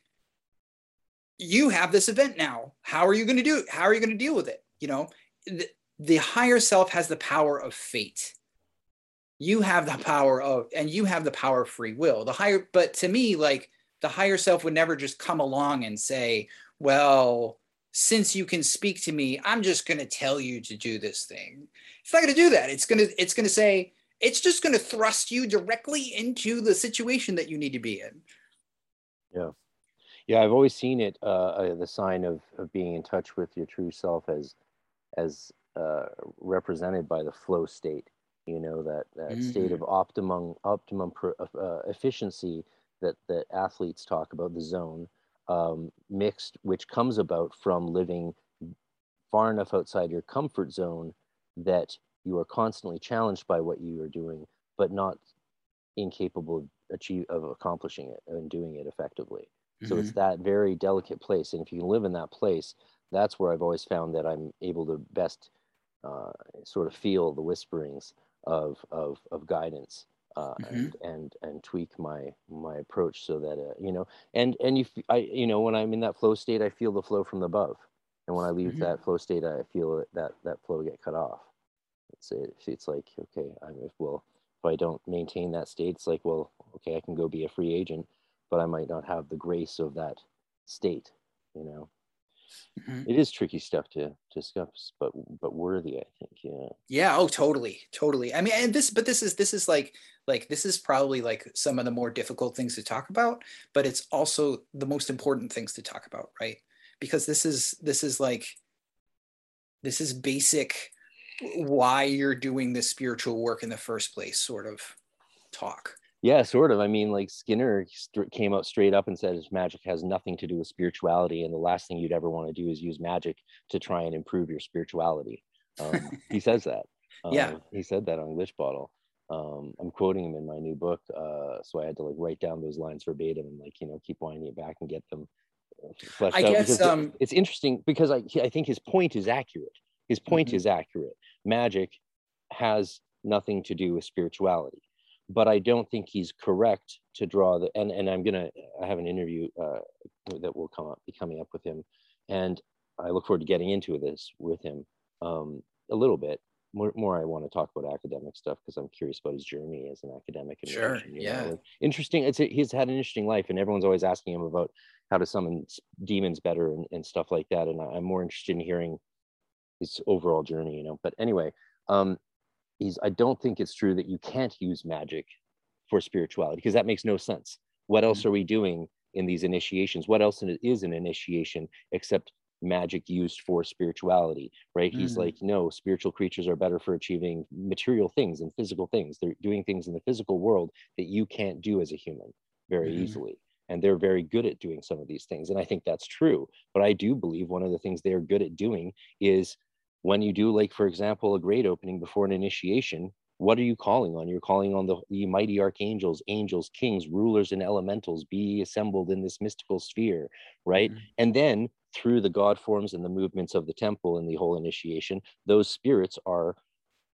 Speaker 3: you have this event now. How are you going to do it how are you going to deal with it? You know the, the higher self has the power of fate. You have the power of and you have the power of free will. The higher but to me like the higher self would never just come along and say well since you can speak to me i'm just going to tell you to do this thing. It's not going to do that. It's going to it's going to say it's just going to thrust you directly into the situation that you need to be in.
Speaker 2: Yeah i've always seen it uh, uh the sign of of being in touch with your true self as as uh represented by the flow state you know that that state of optimum optimum pro, uh, efficiency that that athletes talk about the zone um, mixed which comes about from living far enough outside your comfort zone that you are constantly challenged by what you are doing but not incapable of achieve of accomplishing it and doing it effectively so it's that very delicate place and if you can live in that place that's where i've always found that i'm able to best uh, sort of feel the whisperings of of, of guidance uh,
Speaker 3: Mhm.
Speaker 2: and and and tweak my my approach so that uh, you know and and you f- I you know when I'm in that flow state I feel the flow from above and when I leave
Speaker 3: Mhm.
Speaker 2: that flow state I feel that that flow get cut off it's it's like okay I'm if well if I don't maintain that state, it's like, well, okay, I can go be a free agent, but I might not have the grace of that state, you know. Mm-hmm. It is tricky stuff to discuss, but but worthy, I think. Yeah.
Speaker 3: Yeah. Oh, totally, totally. I mean, and this, but this is this is like like this is probably like some of the more difficult things to talk about, but it's also the most important things to talk about, right? Because this is this is like this is basic why you're doing this spiritual work in the first place sort of talk
Speaker 2: yeah sort of. I mean like skinner st- came out straight up and said magic has nothing to do with spirituality and the last thing you'd ever want to do is use magic to try and improve your spirituality. Um, he <laughs> says that. Um,
Speaker 3: yeah
Speaker 2: he said that on glitch bottle. Um, i'm quoting him in my new book uh, so i had to like write down those lines verbatim and like you know keep winding it back and get them uh, fleshed I out guess, um, it's interesting because I, I think his point is accurate. His point mm-hmm. is accurate. Magic has nothing to do with spirituality but i don't think he's correct to draw the and, and i'm gonna i have an interview uh, that will come up be coming up with him and i look forward to getting into this with him um, a little bit more, more i want to talk about academic stuff because i'm curious about his journey as an academic
Speaker 3: and sure yeah
Speaker 2: know? interesting it's a, he's had an interesting life and everyone's always asking him about how to summon demons better and, and stuff like that and i'm more interested in hearing his overall journey, you know. But anyway, um, he's I don't think it's true that you can't use magic for spirituality because that makes no sense. What else mm-hmm. are we doing in these initiations? What else is an initiation except magic used for spirituality, right? Mm-hmm. He's like, no, spiritual creatures are better for achieving material things and physical things. They're doing things in the physical world that you can't do as a human very mm-hmm. easily and they're very good at doing some of these things and i think that's true but i do believe one of the things they're good at doing is when you do like for example a grade opening before an initiation what are you calling on you're calling on the, the mighty archangels angels kings rulers and elementals be assembled in this mystical sphere right mm-hmm. and then through the god forms and the movements of the temple and the whole initiation those spirits are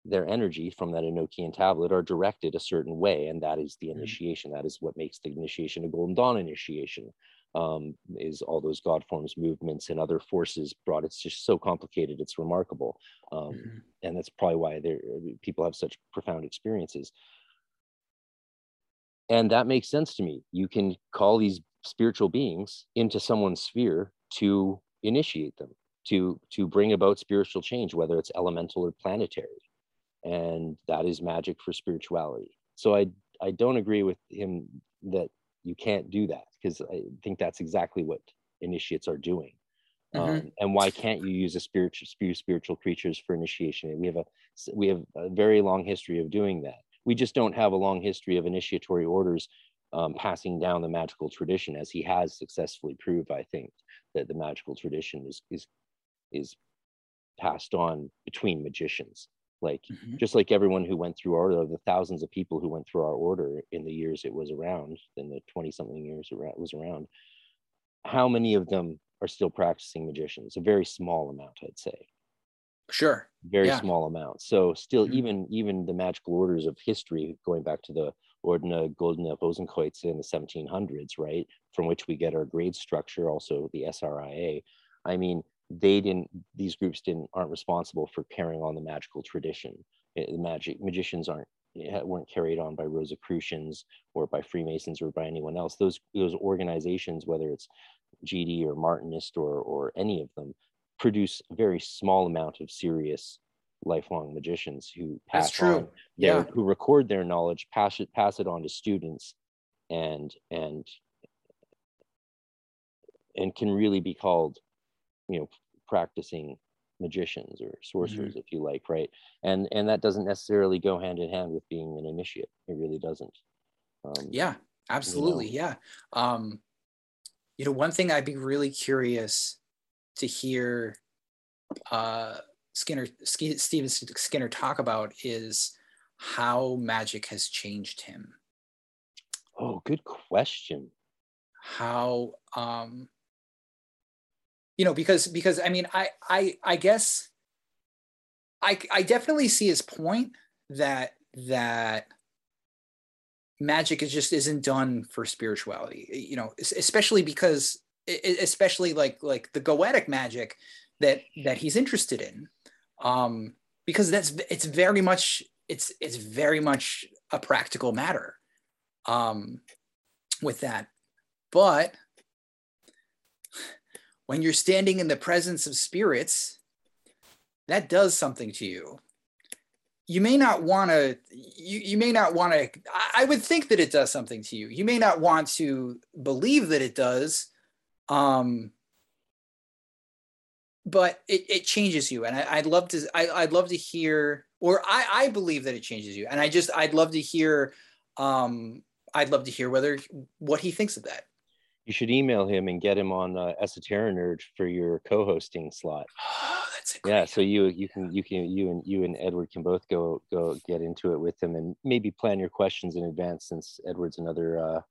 Speaker 2: their energy from that enochian tablet are directed a certain way and that is the mm-hmm. initiation that is what makes the initiation a golden dawn initiation um, is all those God forms movements and other forces brought. It's just so complicated. It's remarkable, um, mm-hmm. and that's probably why there, people have such profound experiences. And that makes sense to me. You can call these spiritual beings into someone's sphere to initiate them, to to bring about spiritual change, whether it's elemental or planetary, and that is magic for spirituality. So I I don't agree with him that you can't do that because I think that's exactly what initiates are doing. Mm-hmm. Um, and why can't you use a spiritual spiritual creatures for initiation? We have a we have a very long history of doing that. We just don't have a long history of initiatory orders um, passing down the magical tradition, as he has successfully proved. I think that the magical tradition is is is passed on between magicians like mm-hmm. just like everyone who went through our order the thousands of people who went through our order in the years it was around in the 20 something years it was around how many of them are still practicing magicians a very small amount i'd say
Speaker 3: sure
Speaker 2: very yeah. small amount so still mm-hmm. even even the magical orders of history going back to the Ordina Goldene Rosenkreuz in the 1700s, right? From which we get our grade structure, also the SRIA. I mean, they didn't these groups didn't aren't responsible for carrying on the magical tradition eh, the magic magicians aren't eh, weren't carried on by rosicrucians or by freemasons or by anyone else those those organizations whether it's gd or martinist or or any of them produce a very small amount of serious lifelong magicians who pass
Speaker 3: That's true.
Speaker 2: on their, yeah. who record their knowledge pass it pass it on to students and and and can really be called you know practicing magicians or sorcerers mm-hmm. if you like right? And and that doesn't necessarily go hand in hand with being an initiate. It really doesn't.
Speaker 3: Um, yeah absolutely you know. yeah. Um you know one thing i'd be really curious to hear uh skinner Stephen Skinner talk about is how magic has changed him.
Speaker 2: Oh good question.
Speaker 3: How um you know because because i mean i i i guess i i definitely see his point that that magic is just isn't done for spirituality you know especially because especially like like the goetic magic that that he's interested in um because that's it's very much it's it's very much a practical matter um, with that. But when you're standing in the presence of spirits, that does something to you. You may not want to, you, you may not want to, I, would think that it does something to you. You may not want to believe that it does. Um, but it, it changes you. And I, would love to, I, I'd love to hear, or I, I believe that it changes you. And I just, I'd love to hear, um, I'd love to hear whether, what he thinks of that
Speaker 2: you should email him and get him on uh, Esoteric Nerd for your co-hosting slot.
Speaker 3: Oh, that's
Speaker 2: yeah. So you you can you can you and you and Edward can both go go get into it with him and maybe plan your questions in advance since Edward's another uh,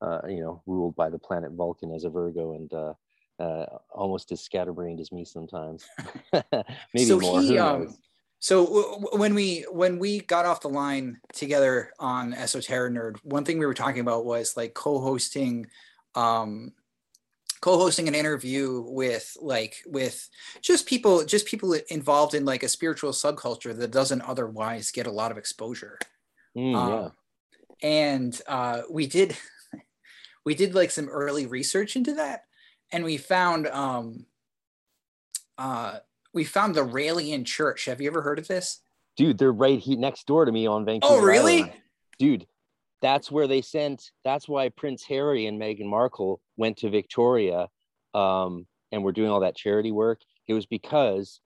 Speaker 2: uh, you know ruled by the planet Vulcan as a Virgo and uh, uh, almost as scatterbrained as me sometimes. <laughs> maybe so more. He, um,
Speaker 3: so w- when we when we got off the line together on Esoteric Nerd, one thing we were talking about was like co-hosting um, co-hosting an interview with like with just people just people involved in like a spiritual subculture that doesn't otherwise get a lot of exposure
Speaker 2: mm, um, yeah.
Speaker 3: and uh, we did <laughs> we did like some early research into that and we found um uh we found the Raelian church have you ever heard of this
Speaker 2: dude they're right he, next door to me on vancouver
Speaker 3: oh really
Speaker 2: Island. dude that's where they sent that's why prince harry and meghan markle went to victoria um, and were doing all that charity work. It was because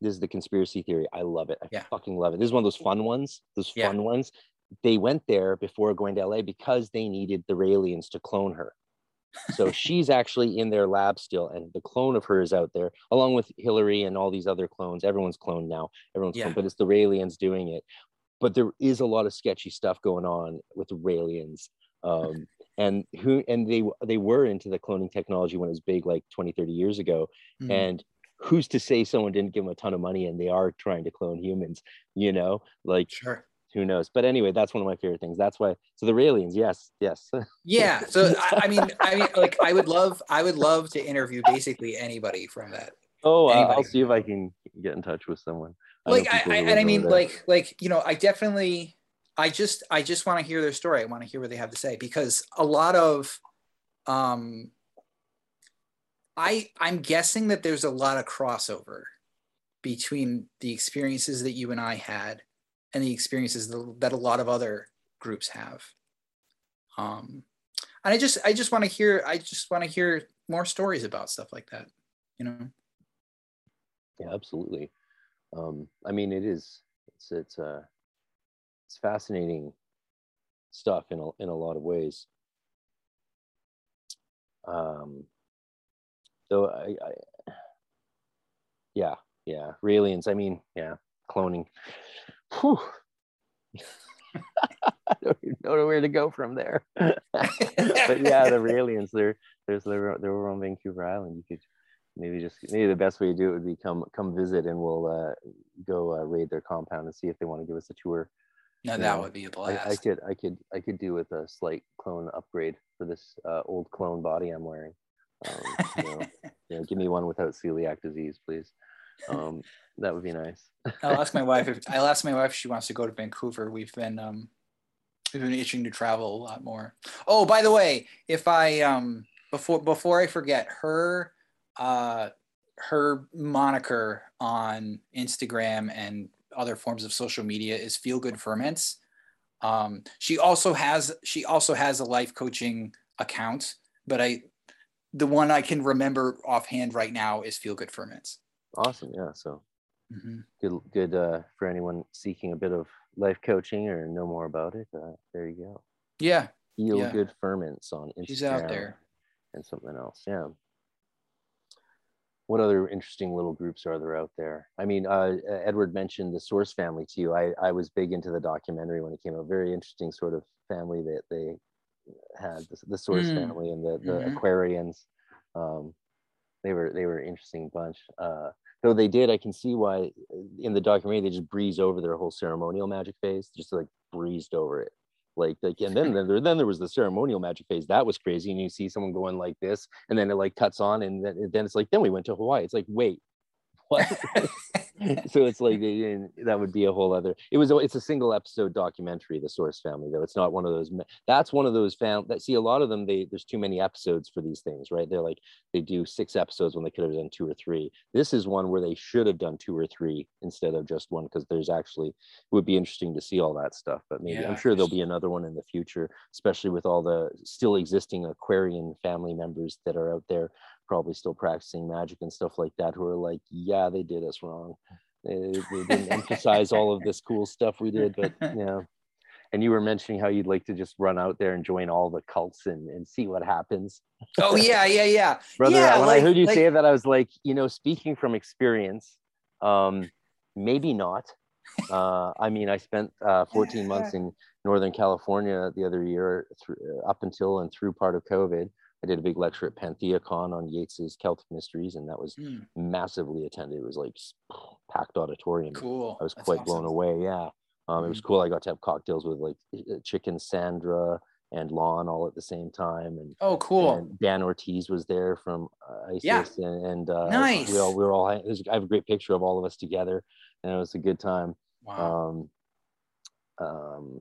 Speaker 2: this is the conspiracy theory. I love it. I yeah. fucking love it. This is one of those fun ones those yeah. fun ones. They went there before going to la because they needed the raelians to clone her. So <laughs> she's actually in their lab still and the clone of her is out there along with hillary and all these other clones. Everyone's cloned now. Everyone's yeah. cloned, but it's the raelians doing it but there is a lot of sketchy stuff going on with the Raelians. Um, and who and they they were into the cloning technology when it was big like 20 30 years ago. Mm-hmm. and who's to say someone didn't give them a ton of money and they are trying to clone humans you know? Like
Speaker 3: sure.
Speaker 2: who knows? But anyway that's one of my favorite things. That's why so the Raelians yes yes. <laughs>
Speaker 3: Yeah so I, I, mean i mean like i would love i would love to interview basically anybody from that.
Speaker 2: Oh uh, i'll see if i can get in touch with someone
Speaker 3: like I, I and I mean like like you know I definitely I just I just want to hear their story. I want to hear what they have to say because a lot of um I I'm guessing that there's a lot of crossover between the experiences that you and I had and the experiences that a lot of other groups have. Um and I just I just want to hear I just want to hear more stories about stuff like that, you know.
Speaker 2: Yeah, absolutely um, I mean, it is it's it's uh, it's fascinating stuff in a, in a lot of ways. Um, so I, I yeah, yeah, Raelians. I mean, yeah, cloning. Whew. <laughs> I don't even know where to go from there. <laughs> but yeah, the <laughs> Raelians, they're there's they're, they're on Vancouver Island. You could maybe just maybe the best way to do it would be come come visit and we'll uh, go uh, raid their compound and see if they want to give us a tour.
Speaker 3: No, you that know, would be a
Speaker 2: blast. I, I, could I could I could do with a slight clone upgrade for this uh, old clone body I'm wearing. Um, you, know, <laughs> you know, give me one without celiac disease, please. Um, that would be nice.
Speaker 3: I'll ask my wife if <laughs> I'll ask my wife if she wants to go to Vancouver. We've been um, we've been itching to travel a lot more. Oh, by the way, if I um before before I forget, her uh, her moniker on Instagram and other forms of social media is Feel Good Ferments. Um, she also has she also has a life coaching account, but I the one I can remember offhand right now is Feel Good Ferments.
Speaker 2: Awesome, yeah. So mm-hmm. good, good uh, for anyone seeking a bit of life coaching or know more about it. Uh, there you go.
Speaker 3: Yeah.
Speaker 2: Feel
Speaker 3: yeah.
Speaker 2: Good Ferments on Instagram.
Speaker 3: She's out there.
Speaker 2: And something else, yeah what other interesting little groups are there out there? I mean, uh, Edward mentioned the Source family to you. I, I was big into the documentary when it came out. Very interesting sort of family that they had, the, the Source mm. family and the, the mm-hmm. Aquarians. Um, they were they were an interesting bunch. Uh, though they did, I can see why in the documentary they just breezed over their whole ceremonial magic phase, just like breezed over it like like and then <laughs> then there, then there was the ceremonial magic phase. That was crazy and you see someone going like this and then it like cuts on and then, then it's like then we went to hawaii. It's like wait <laughs> <laughs> <laughs> so it's like that would be a whole other it was it's a single episode documentary the source family though. It's not one of those that's one of those found that see a lot of them they there's too many episodes for these things right? They're like they do six episodes when they could have done two or three. This is one where they should have done two or three instead of just one because there's actually it would be interesting to see all that stuff but maybe yeah, i'm sure there'll be another one in the future especially with all the still existing aquarian family members that are out there probably still practicing magic and stuff like that who are like, yeah, they did us wrong. They, they didn't emphasize all of this cool stuff we did, but <laughs> yeah. And you were mentioning how you'd like to just run out there and join all the cults and, and see what happens.
Speaker 3: Oh yeah, yeah, yeah.
Speaker 2: Brother,
Speaker 3: yeah,
Speaker 2: when like, I heard you like... say that, I was like, you know, speaking from experience, um, maybe not. Uh, I mean, I spent uh, 14 months <laughs> in Northern California the other year, through, up until and through part of COVID. I did a big lecture at PantheaCon on Yeats's Celtic Mysteries, and that was mm. massively attended. It was like packed auditorium.
Speaker 3: Cool.
Speaker 2: I was That's quite awesome. blown away. Yeah. Um, mm. It was hmm. cool. I got to have cocktails with like Chic and Sandra and Lon all at the same time. And
Speaker 3: oh, cool.
Speaker 2: And Dan Ortiz was there from uh, ISIS,
Speaker 3: yeah.
Speaker 2: and, and uh,
Speaker 3: nice.
Speaker 2: We all we were all. I have a great picture of all of us together, and it was a good time.
Speaker 3: Wow.
Speaker 2: Um, um,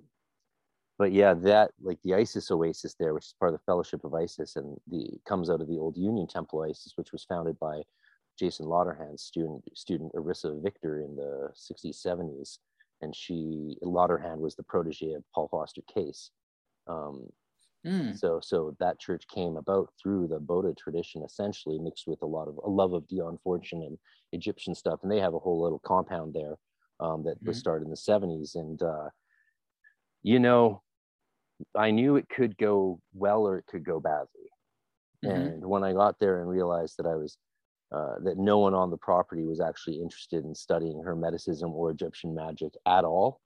Speaker 2: but yeah, that like the Isis Oasis there, which is part of the Fellowship of Isis, and the comes out of the old Union Temple Isis, which was founded by Jason Lotterhand's student student Arissa Victor in the 60s, 70s, and she Lauderhand was the protege of Paul Foster Case. Um, mm. So so that church came about through the BOTA tradition, essentially mixed with a lot of a love of Dion Fortune and Egyptian stuff, and they have a whole little compound there um, that mm. was hmm. started in the 70s, and uh, you know, I knew it could go well or it could go badly. Mm-hmm. And when I got there and realized that I was, uh, that no one on the property was actually interested in studying Hermeticism or Egyptian magic at all,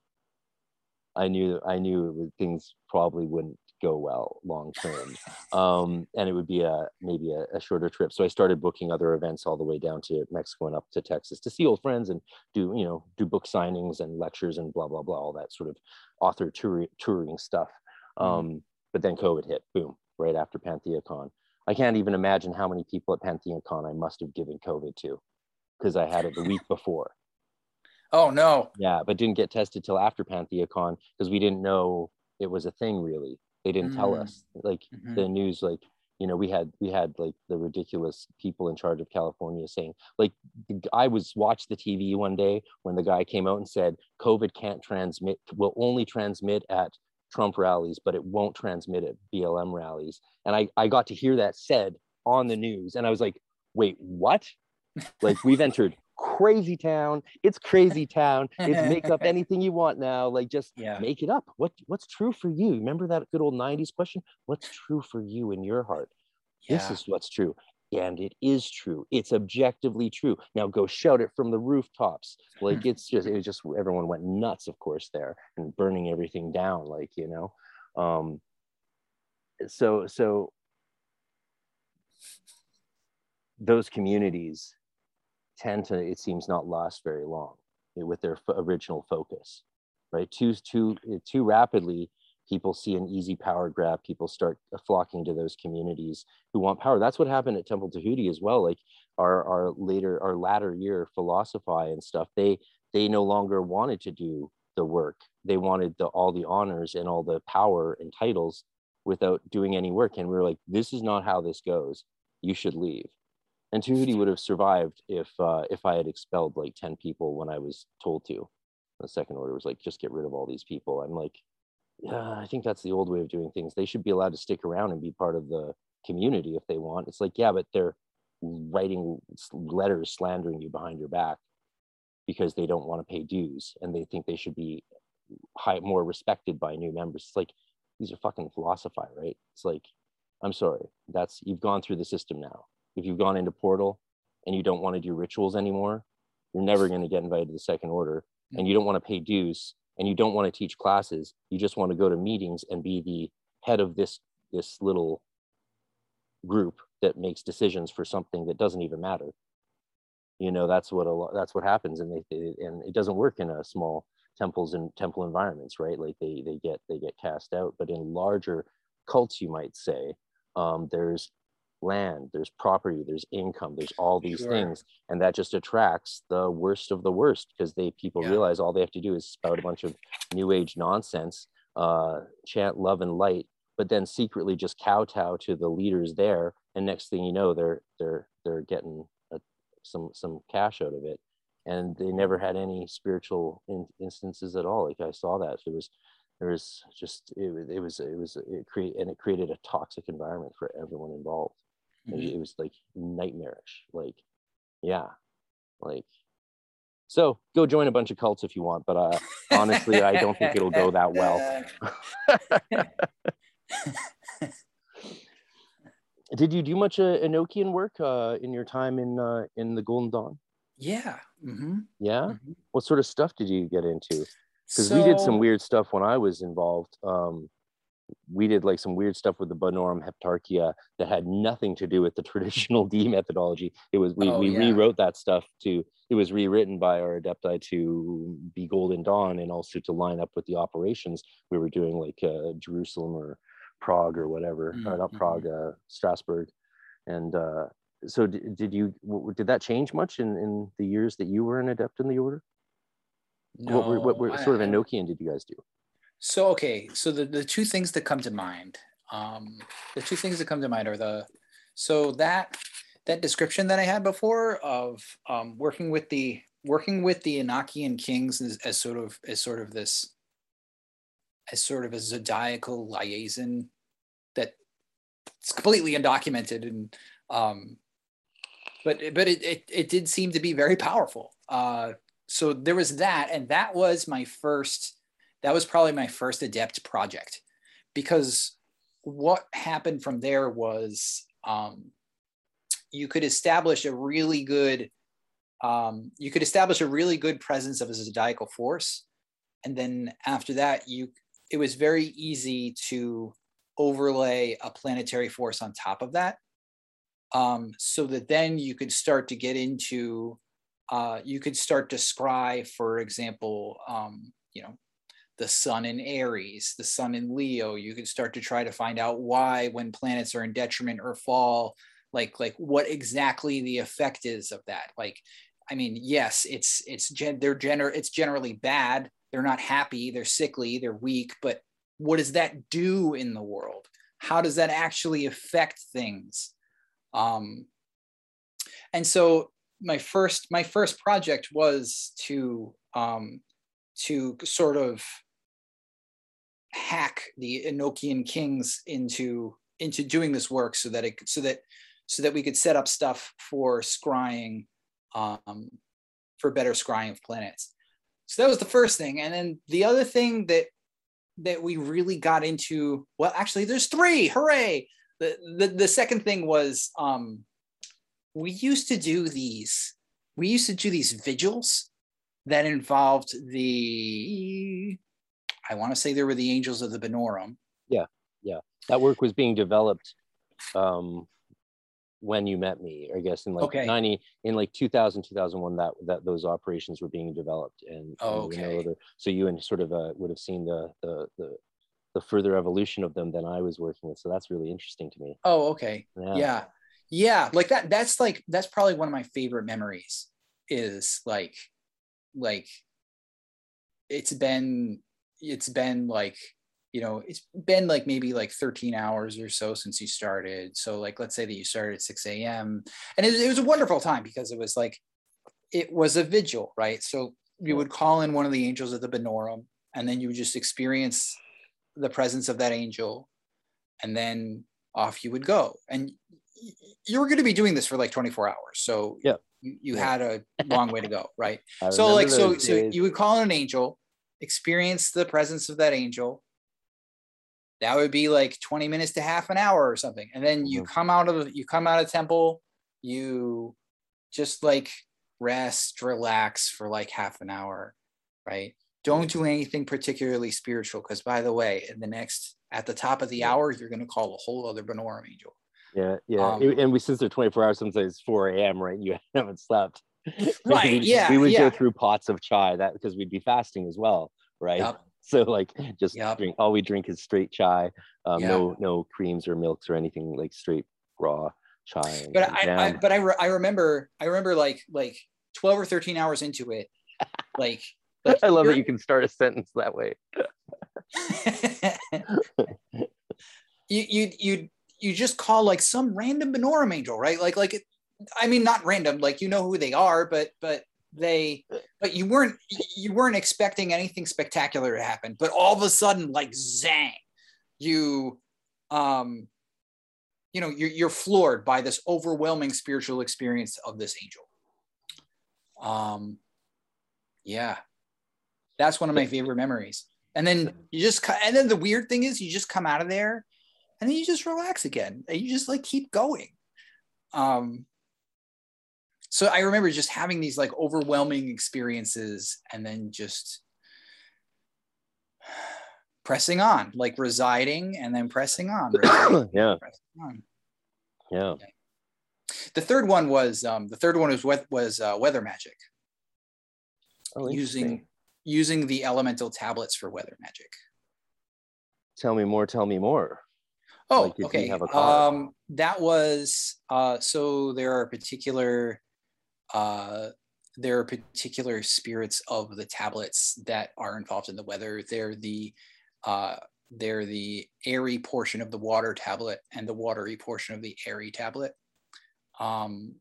Speaker 2: I knew I knew would, things probably wouldn't go well long term, <laughs> um, and it would be a maybe a, a, shorter trip. So I started booking other events all the way down to Mexico and up to Texas to see old friends and do you know do book signings and lectures and blah blah blah all that sort of author tour, touring stuff. Mm-hmm. Um, but then COVID hit, boom, right after PantheaCon. I can't even imagine how many people at PantheaCon I must have given COVID to because I had it the week before. <laughs>
Speaker 3: Oh no.
Speaker 2: Yeah, but didn't get tested till after PantheaCon because we didn't know it was a thing really. They didn't mm-hmm. tell mm. us. Like mm-hmm. the news, like you know, we had we had like the ridiculous people in charge of California saying, like, I was watched the TV one day when the guy came out and said, COVID can't transmit, will only transmit at Trump rallies, but it won't transmit at BLM rallies. And I, I got to hear that said on the news. And I was like, wait, what? like we've entered <laughs> crazy town. It's crazy town. It's make up <laughs> anything you want now. Like just yeah. make it up. What what's true for you? Remember that good old 90s question? What's true for you in your heart? Yeah. This is what's true and it is true it's objectively true. Now go shout it from the rooftops like <laughs> it's just it was just everyone went nuts of course there and burning everything down like you know um so so those communities tend to it seems not last very long with their original focus right? Too too too rapidly people see an easy power grab people start flocking to those communities who want power that's what happened at temple tahuti as well like our our later our latter year philosophy and stuff they they no longer wanted to do the work they wanted the all the honors and all the power and titles without doing any work and we were like this is not how this goes you should leave and Tahuti would have survived if uh, if I had expelled like 10 people when I was told to. The second order was like, just get rid of all these people. I'm like, yeah, I think that's the old way of doing things. They should be allowed to stick around and be part of the community if they want. It's like, yeah, but they're writing letters slandering you behind your back because they don't want to pay dues and they think they should be high, more respected by new members. It's like these are fucking philosophy, right? It's like, I'm sorry, that's you've gone through the system now. If you've gone into Portal and you don't want to do rituals anymore, you're never going to get invited to the second order, and mm. you don't want to pay dues and you don't want to teach classes you just want to go to meetings and be the head of this this little group that makes decisions for something that doesn't even matter. You know that's what a lot that's what happens and they, they and it doesn't work in a small temples and temple environments right? Like they they get they get cast out. But in larger cults you might say um, there's land, there's property, there's income, there's all these
Speaker 3: Sure.
Speaker 2: things, and that just attracts the worst of the worst because they people
Speaker 3: Yeah.
Speaker 2: realize all they have to do is spout a bunch of new age nonsense, uh, chant love and light, but then secretly just kowtow to the leaders there, and next thing you know, they're they're they're getting a, some some cash out of it, and they never had any spiritual in, instances at all. Like I saw that there was there was just it was it was it was it create and it created a toxic environment for everyone involved.
Speaker 3: Mhm.
Speaker 2: It was like nightmarish. Like, yeah, like. So go join a bunch of cults if you want, but uh, honestly, I don't think it'll go that well. <laughs> Did you do much uh, Enochian work uh, in your time in uh, in the Golden Dawn?
Speaker 3: yeah. hmm
Speaker 2: Yeah. What sort of stuff did you get into? Because
Speaker 3: So,
Speaker 2: we did some weird stuff when I was involved. Um, we did like some weird stuff with the Bonorum Heptarchia that had nothing to do with the <laughs> traditional Dee methodology. It was we,
Speaker 3: Oh,
Speaker 2: we
Speaker 3: yeah.
Speaker 2: rewrote that stuff to it was rewritten by our adepti to be Golden Dawn and also to line up with the operations we were doing like uh, Jerusalem or Prague or whatever, or not Prague, uh, Strasbourg, and uh, so did, did you w- did that change much in in the years that you were an adept in the order? what were, what
Speaker 3: no,
Speaker 2: were
Speaker 3: I-
Speaker 2: sort of Enochian did you guys do?
Speaker 3: So okay, so the the two things that come to mind, um, the two things that come to mind are the, so that that description that I had before of um, working with the working with the Enochian kings as, as sort of as sort of this, as sort of a zodiacal liaison that it's completely undocumented and um, but but it, it it did seem to be very powerful. Uh, so there was that, and that was my first that was probably my first adept project because what happened from there was um, you could establish a really good um, you could establish a really good presence of a zodiacal force. And then after that you it was very easy to overlay a planetary force on top of that. Um, so that then you could start to get into uh, you could start to scry for example um, you know the sun in Aries, the sun in Leo. You can start to try to find out why when planets are in detriment or fall, like like what exactly the effect is of that. Like, I mean, yes, it's it's gen- they're gener- it's generally bad. They're not happy. They're sickly. They're weak. But what does that do in the world? How does that actually affect things? Um, and so my first my first project was to um, to sort of hack the Enochian kings into into doing this work so that it so that so that we could set up stuff for scrying um, for better scrying of planets. So that was the first thing, and then the other thing that that we really got into. Well, actually, there's three. Hooray! The the, the second thing was um, we used to do these. We used to do these vigils that involved the I want to say there were the angels of the Bonorum. Yeah, yeah.
Speaker 2: That work was being developed um, when you met me, I guess in like
Speaker 3: Okay.
Speaker 2: 90, in like 2000, 2001, that, that those operations were being developed. And,
Speaker 3: Oh, okay.
Speaker 2: so you and sort of uh, would have seen the, the, the, the further evolution of them than I was working with. So that's really interesting to me.
Speaker 3: Oh, okay.
Speaker 2: Yeah.
Speaker 3: Yeah. Yeah. Like that, that's like that's probably one of my favorite memories is like like it's been it's been like you know it's been like maybe like 13 hours or so since you started. So like let's say that you started at 6 a.m and it, it was a wonderful time because it was like it was a vigil right? So you would call in one of the angels of the bonorum and then you would just experience the presence of that angel and then off you would go. And you were going to be doing this for like 24 hours. So
Speaker 2: Yeah.
Speaker 3: you, you
Speaker 2: Yeah.
Speaker 3: had a long way to go right? <laughs> So like so so you would call in an angel experience the presence of that angel that would be like 20 minutes to half an hour or something and then you
Speaker 2: Mhm.
Speaker 3: come out of you come out of temple you just like rest relax for like half an hour right don't do anything particularly spiritual because by the way in the next at the top of the hour you're going to call a whole other Bonorum angel
Speaker 2: Yeah, yeah.
Speaker 3: Um,
Speaker 2: and we since they're 24 hours, sometimes it's 4 a.m. Right? You <laughs> haven't slept. <laughs>
Speaker 3: Right,
Speaker 2: We-
Speaker 3: yeah,
Speaker 2: We would
Speaker 3: yeah.
Speaker 2: go through pots of chai that because we'd be fasting as well, right?
Speaker 3: Yep. <laughs>
Speaker 2: So like just
Speaker 3: Yep.
Speaker 2: drink all we drink is straight chai, um,
Speaker 3: Yeah.
Speaker 2: no no creams or milks or anything like straight raw. chai.
Speaker 3: But I, I but I, re- I remember I remember like like 12 or 13 hours into it like, <laughs> like
Speaker 2: I love that
Speaker 3: you're-
Speaker 2: can start a sentence that way.
Speaker 3: you you you you just call like some random Bonorum angel, right? Like like it, I mean not random, like you know who they are, but but they but you weren't you weren't expecting anything spectacular to happen, but all of a sudden like zang, you um you know you're you're floored by this overwhelming spiritual experience of this angel. Um yeah. That's one of my favorite memories. And then you just and then the weird thing is you just come out of there and then you just relax again and you just like keep going um so i remember just having these like overwhelming experiences and then just pressing on like residing and then pressing on, residing, <clears throat>
Speaker 2: yeah,
Speaker 3: pressing on.
Speaker 2: yeah.
Speaker 3: the third one was um the third one was what was uh, weather magic
Speaker 2: Oh,
Speaker 3: using using the elemental tablets for weather magic
Speaker 2: Tell me more. Tell me more.
Speaker 3: Oh,
Speaker 2: Like,
Speaker 3: okay. Um, that was uh, so there are particular uh, there are particular spirits of the tablets that are involved in the weather. They're the uh, they're the airy portion of the water tablet and the watery portion of the airy tablet. Um,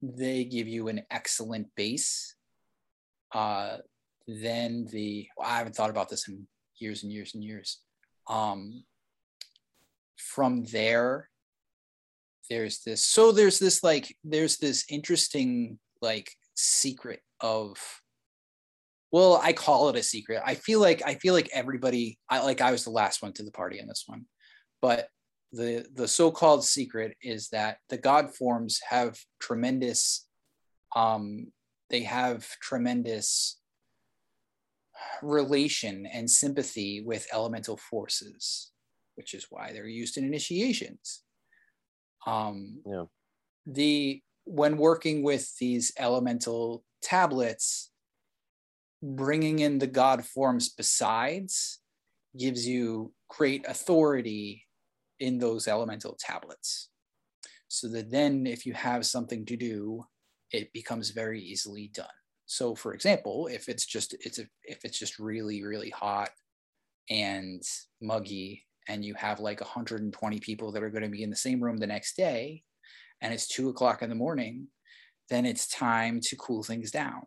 Speaker 3: they give you an excellent base. Uh, then the well, I haven't thought about this in years and years and years. Um, from there there's this so there's this like there's this interesting like secret of well i call it a secret i feel like i feel like everybody i like i was the last one to the party in this one but the the so-called secret is that the god forms have tremendous um they have tremendous relation and sympathy with elemental forces which is why they're used in initiations. Um,
Speaker 2: Yeah.
Speaker 3: The when working with these elemental tablets, bringing in the god forms besides gives you great authority in those elemental tablets. So that then, if you have something to do, it becomes very easily done. So, for example, if it's just it's a, if it's just really really hot and muggy and you have like 120 people that are going to be in the same room the next day and it's two o'clock in the morning then it's time to cool things down.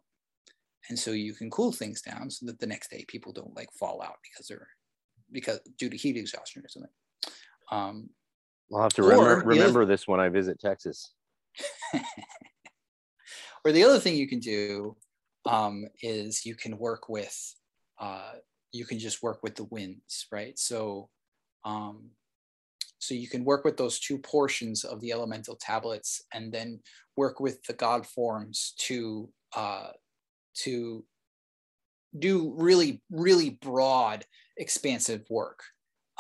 Speaker 3: And so you can cool things down so that the next day people don't like fall out because they're because due to heat exhaustion or something. Um,
Speaker 2: I'll have to remember,
Speaker 3: other-
Speaker 2: remember this when I visit Texas. <laughs>
Speaker 3: or the other thing you can do um, is you can work with uh, you can just work with the winds right? So um, so you can work with those two portions of the elemental tablets and then work with the god forms to uh, to do really really broad expansive work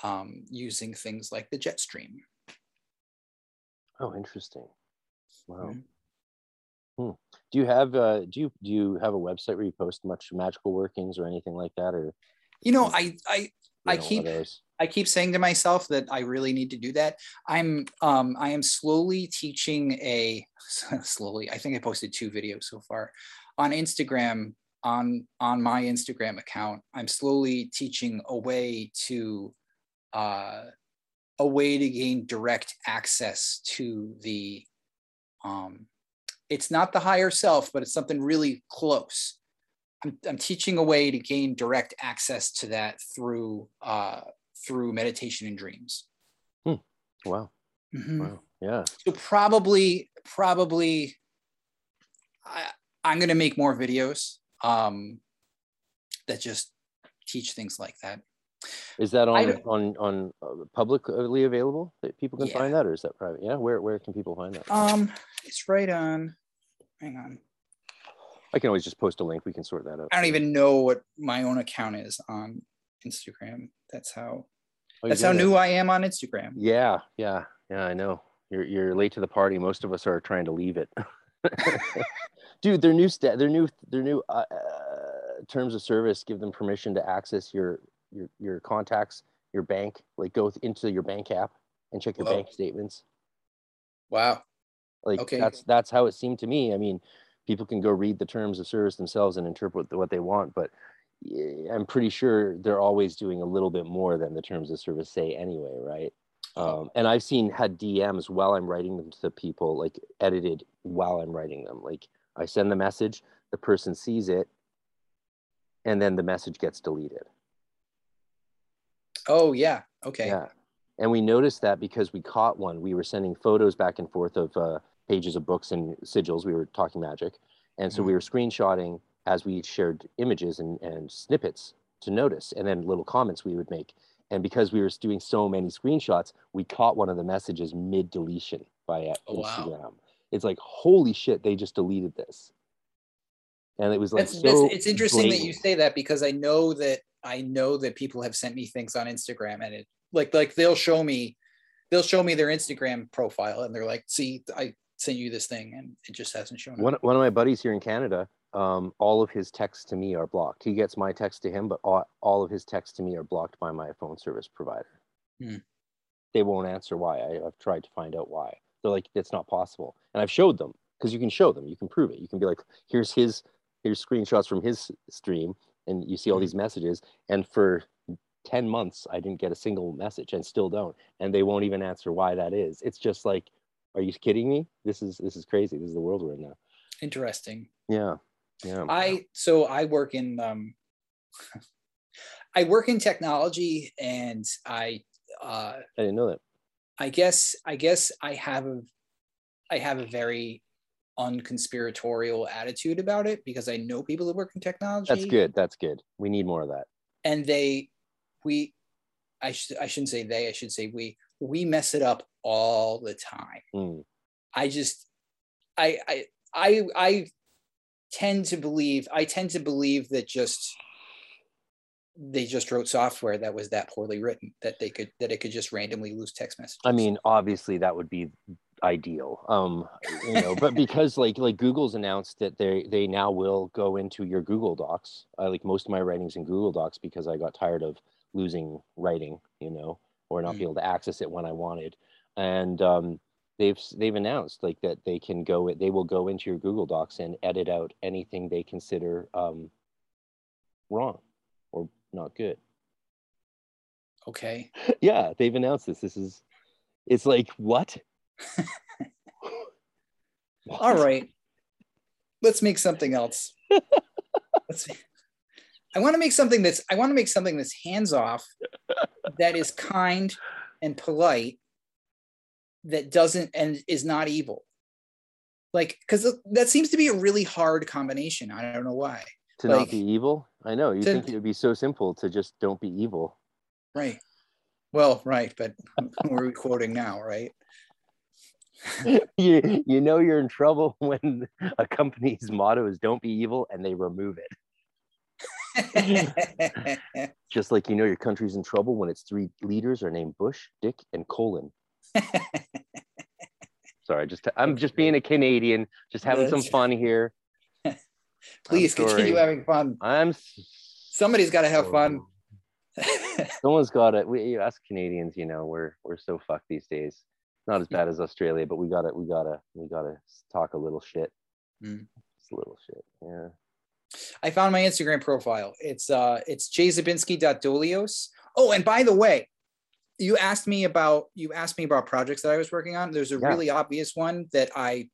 Speaker 3: um, using things like the jet stream
Speaker 2: Oh, interesting. Wow.
Speaker 3: Mhm.
Speaker 2: Hmm. Do you have uh do you do you have a website where you post much magical workings or anything like that or
Speaker 3: you know i i I keep-? I keep saying to myself that I really need to do that. I'm um, I am slowly teaching a <laughs> slowly. I think I posted two videos so far on Instagram on on my Instagram account. I'm slowly teaching a way to uh, a way to gain direct access to the um, it's not the higher self, but it's something really close. I'm, I'm teaching a way to gain direct access to that through uh, through meditation and dreams.
Speaker 2: Wow.
Speaker 3: Mhm.
Speaker 2: Wow. Yeah.
Speaker 3: So probably, probably, I, I'm going to make more videos um, that just teach things like that.
Speaker 2: Is that on on on uh, publicly available that people can
Speaker 3: Yeah.
Speaker 2: find that or is that private? Yeah. Where where can people find that?
Speaker 3: Um, it's right on. Hang on.
Speaker 2: I can always just post a link. We can sort that out.
Speaker 3: I don't even know what my own account is on Instagram. That's how.
Speaker 2: Oh,
Speaker 3: That's how
Speaker 2: it.
Speaker 3: new I am on Instagram.
Speaker 2: Yeah, yeah, yeah. I know. You're you're late to the party. Most of us are trying to leave it. <laughs> Dude, their new sta- their new their new uh, uh, terms of service give them permission to access your your your contacts, your bank, like go th- into your bank app and check your
Speaker 3: Whoa.
Speaker 2: bank statements.
Speaker 3: Wow.
Speaker 2: Like
Speaker 3: Okay.
Speaker 2: that's that's how it seemed to me. I mean, people can go read the terms of service themselves and interpret what they want, but I'm pretty sure they're always doing a little bit more than the terms of service say anyway, right?
Speaker 3: Oh.
Speaker 2: Um, and I've seen had DMs while I'm writing them to people, like edited while I'm writing them. Like I send the message, the person sees it, and then the message gets deleted.
Speaker 3: Oh yeah. Okay.
Speaker 2: Yeah. And we noticed that because we caught one. We were sending photos back and forth of uh, pages of books and sigils. We were talking magic. And so we were screenshotting as we shared images and, and snippets to notice, and then little comments we would make. And because we were doing so many screenshots, we caught one of the messages mid deletion by uh,
Speaker 3: Oh, wow.
Speaker 2: Instagram. It's like, holy shit, they just deleted this. And it was like,
Speaker 3: That's,
Speaker 2: so
Speaker 3: that's, it's interesting that you say that because I know that I know that people have sent me things on Instagram and it like like they'll show me they'll show me their Instagram profile and they're like, see, I sent you this thing and it just hasn't shown up.
Speaker 2: One, one of my buddies here in Canada, um, all of his texts to me are blocked. He gets my text to him, but all, all of his texts to me are blocked by my phone service provider.
Speaker 3: Hmm.
Speaker 2: They won't answer why. I, I've tried to find out why. They're like, it's not possible. And I've showed them because you can show them, you can prove it. You can be like, here's his, here's screenshots from his stream, and you see all
Speaker 3: Hmm.
Speaker 2: these messages. And for 10 months, I didn't get a single message and still don't. And they won't even answer why that is. It's just like, are you kidding me? This is this is crazy. This is the world we're in now.
Speaker 3: Interesting.
Speaker 2: Yeah. Yeah.
Speaker 3: I so I work in um <laughs> I work in technology and I uh
Speaker 2: I didn't know that.
Speaker 3: I guess I guess I have a I have a very unconspiratorial attitude about it because I know people that work in technology.
Speaker 2: That's good. That's good. We need more of that.
Speaker 3: And they we I should I shouldn't say they, I should say we we mess it up all the time.
Speaker 2: Mm.
Speaker 3: I just I I I I tend to believe I tend to believe that just they just wrote software that was that poorly written that they could that it could just randomly lose text messages.
Speaker 2: I mean, obviously that would be ideal. Um, you know, but <laughs> because like like Google's announced that they they now will go into your Google Docs. I like most of my writings in Google Docs because I got tired of losing writing, you know, or not
Speaker 3: Mm.
Speaker 2: be able to access it when I wanted. And um they've they've announced like that they can go they will go into your Google Docs and edit out anything they consider um wrong or not good.
Speaker 3: okay. <laughs>
Speaker 2: yeah, they've announced this. This is it's like what? <laughs>
Speaker 3: All right. Let's make something else. <laughs> Let's I want to make something that's I want to make something that's hands off, that is kind and polite, that doesn't and is not evil. Like, because that seems to be a really hard combination. I don't know why.
Speaker 2: to
Speaker 3: Like-
Speaker 2: not be evil. I know you
Speaker 3: To-
Speaker 2: think it would be so simple to just don't be evil.
Speaker 3: Right. Well, right, but we're we quoting now, right? <laughs>
Speaker 2: you you know you're in trouble <laughs> when a company's motto is "Don't be evil" and they remove it. <laughs> Just like you know your country's in trouble when its three leaders are named Bush, Dick, and Colin. Sorry, just I'm just being a Canadian, just having some fun here. <laughs>
Speaker 3: Please continue having fun.
Speaker 2: I'm.
Speaker 3: Somebody's got to have fun. <laughs>
Speaker 2: Someone's got it. We us Canadians, you know, we're we're so fucked these days. Not as bad as Australia, but we got it. we gotta we gotta talk a little shit.
Speaker 3: Mm.
Speaker 2: Just a little shit. Yeah.
Speaker 3: I found my Instagram profile. It's uh it's jzabinski.dolios. Oh, and by the way, you asked me about you asked me about projects that I was working on. There's a
Speaker 2: Yeah.
Speaker 3: really obvious one that I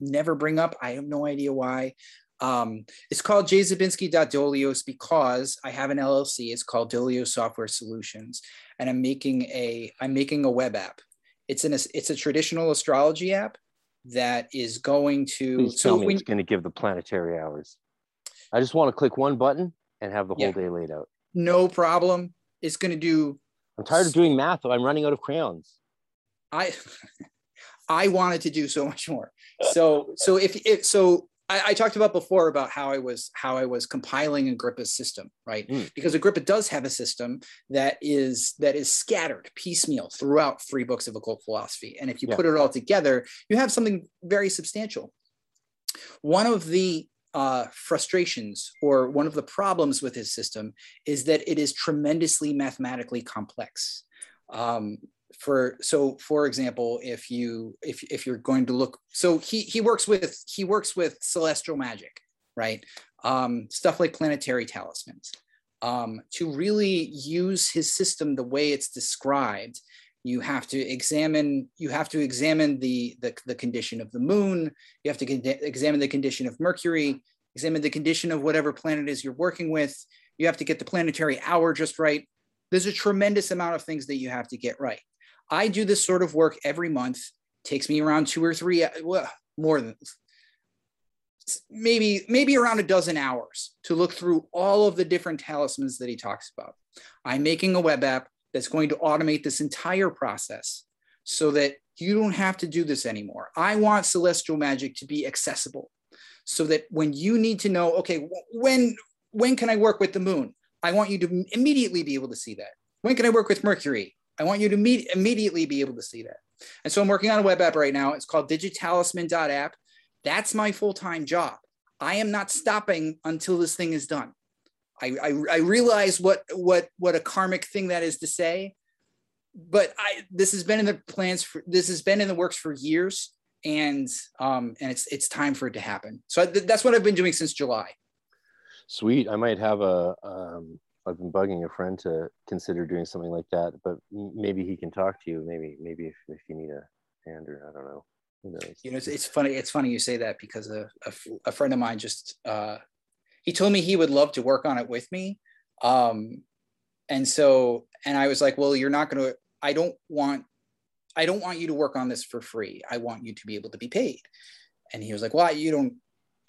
Speaker 3: never bring up. I have no idea why. Um, it's called jzabinski.dolios because I have an LLC. It's called Dolios Software Solutions, and I'm making a I'm making a web app. It's an it's a traditional astrology app that is going to
Speaker 2: Please
Speaker 3: so
Speaker 2: tell me
Speaker 3: when,
Speaker 2: it's gonna give the planetary hours. I just want to click one button and have the whole
Speaker 3: Yeah.
Speaker 2: day laid out.
Speaker 3: no problem. It's going to do
Speaker 2: I'm tired of doing math. I'm running out of crayons.
Speaker 3: I <laughs> I wanted to do so much more. So so if it so I, I talked about before about how I was how I was compiling Agrippa's system, right?
Speaker 2: Mm.
Speaker 3: Because Agrippa does have a system that is that is scattered piecemeal throughout three books of occult philosophy. And if you
Speaker 2: Yeah.
Speaker 3: put it all together, you have something very substantial. One of the uh, frustrations or one of the problems with his system is that it is tremendously mathematically complex. Um, for so for example if you if if you're going to look so he he works with he works with celestial magic right um stuff like planetary talismans um to really use his system the way it's described you have to examine you have to examine the the, the condition of the moon. You have to con- examine the condition of mercury examine the condition of whatever planet is you're working with. You have to get the planetary hour just right. There's a tremendous amount of things that you have to get right. I do this sort of work every month. It takes me around two or three well, more than maybe maybe around a dozen hours to look through all of the different talismans that he talks about. I'm making a web app that's going to automate this entire process so that you don't have to do this anymore. I want celestial magic to be accessible so that when you need to know, okay, when when can I work with the moon? I want you to immediately be able to see that. When can I work with Mercury? I want you to meet, immediately be able to see that. And so I'm working on a web app right now. It's called digitalisman.app. That's my full-time job. I am not stopping until this thing is done. I, I, I realize what what what a karmic thing that is to say, but I this has been in the plans for this has been in the works for years, and um and it's it's time for it to happen. So th- that's what I've been doing since July.
Speaker 2: Sweet. I might have a. Um, I've been bugging a friend to consider doing something like that, but maybe he can talk to you. Maybe maybe if, if you need a hand or I don't know.
Speaker 3: You know, it's, it's funny. It's funny you say that because a, a, a friend of mine just uh, he told me he would love to work on it with me. Um, and so, and I was like, well, you're not going to, I don't want, I don't want you to work on this for free. I want you to be able to be paid. And he was like, well, you don't,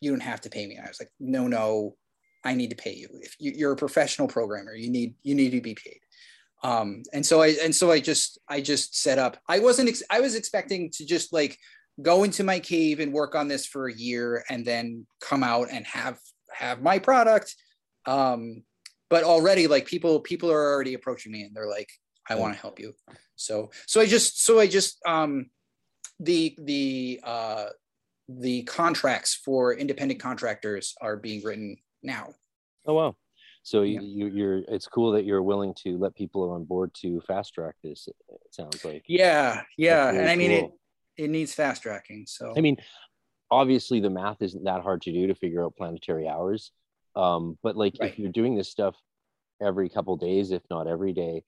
Speaker 3: you don't have to pay me. And I was like, no, no, I need to pay you. If you're a professional programmer, you need, you need to be paid. Um, and so I, and so I just, I just set up, I wasn't, ex- I was expecting to just like go into my cave and work on this for a year and then come out and have have my product. Um but already like people people are already approaching me and they're like i want to help you. So so i just so i just um the the uh the contracts for independent contractors are being written now.
Speaker 2: Oh wow. So yeah. you, you're it's cool that you're willing to let people on board to fast track this it sounds like.
Speaker 3: Yeah yeah really and i mean cool. it it needs fast tracking so.
Speaker 2: I mean obviously the math isn't that hard to do to figure out planetary hours. Um, but like right. if you're doing this stuff every couple days if not every day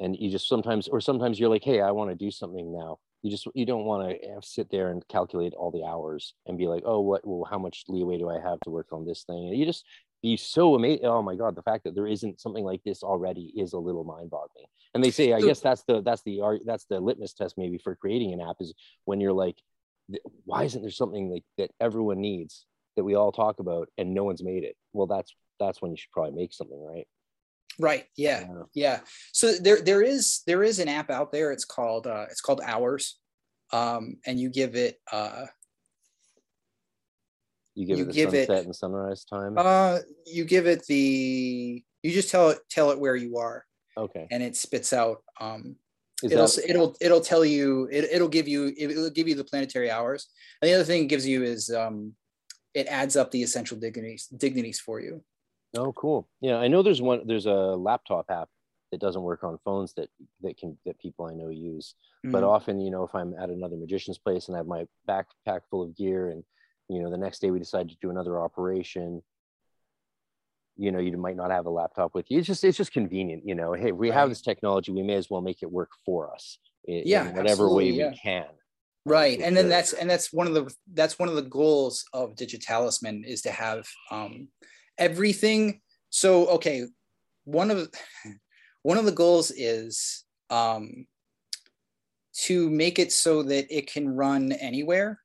Speaker 2: and you just sometimes or sometimes you're like hey i want to do something now you just you don't want to sit there and calculate all the hours and be like oh what well how much leeway do i have to work on this thing? And you just be so amazed oh my god the fact that there isn't something like this already is a little mind-boggling. And they say i guess that's the that's the art that's the litmus test maybe for creating an app is when you're like why isn't there something like that everyone needs that we all talk about and no one's made it? Well that's that's when you should probably make something right?
Speaker 3: Right yeah yeah, yeah. so there there is there is an app out there. It's called uh it's called hours um and you give it uh
Speaker 2: you give you it the give sunset it, and sunrise time?
Speaker 3: Uh you give it the you just tell it tell it where you are.
Speaker 2: Okay.
Speaker 3: And it spits out um is it'll that... it'll it'll tell you it, it'll give you it'll give you the planetary hours. And the other thing it gives you is um it adds up the essential dignities dignities for you.
Speaker 2: Oh cool. Yeah i know there's one there's a laptop app that doesn't work on phones that that can that people i know use. Mm-hmm. but often you know if i'm at another magician's place and i have my backpack full of gear and you know the next day we decide to do another operation you know you might not have a laptop with you it's just it's just convenient you know hey we right. have this technology we may as well make it work for us in,
Speaker 3: yeah
Speaker 2: in whatever way yeah. we can
Speaker 3: right and then that's and that's one of the that's one of the goals of digitalisman is to have um, everything so okay one of <sighs> one of the goals is um, to make it so that it can run anywhere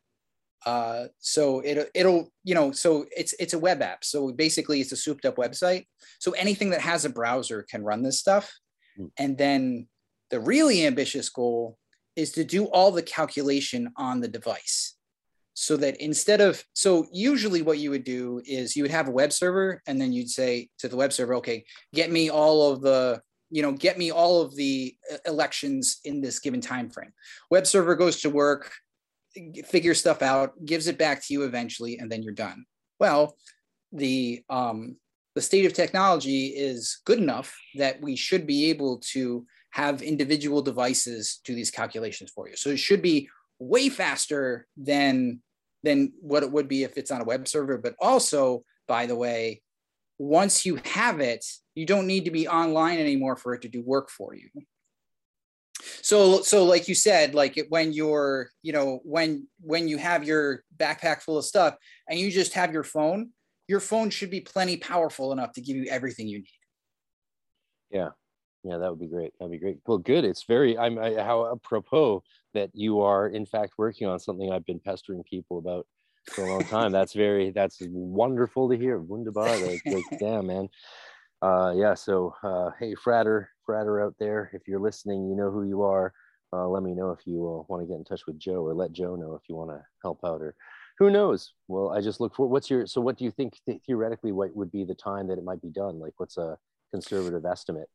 Speaker 3: uh, so it'll, it'll, you know, so it's it's a web app. So basically, it's a souped up website. So anything that has a browser can run this stuff. Mm. And then the really ambitious goal is to do all the calculation on the device. So that instead of, so usually what you would do is you would have a web server and then you'd say to the web server, okay, get me all of the, you know, get me all of the uh, elections in this given time frame. Web server goes to work, figure stuff out, gives it back to you eventually, and then you're done. Well, the um, the state of technology is good enough that we should be able to have individual devices do these calculations for you. So it should be way faster than than what it would be if it's on a web server. But also, by the way, once you have it, you don't need to be online anymore for it to do work for you. So, so like you said, like when you're, you know, when when you have your backpack full of stuff and you just have your phone, your phone should be plenty powerful enough to give you everything you need.
Speaker 2: Yeah, yeah, that would be great. That'd be great. Well, good. It's very. I'm I, how apropos that you are in fact working on something I've been pestering people about for a long time. that's very. That's wonderful to hear. Wunderbar. Like, like <laughs> damn, man. Uh, yeah. So, uh, hey, Frater, Out there, if you're listening, you know who you are. Uh, let me know if you uh, want to get in touch with Joe, or let Joe know if you want to help out, or who knows. Well, I just look for. What's your? So, what do you think theoretically? What would be the time that it might be done? Like, what's a conservative estimate?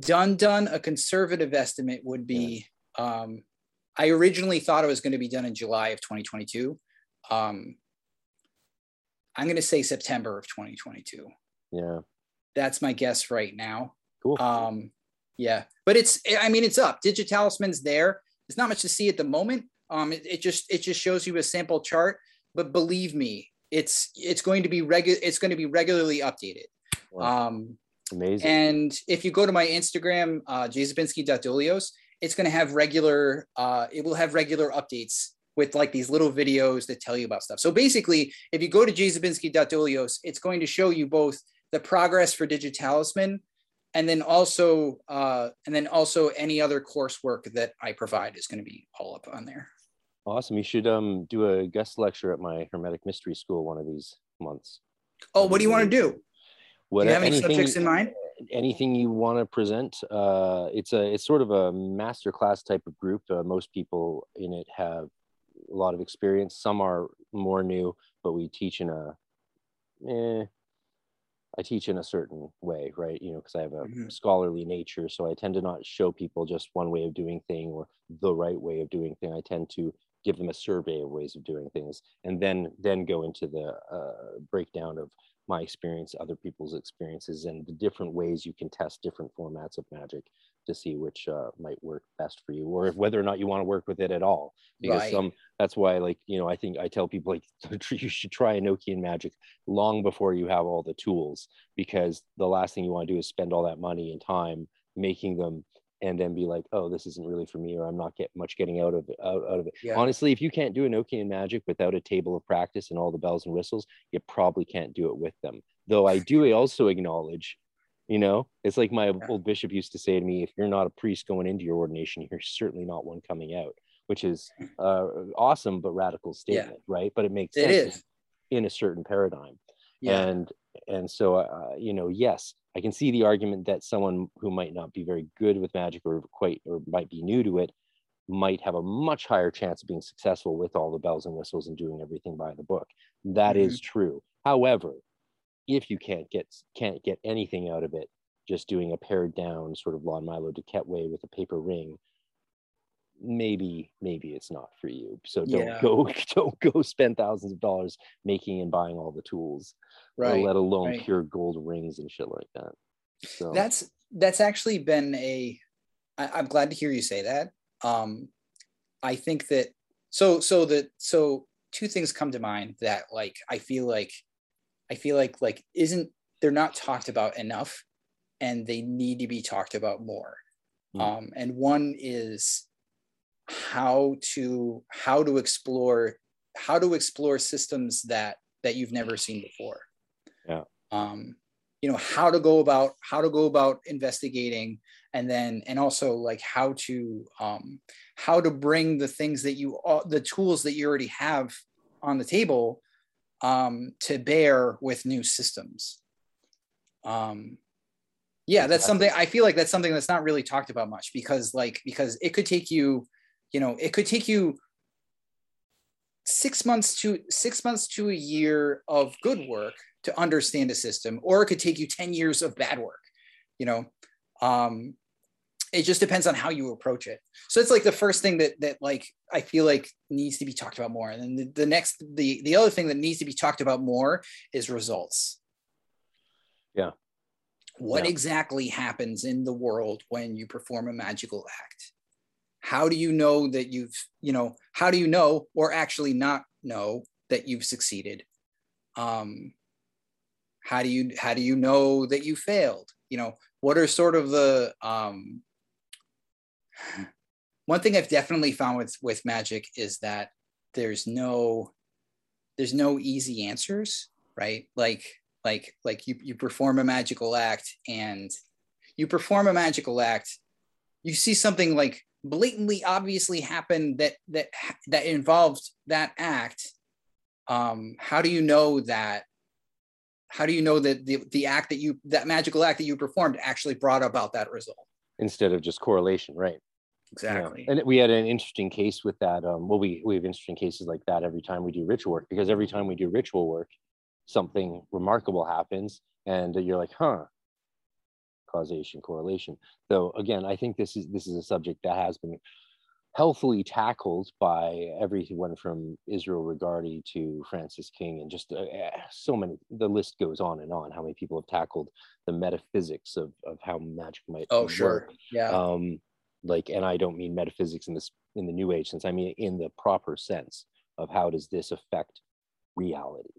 Speaker 3: done done a conservative estimate would be um, i originally thought it was going to be done in july of 2022 um, i'm going to say september of 2022
Speaker 2: yeah
Speaker 3: that's my guess right now
Speaker 2: cool
Speaker 3: um, yeah but it's i mean it's up digitalisman's there there's not much to see at the moment um, it, it just it just shows you a sample chart but believe me it's it's going to be regular it's going to be regularly updated wow. um,
Speaker 2: Amazing.
Speaker 3: And if you go to my Instagram, uh, jzabinski.dolios, it's going to have regular, uh, it will have regular updates with like these little videos that tell you about stuff. So basically, if you go to jzabinski.dolios, it's going to show you both the progress for Digitalisman and then also uh, and then also any other coursework that I provide is going to be all up on there.
Speaker 2: Awesome. You should um, do a guest lecture at my Hermetic Mystery School one of these months.
Speaker 3: Oh, what do you want to do?
Speaker 2: What,
Speaker 3: do you have any subjects in mind?
Speaker 2: Anything you want to present? Uh, it's a it's sort of a master class type of group. Uh, most people in it have a lot of experience. Some are more new, but we teach in a. Eh, I teach in a certain way, right? You know, because I have a mm-hmm. scholarly nature, so I tend to not show people just one way of doing thing or the right way of doing thing. I tend to give them a survey of ways of doing things, and then then go into the uh, breakdown of my experience, other people's experiences, and the different ways you can test different formats of magic to see which uh, might work best for you, or if, whether or not you want to work with it at all. Because right. some that's why, like you know, I think I tell people like <laughs> you should try Enochian magic long before you have all the tools, because the last thing you want to do is spend all that money and time making them and then be like, oh, this isn't really for me, or I'm not get much getting out of it. Out, out of it. Yeah. Honestly, if you can't do Enochian magic without a table of practice and all the bells and whistles, you probably can't do it with them. Though I do also acknowledge, you know, it's like my yeah. old bishop used to say to me, if you're not a priest going into your ordination, you're certainly not one coming out, which is <laughs> uh, awesome but radical statement, yeah. right? But it makes sense
Speaker 3: it is.
Speaker 2: in a certain paradigm. Yeah. And and so uh, you know, yes, I can see the argument that someone who might not be very good with magic or quite or might be new to it might have a much higher chance of being successful with all the bells and whistles and doing everything by the book. That mm-hmm. is true. However, if you can't get can't get anything out of it, just doing a pared down sort of Lon Milo DuQuette way with a paper ring, maybe maybe it's not for you. So don't yeah. go <laughs> don't go spend thousands of dollars making and buying all the tools right let alone right. pure gold rings and shit like that so
Speaker 3: that's that's actually been a I, i'm glad to hear you say that um i think that so so that so two things come to mind that like i feel like i feel like like isn't they're not talked about enough and they need to be talked about more. Mm. um and one is how to how to explore how to explore systems that that you've never seen before.
Speaker 2: Yeah.
Speaker 3: Um you know how to go about how to go about investigating and then and also like how to um how to bring the things that you the tools that you already have on the table um to bear with new systems. Um yeah that's something i feel like that's something that's not really talked about much because like because it could take you you know it could take you six months to six months to a year of good work to understand a system or it could take you 10 years of bad work you know? Um, it just depends on how you approach it. So it's like the first thing that that like i feel like needs to be talked about more. And then the, the next the the other thing that needs to be talked about more is results.
Speaker 2: Yeah.
Speaker 3: What
Speaker 2: Yeah.
Speaker 3: exactly happens in the world when you perform a magical act? How do you know that you've you know how do you know or actually not know that you've succeeded? Um how do you how do you know that you failed? You know what are sort of the um one thing i've definitely found with with magic is that there's no there's no easy answers right? Like like like you you perform a magical act and you perform a magical act you see something like blatantly obviously happen that that that involved that act. Um how do you know that how do you know that the, the act that you that magical act that you performed actually brought about that result?
Speaker 2: Instead of just correlation, right? Yeah.
Speaker 3: exactly
Speaker 2: And we had an interesting case with that. Um, well, we we have interesting cases like that every time we do ritual work because every time we do ritual work, something remarkable happens, and you're like, huh, causation, correlation. So again, I think this is this is a subject that has been healthily tackled by everyone from Israel Regardie to Francis King and just uh, eh, so many. The list goes on and on. How many people have tackled the metaphysics of of how magic might
Speaker 3: oh
Speaker 2: work
Speaker 3: sure yeah
Speaker 2: um like and i don't mean metaphysics in this in the new age sense i mean in the proper sense of how does this affect reality?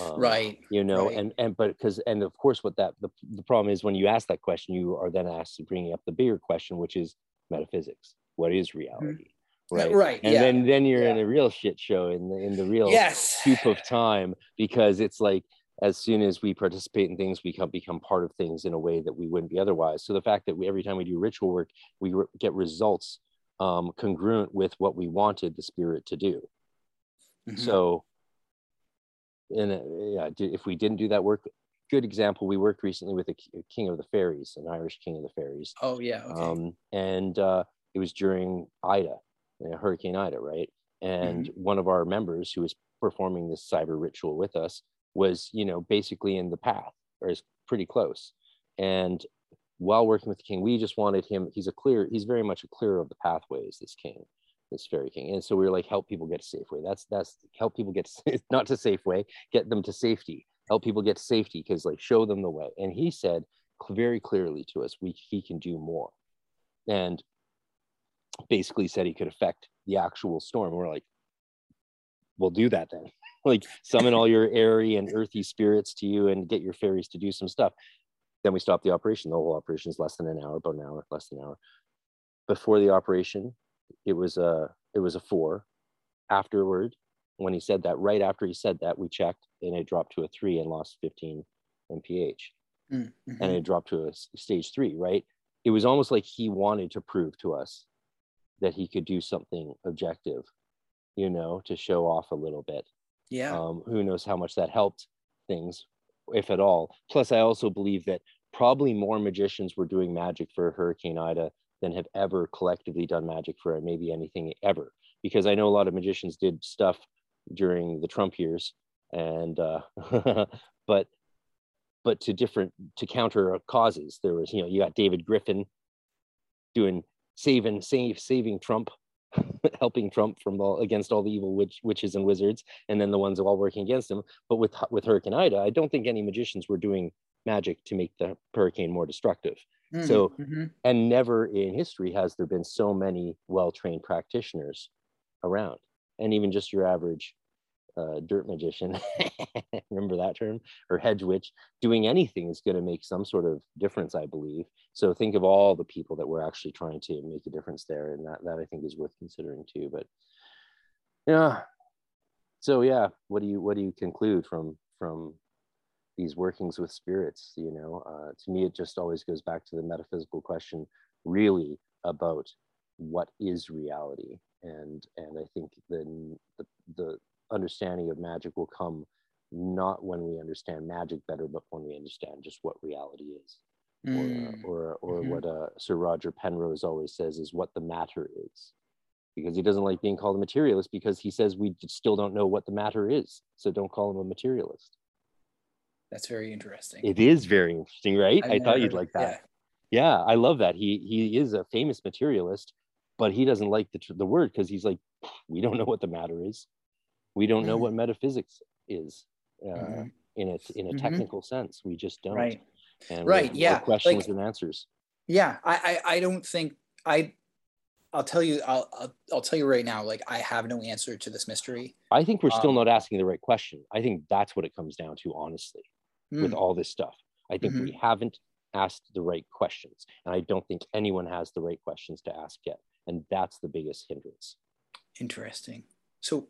Speaker 2: Um,
Speaker 3: right
Speaker 2: you know
Speaker 3: right.
Speaker 2: and and but because and of course what that the, the problem is when you ask that question you are then asked to bring up the bigger question which is metaphysics. What is reality? Right?
Speaker 3: Mm-hmm. right
Speaker 2: and
Speaker 3: yeah.
Speaker 2: then then you're in a real shit show in the in the real
Speaker 3: yes.
Speaker 2: soup of time because it's like as soon as we participate in things we become become part of things in a way that we wouldn't be otherwise. So the fact that we every time we do ritual work we re- get results um, congruent with what we wanted the spirit to do.
Speaker 3: Mhm.
Speaker 2: so and a, yeah if we didn't do that work good example we worked recently with a king of the fairies an irish king of the fairies.
Speaker 3: Oh yeah okay.
Speaker 2: Um, and uh, it was during Ida, uh, Hurricane Ida, right? And one of our members who was performing this cyber ritual with us was, you know, basically in the path or is pretty close. And while working with the king, we just wanted him. He's a clear. He's very much a clearer of the pathways. This king, this fairy king. And so we were like, help people get to Safeway. That's that's help people get <laughs> to- not to Safeway, get them to safety. Help people get to safety because like show them the way. And he said very clearly to us, we he can do more. And basically said he could affect the actual storm. We're like, we'll do that then. Like summon all your airy and earthy spirits to you and get your fairies to do some stuff. Then we stop the operation. The whole operation is less than an hour, about an hour, less than an hour. Before the operation, it was a it was a four. Afterward, when he said that, right after he said that, we checked and it dropped to a three and lost 15 mph
Speaker 3: Mm, mhm.
Speaker 2: and it dropped to a stage three, right? It was almost like he wanted to prove to us that he could do something objective, you know, to show off a little bit.
Speaker 3: Yeah
Speaker 2: Um, who knows how much that helped things, if at all. Plus, I also believe that probably more magicians were doing magic for Hurricane Ida than have ever collectively done magic for maybe anything ever. Because I know a lot of magicians did stuff during the Trump years, and uh, <laughs> but but to different to counter causes. There was, you know, you got David Griffin doing saving save saving Trump, <laughs> helping Trump from all against all the evil witch, witches and wizards, and then the ones all working against him. But with with Hurricane Ida, I don't think any magicians were doing magic to make the hurricane more destructive.
Speaker 3: Mm,
Speaker 2: so-
Speaker 3: mhm.
Speaker 2: And never in history has there been so many well-trained practitioners around. And even just your average uh, dirt magician, <laughs> remember that term, or hedge witch, doing anything is going to make some sort of difference, I believe. So think of all the people that were actually trying to make a difference there, and that that I think is worth considering too. But yeah, so yeah, what do you what do you conclude from from these workings with spirits? You know, uh, to me, it just always goes back to the metaphysical question, really about what is reality, and and I think the the, the understanding of magic will come not when we understand magic better, but when we understand just what reality is,
Speaker 3: Mm,
Speaker 2: or or, or
Speaker 3: Mhm.
Speaker 2: what uh, Sir Roger Penrose always says is what the matter is, because he doesn't like being called a materialist because he says we still don't know what the matter is, so don't call him a materialist.
Speaker 3: that's very interesting
Speaker 2: It is very interesting, right?
Speaker 3: I've
Speaker 2: I thought you'd like that. Yeah, I love that. He he is a famous materialist, but he doesn't like the the word because he's like, we don't know what the matter is. We don't know
Speaker 3: Mm.
Speaker 2: what metaphysics is uh,
Speaker 3: Mhm.
Speaker 2: in a in a
Speaker 3: Mhm.
Speaker 2: technical sense. We just don't.
Speaker 3: right
Speaker 2: and
Speaker 3: Right, yeah,
Speaker 2: questions
Speaker 3: like-
Speaker 2: and answers.
Speaker 3: Yeah, I, I I don't think I I'll tell you I'll, I'll I'll tell you right now like I have no answer to this mystery.
Speaker 2: I think we're still
Speaker 3: Um,
Speaker 2: not asking the right question. I think that's what it comes down to, honestly, with
Speaker 3: Mm,
Speaker 2: all this stuff. I think we haven't asked the right questions, and I don't think anyone has the right questions to ask yet, and that's the biggest hindrance.
Speaker 3: interesting. So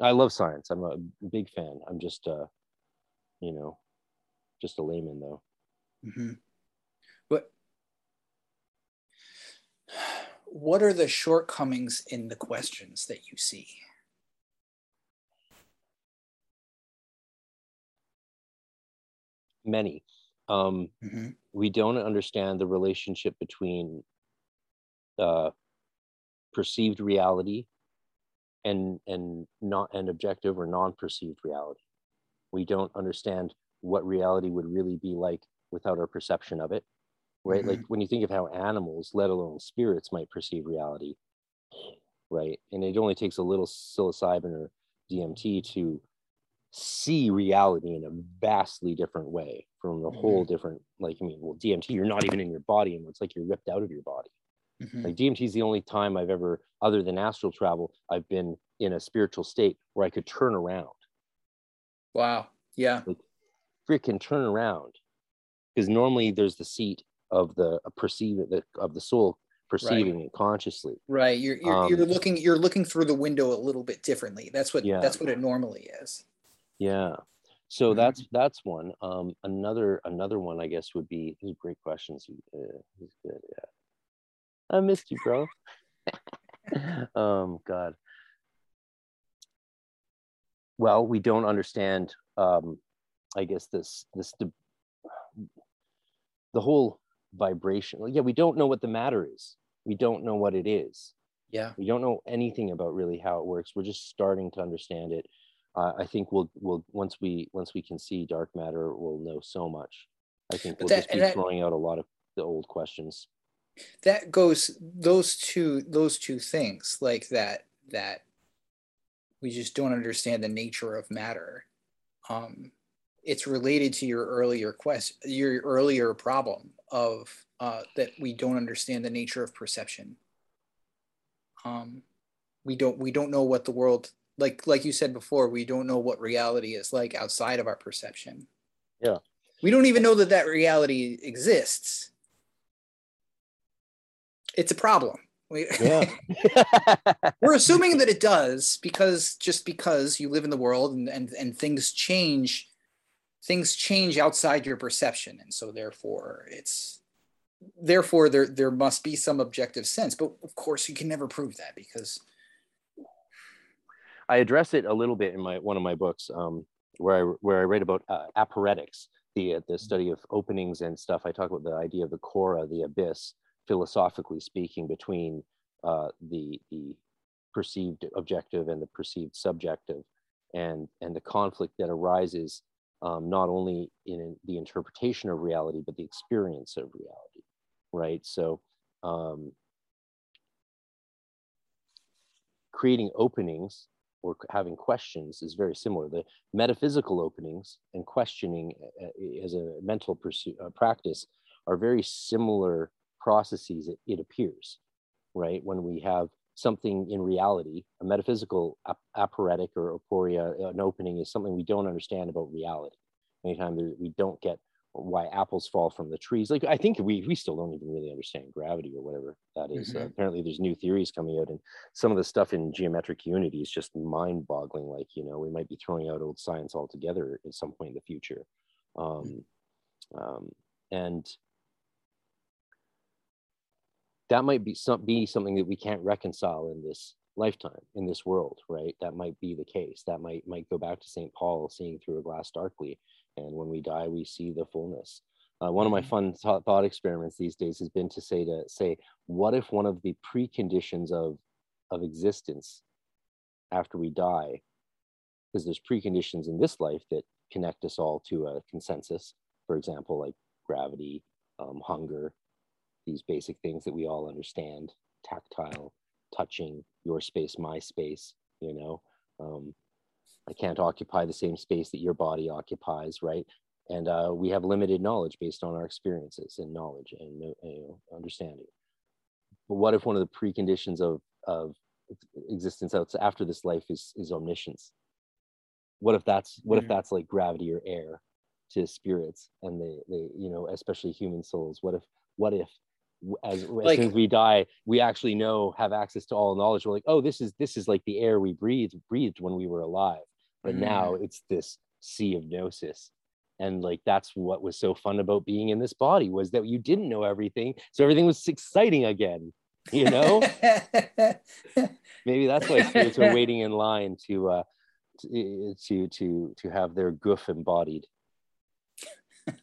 Speaker 2: I love science. I'm a big fan. I'm just, uh, you know, just a layman though.
Speaker 3: mhm. what what are the shortcomings in the questions that you see?
Speaker 2: Many. Um,
Speaker 3: Mhm.
Speaker 2: we don't understand the relationship between uh, perceived reality and and not an objective or non-perceived reality. We don't understand what reality would really be like without our perception of it. Right? Mm-hmm. Like when you think of how animals, let alone spirits, might perceive reality, right? And it only takes a little psilocybin or DMT to see reality in a vastly different way from a mm-hmm. whole different like i mean well dmt you're not even in your body and it's like you're ripped out of your body
Speaker 3: Mhm.
Speaker 2: like dmt is the only time i've ever other than astral travel i've been in a spiritual state where i could turn around
Speaker 3: Wow. Yeah.
Speaker 2: freaking turn around because normally there's the seat of the perceive the, of the soul perceiving it consciously
Speaker 3: Right. You're you're, you're
Speaker 2: Um,
Speaker 3: looking you're looking through the window a little bit differently. That's what
Speaker 2: Yeah.
Speaker 3: that's what it normally is.
Speaker 2: Yeah. So
Speaker 3: Mhm.
Speaker 2: that's that's one. Um, another another one I guess would be these great questions. Uh, he's good. Yeah. <laughs> I missed you, bro. um, God. Well, we don't understand. Um, I guess this this the, whole vibration. Yeah, we don't know what the matter is. We don't know what it is
Speaker 3: Yeah.
Speaker 2: we don't know anything about really how it works we're just starting to understand it uh, i think we'll we'll once we once we can see dark matter we'll know so much i think
Speaker 3: But
Speaker 2: we'll
Speaker 3: that-
Speaker 2: just be
Speaker 3: that-
Speaker 2: throwing out a lot of the old questions
Speaker 3: that goes those two those two things like that that we just don't understand the nature of matter. Um it's related to your earlier quest your earlier problem of uh that we don't understand the nature of perception. Um we don't we don't know what the world like like you said before we don't know what reality is like outside of our perception.
Speaker 2: Yeah.
Speaker 3: we don't even know that that reality exists it's a problem. We,
Speaker 2: yeah. <laughs> <laughs>
Speaker 3: We're assuming that it does because just because you live in the world and, and and things change things change outside your perception. And so therefore it's therefore there there must be some objective sense. But of course you can never prove that because
Speaker 2: i address it a little bit in my one of my books um, where i where i write about uh, aporetics the uh, the study of openings and stuff. I talk about the idea of the cora the abyss philosophically speaking between uh, the the perceived objective and the perceived subjective. And and the conflict that arises um, not only in the interpretation of reality but the experience of reality right? So um, creating openings or having questions is very similar. The metaphysical openings and questioning uh, as a mental pursuit uh, practice are very similar processes it, it appears right? When we have something in reality a metaphysical ap- aporetic or aporia an opening is something we don't understand about reality. Anytime there, we don't get why apples fall from the trees. Like i think we we still don't even really understand gravity or whatever that is. Uh,
Speaker 3: Mhm.
Speaker 2: apparently there's new theories coming out and some of the stuff in geometric unity is just mind boggling like you know we might be throwing out old science altogether at some point in the future. Um, um, and that might be some be something that we can't reconcile in this lifetime in this world right? That might be the case. That might might go back to st paul seeing through a glass darkly and when we die we see the fullness. Uh, one of my
Speaker 3: Mhm.
Speaker 2: fun thought, thought experiments these days has been to say to say what if one of the preconditions of of existence after we die because there's preconditions in this life that connect us all to a consensus for example like gravity um, hunger these basic things that we all understand tactile touching your space my space you know um, i can't occupy the same space that your body occupies right and uh, we have limited knowledge based on our experiences and knowledge and you know, understanding. But what if one of the preconditions of of existence after this life is is omniscience? What if that's what mm-hmm. if that's like gravity or air to spirits and they they you know especially human souls? What if what if as, as like, soon as we die, we actually know have access to all knowledge. We're like, oh, this is this is like the air we breathed breathed when we were alive, but mm. now it's this sea of gnosis. And like that's what was so fun about being in this body was that you didn't know everything, so everything was exciting again. You know, <laughs> maybe that's why spirits are waiting in line to uh, to to to, to have their goof embodied. <laughs>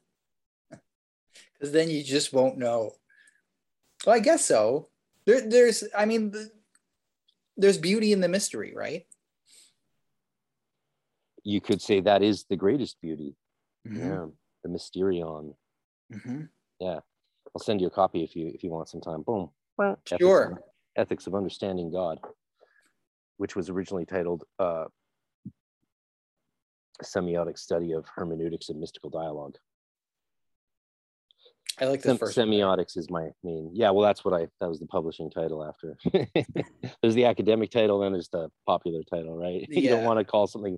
Speaker 3: Because then you just won't know well, I guess so. There, there's, I mean, there's beauty in the mystery, right?
Speaker 2: You could say that is the greatest beauty. Mm-hmm. Yeah, the mysterion. Mm-hmm. Yeah, I'll send you a copy if you if you want some time. Boom.
Speaker 3: Well, sure.
Speaker 2: Ethics of, Ethics of Understanding God, which was originally titled uh, "Semiotic Study of Hermeneutics and Mystical Dialogue."
Speaker 3: I like the first
Speaker 2: semiotics is my main. Yeah, well, that's what I that was the publishing title after. <laughs> there's the academic title, and there's the popular title, right? Yeah. <laughs> You don't want to call something,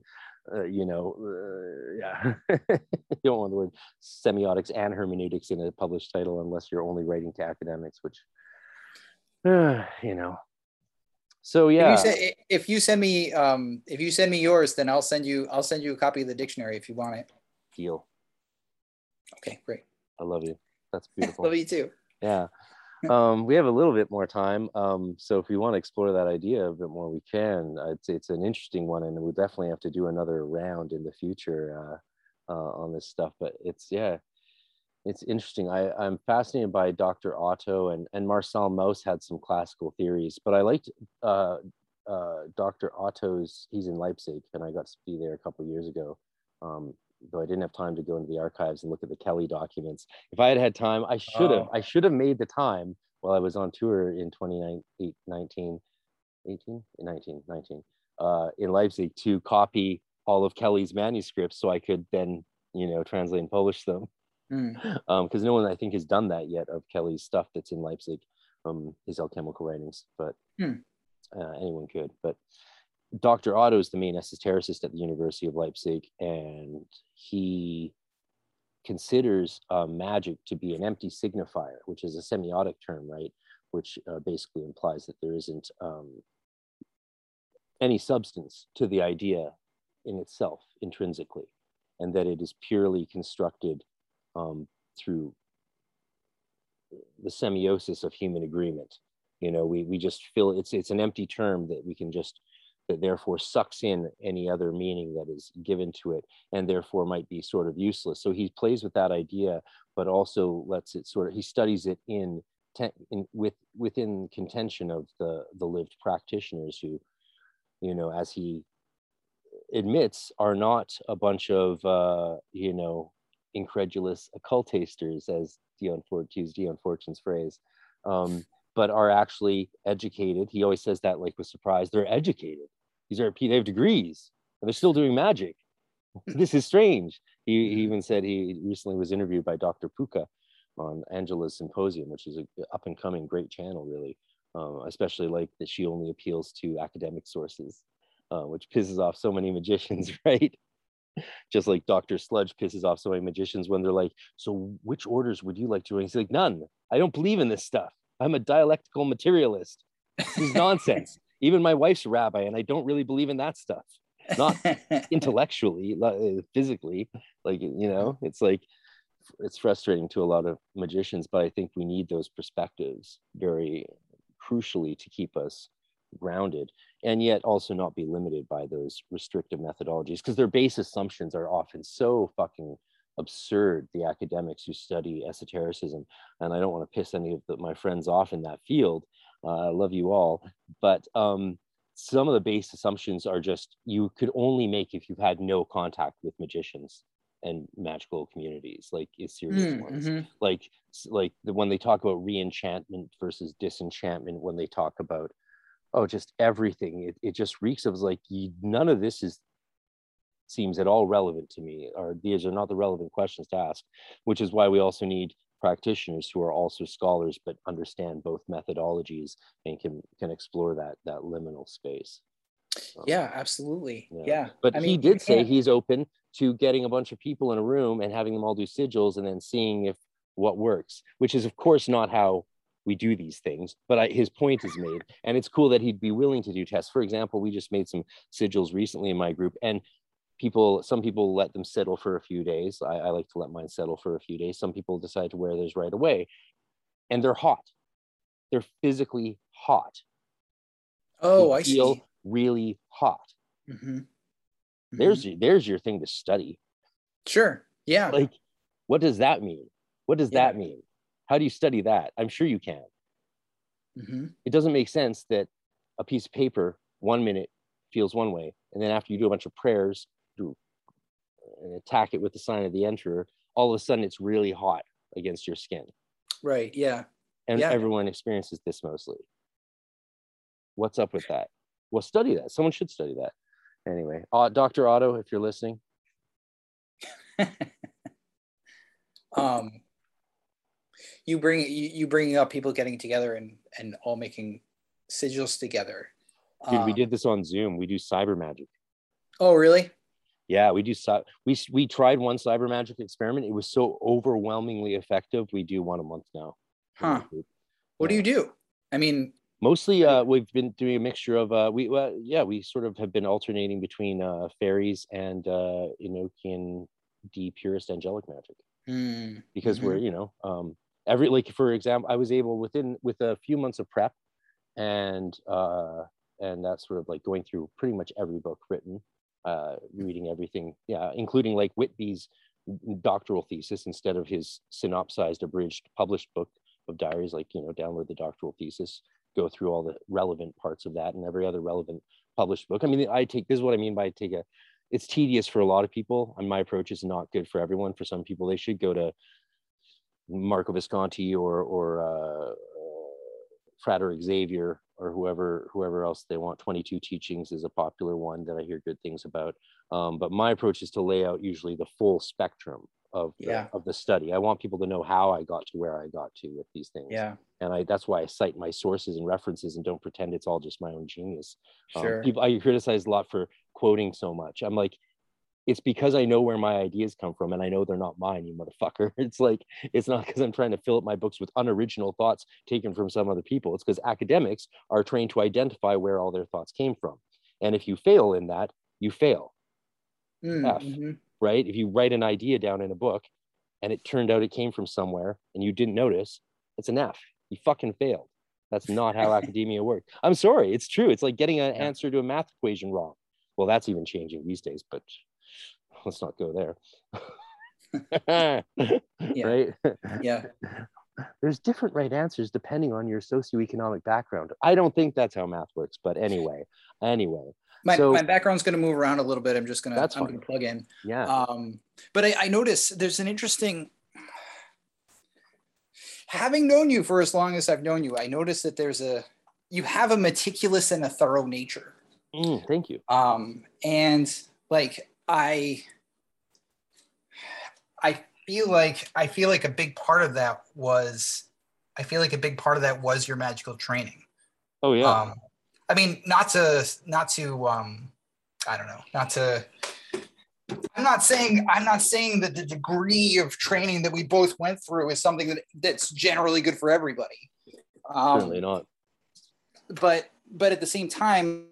Speaker 2: uh, you know, uh, yeah. <laughs> you don't want the word semiotics and hermeneutics in a published title unless you're only writing to academics, which, uh, <sighs> you know. So yeah.
Speaker 3: If you, say, if you send me um, if you send me yours, then I'll send you I'll send you a copy of the dictionary if you want it.
Speaker 2: Deal.
Speaker 3: Okay, great.
Speaker 2: I love you. That's <laughs> beautiful.
Speaker 3: Love you too.
Speaker 2: Yeah. um, we have a little bit more time. Um, so if we want to explore that idea a bit more, we can. I'd say it's an interesting one, and we'll definitely have to do another round in the future uh, uh, on this stuff. But it's yeah, it's interesting. I, I'm fascinated by Dr. Otto and and Marcel Mauss had some classical theories, but I liked uh, uh, Dr. Otto's. He's in Leipzig, and I got to be there a couple years ago. Um, though I didn't have time to go into the archives and look at the Kelley documents. If I had had time, I should have. Oh. I should have made the time while I was on tour in 2019, 18, 19, 19, uh, in Leipzig to copy all of Kelley's manuscripts so I could then, you know, translate and publish them. Because mm. <laughs> um, no one, I think, has done that yet of Kelley's stuff that's in Leipzig, um, his alchemical writings. But mm. uh, anyone could. But Dr. Otto is the main esotericist at the University of Leipzig, and he considers uh, magic to be an empty signifier, which is a semiotic term, right? Which uh, basically implies that there isn't um, any substance to the idea in itself intrinsically, and that it is purely constructed um, through the semiosis of human agreement. You know, we, we just feel it's it's an empty term that we can just that therefore sucks in any other meaning that is given to it and therefore might be sort of useless. So he plays with that idea, but also lets it sort of, he studies it in, in with within contention of the, the lived practitioners who, you know, as he admits, are not a bunch of, uh, you know, incredulous occultasters, as Dion Fort, to use Dion Fortune's phrase. Um, but are actually educated. He always says that like with surprise, they're educated. These are they have degrees and they're still doing magic. <laughs> this is strange. He, he even said he recently was interviewed by Dr. Puca on Angela's Symposium, which is a up and coming great channel, really. Um, especially like that she only appeals to academic sources, uh, which pisses off so many <laughs> magicians, right? Just like Dr. Sledge pisses off so many magicians when they're like, "So, which orders would you like to join?" He's like, "None. I don't believe in this stuff. I'm a dialectical materialist. This is <laughs> nonsense." Even my wife's a rabbi and i don't really believe in that stuff. Not <laughs> intellectually uh, physically like you know it's like it's frustrating to a lot of magicians but i think we need those perspectives very crucially to keep us grounded and yet also not be limited by those restrictive methodologies because their base assumptions are often so fucking absurd the academics who study esotericism and i don't want to piss any of the, my friends off in that field I love you all. But um, some of the base assumptions are just you could only make if you've had no contact with magicians and magical communities like serious mm, ones mm-hmm. like like the, when they talk about reenchantment versus disenchantment when they talk about oh just everything it, it just reeks of like you, none of this is seems at all relevant to me or these are not the relevant questions to ask which is why we also need practitioners who are also scholars but understand both methodologies and can can explore that that liminal space.
Speaker 3: Um, yeah absolutely. yeah, yeah.
Speaker 2: but I he mean, did say he's open to getting a bunch of people in a room and having them all do sigils and then seeing if what works which is of course not how we do these things but I, his point is made. And it's cool that he'd be willing to do tests. For example we just made some sigils recently in my group and people some people let them settle for a few days I, I, like to let mine settle for a few days some people decide to wear theirs right away and they're hot they're physically hot
Speaker 3: oh i feel see.
Speaker 2: really hot mm-hmm. Mm-hmm. there's there's your thing to study
Speaker 3: sure yeah
Speaker 2: like what does that mean what does yeah. that mean how do you study that i'm sure you can mm-hmm. it doesn't make sense that a piece of paper one minute feels one way and then after you do a bunch of prayers do and attack it with the sign of the enterer, all of a sudden it's really hot against your skin.
Speaker 3: Right. Yeah.
Speaker 2: And
Speaker 3: yeah.
Speaker 2: everyone experiences this mostly. What's up with that? Well, study that. Someone should study that. Anyway, uh, Dr. Otto, if you're listening. <laughs>
Speaker 3: um, you bring you, you bringing up people getting together and and all making sigils together.
Speaker 2: Dude, um, we did this on Zoom. We do cyber magic.
Speaker 3: Oh, really?
Speaker 2: Yeah, we do. We we tried one cyber magic experiment. It was so overwhelmingly effective. We do one a month now.
Speaker 3: Huh? What do you do? I mean,
Speaker 2: mostly uh, we've been doing a mixture of uh, we uh, yeah we sort of have been alternating between uh, fairies and uh, Enochian Dee purist angelic magic mm. because mm-hmm. we're you know um, every like for example I was able within with a few months of prep and uh, and that's sort of like going through pretty much every book written uh, reading everything, yeah, including like Whitby's doctoral thesis instead of his synopsized, abridged, published book of diaries. Like you know, download the doctoral thesis, go through all the relevant parts of that, and every other relevant published book. I mean, I take this is what I mean by take a. It's tedious for a lot of people, and my approach is not good for everyone. For some people, they should go to Marco Visconti or or uh, Frater Xavier or whoever whoever else they want. 22 teachings is a popular one that i hear good things about. Um, but my approach is to lay out usually the full spectrum of the,
Speaker 3: yeah.
Speaker 2: of the study. I want people to know how i got to where i got to with these things.
Speaker 3: Yeah.
Speaker 2: And i that's why i cite my sources and references and don't pretend it's all just my own genius.
Speaker 3: Um, sure.
Speaker 2: Um, people i criticize a lot for quoting so much. I'm like it's because I know where my ideas come from and I know they're not mine, you motherfucker. <laughs> It's like, it's not because I'm trying to fill up my books with unoriginal thoughts taken from some other people. It's because academics are trained to identify where all their thoughts came from. And if you fail in that, you fail. Mm, F, mm-hmm. right? If you write an idea down in a book and it turned out it came from somewhere and you didn't notice, it's an F. You fucking failed. That's not how academia works. I'm sorry, it's true. It's like getting an answer to a math equation wrong. Well, that's even changing these days, but let's not go there. <laughs>
Speaker 3: yeah.
Speaker 2: Right?
Speaker 3: Yeah.
Speaker 2: There's different right answers depending on your socioeconomic background. I don't think that's how math works, but anyway, anyway.
Speaker 3: My, so, my background's going to move around a little bit. I'm just going to, I'm going to plug in.
Speaker 2: Yeah.
Speaker 3: Um, but I, I noticed there's an interesting, having known you for as long as I've known you, I noticed that there's a, you have a meticulous and a thorough nature.
Speaker 2: Mm, thank you.
Speaker 3: Um, and like I, I feel like I feel like a big part of that was I feel like a big part of that was your magical training.
Speaker 2: Oh yeah. Um,
Speaker 3: I mean, not to not to um, I don't know, not to. I'm not saying I'm not saying that the degree of training that we both went through is something that that's generally good for everybody.
Speaker 2: Um, Certainly not.
Speaker 3: But but at the same time,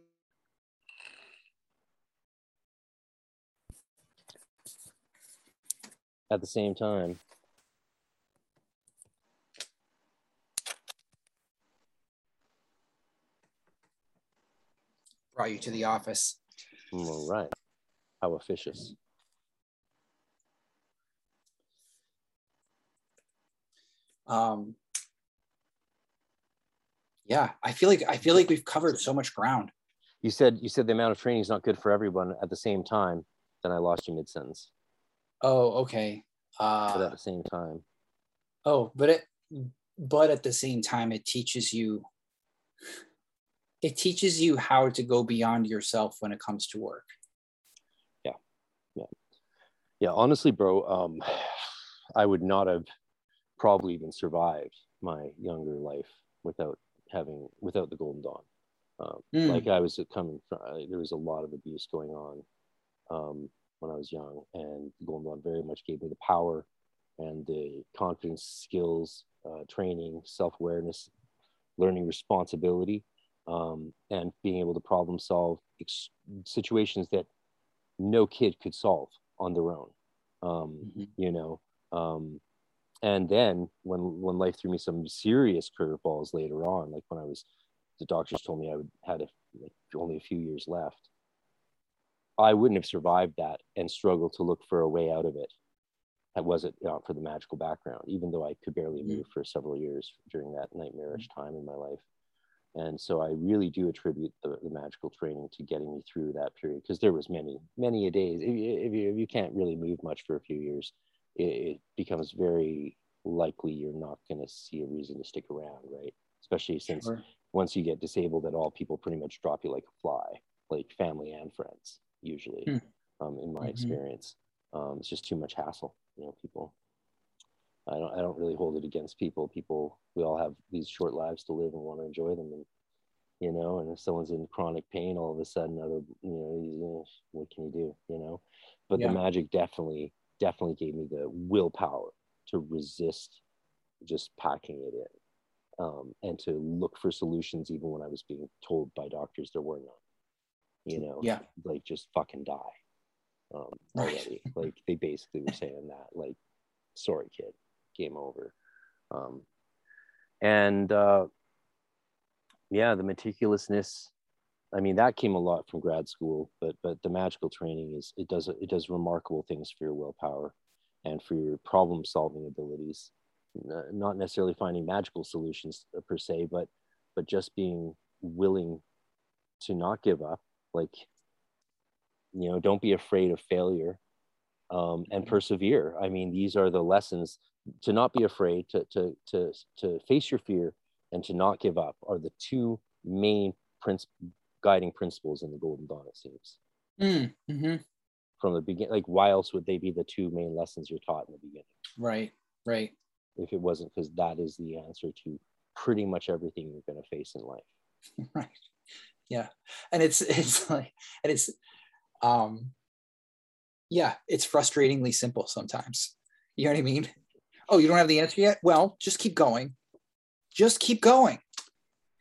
Speaker 2: at the same time.
Speaker 3: Brought you to the office.
Speaker 2: All right. How officious.
Speaker 3: Um, yeah, I feel like I feel like we've covered so much ground.
Speaker 2: You said you said the amount of training is not good for everyone. At the same time, then I lost you mid sentence.
Speaker 3: Oh, okay. Uh,
Speaker 2: but at the same time.
Speaker 3: Oh, but it, but at the same time, it teaches you. It teaches you how to go beyond yourself when it comes to work.
Speaker 2: Yeah. yeah yeah honestly bro um <sighs> i would not have probably even survived my younger life without having without the golden dawn um,
Speaker 3: Mm.
Speaker 2: like i was coming from uh, there was a lot of abuse going on um, when i was young and the golden dawn very much gave me the power and the confidence skills uh, training self-awareness learning responsibility um, and being able to problem solve ex- situations that no kid could solve on their own um,
Speaker 3: Mhm.
Speaker 2: you know um, and then when when life threw me some serious curveballs later on like when i was the doctors told me i would had a, like, only a few years left i wouldn't have survived that and struggled to look for a way out of it that wasn't not for the magical background even though i could barely
Speaker 3: Mhm.
Speaker 2: move for several years during that nightmarish time in my life. And so i really do attribute the, the magical training to getting me through that period because there was many many a days. If you, if you if you can't really move much for a few years it, it becomes very likely you're not going to see a reason to stick around right? Especially since
Speaker 3: Sure.
Speaker 2: once you get disabled at all people pretty much drop you like a fly like family and friends usually
Speaker 3: Hmm.
Speaker 2: um, in my
Speaker 3: Mhm.
Speaker 2: experience um, it's just too much hassle you know people I don't I don't really hold it against people. People we all have these short lives to live and want to enjoy them and you know, and if someone's in chronic pain all of a sudden out of you know, what can you do, you know? But
Speaker 3: Yeah.
Speaker 2: the magic definitely definitely gave me the willpower to resist just packing it in. Um, and to look for solutions even when I was being told by doctors there were none. You know,
Speaker 3: Yeah.
Speaker 2: like just fucking die. Um,
Speaker 3: Right.
Speaker 2: already. like they basically were saying that, like, sorry kid, game over. Um, and uh, yeah, the meticulousness. I mean, that came a lot from grad school, but but the magical training is it does it does remarkable things for your willpower and for your problem solving abilities. Not necessarily finding magical solutions uh, per se, but but just being willing to not give up. Like, you know, don't be afraid of failure um, and persevere. I mean, these are the lessons to not be afraid, to, to, to, to face your fear, and to not give up are the two main princ- guiding principles in the Golden Dawn, it seems.
Speaker 3: Mm, mhm.
Speaker 2: From the beginning, like, why else would they be the two main lessons you're taught in the beginning
Speaker 3: Right. Right.
Speaker 2: if it wasn't because that is the answer to pretty much everything you're going to face in life? <laughs>
Speaker 3: right yeah. And it's <laughs> it's like and it's um yeah it's frustratingly simple sometimes. You know what i mean? Oh you don't have the answer yet? Well just keep going. Just keep going.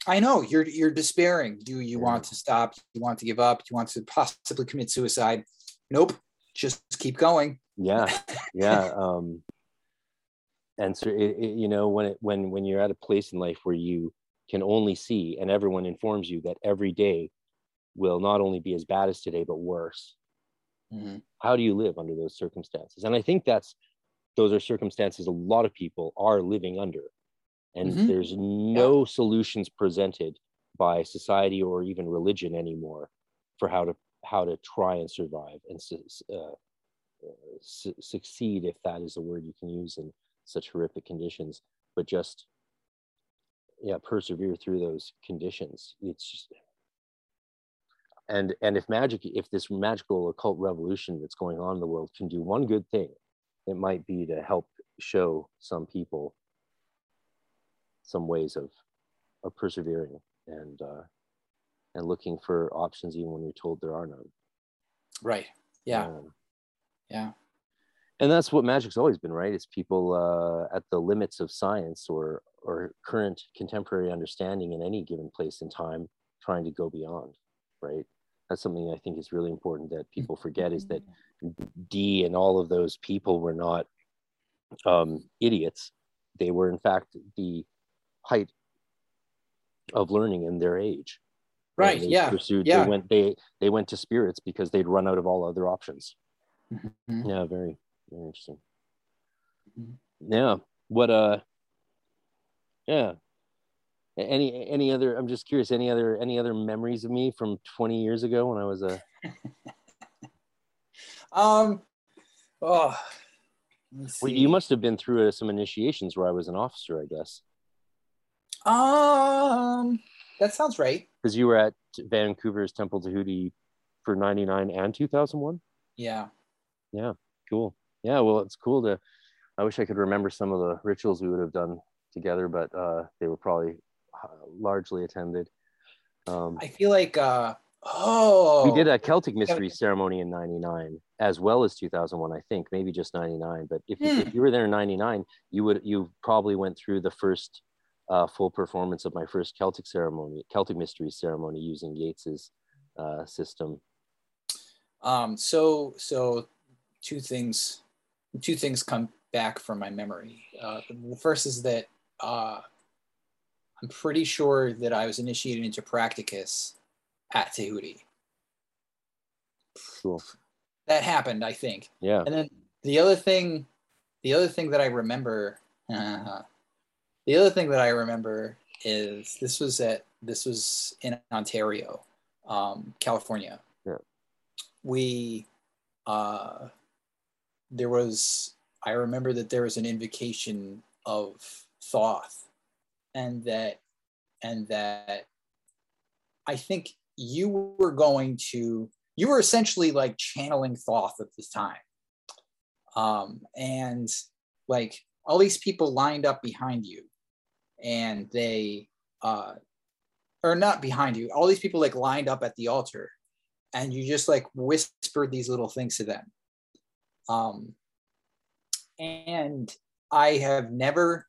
Speaker 3: I know you're you're despairing. Do you want to stop? You want to give up? You want to possibly commit suicide? Nope. Just keep going.
Speaker 2: Yeah. <laughs> Yeah um and so it, it, you know when it when when you're at a place in life where you can only see and everyone informs you that every day will not only be as bad as today but worse.
Speaker 3: Mhm.
Speaker 2: how do you live under those circumstances? And i think that's those are circumstances a lot of people are living under. And
Speaker 3: Mhm.
Speaker 2: there's no solutions presented by society or even religion anymore for how to how to try and survive and uh, su- succeed if that is a word you can use in such horrific conditions. But just yeah persevere through those conditions. It's just and and if magic if this magical occult revolution that's going on in the world can do one good thing it might be to help show some people some ways of of persevering and uh and looking for options even when you're told there are none.
Speaker 3: Right. Yeah.
Speaker 2: Um,
Speaker 3: yeah
Speaker 2: and that's what magic's always been right? It's people uh, at the limits of science or or current contemporary understanding in any given place and time trying to go beyond right? That's something i think is really important that people forget is that Dee and all of those people were not um, idiots. They were in fact the height of learning in their age.
Speaker 3: Right yeah
Speaker 2: pursued
Speaker 3: yeah.
Speaker 2: they went they they went to spirits because they'd run out of all other options.
Speaker 3: Mhm.
Speaker 2: yeah very interesting.
Speaker 3: Mhm.
Speaker 2: yeah. What uh yeah. Any any other i'm just curious any other any other memories of me from 20 years ago when i was a <laughs>
Speaker 3: um oh
Speaker 2: well, you must have been through uh, some initiations where i was an officer i guess.
Speaker 3: Um, that sounds right.
Speaker 2: because you were at vancouver's temple tahuti for 99 and 2001
Speaker 3: Yeah,
Speaker 2: Yeah, cool. Yeah, well, it's cool to. I wish I could remember some of the rituals we would have done together, but uh, they were probably uh, largely attended. Um,
Speaker 3: I feel like uh, oh,
Speaker 2: we did a Celtic mystery ceremony in '99 as well as 2001. I think maybe just '99. But if,
Speaker 3: Hmm.
Speaker 2: if you were there in '99, you would you probably went through the first uh, full performance of my first Celtic ceremony, Celtic mystery ceremony using Yeats's uh, system.
Speaker 3: Um, so so two things two things come back from my memory. Uh, the first is that uh, I'm pretty sure that I was initiated into practicus at Tehuti.
Speaker 2: Cool.
Speaker 3: That happened, I think.
Speaker 2: Yeah.
Speaker 3: And then the other thing, the other thing that I remember, the other thing that I remember is this was at this was in Ontario, um, California.
Speaker 2: Yeah.
Speaker 3: We, uh, there was I remember that there was an invocation of Thoth, and that, and that, I think you were going to you were essentially like channeling Thoth at this time. Um, and like all these people lined up behind you and they uh, or not behind you all these people like lined up at the altar and you just like whispered these little things to them um, and i have never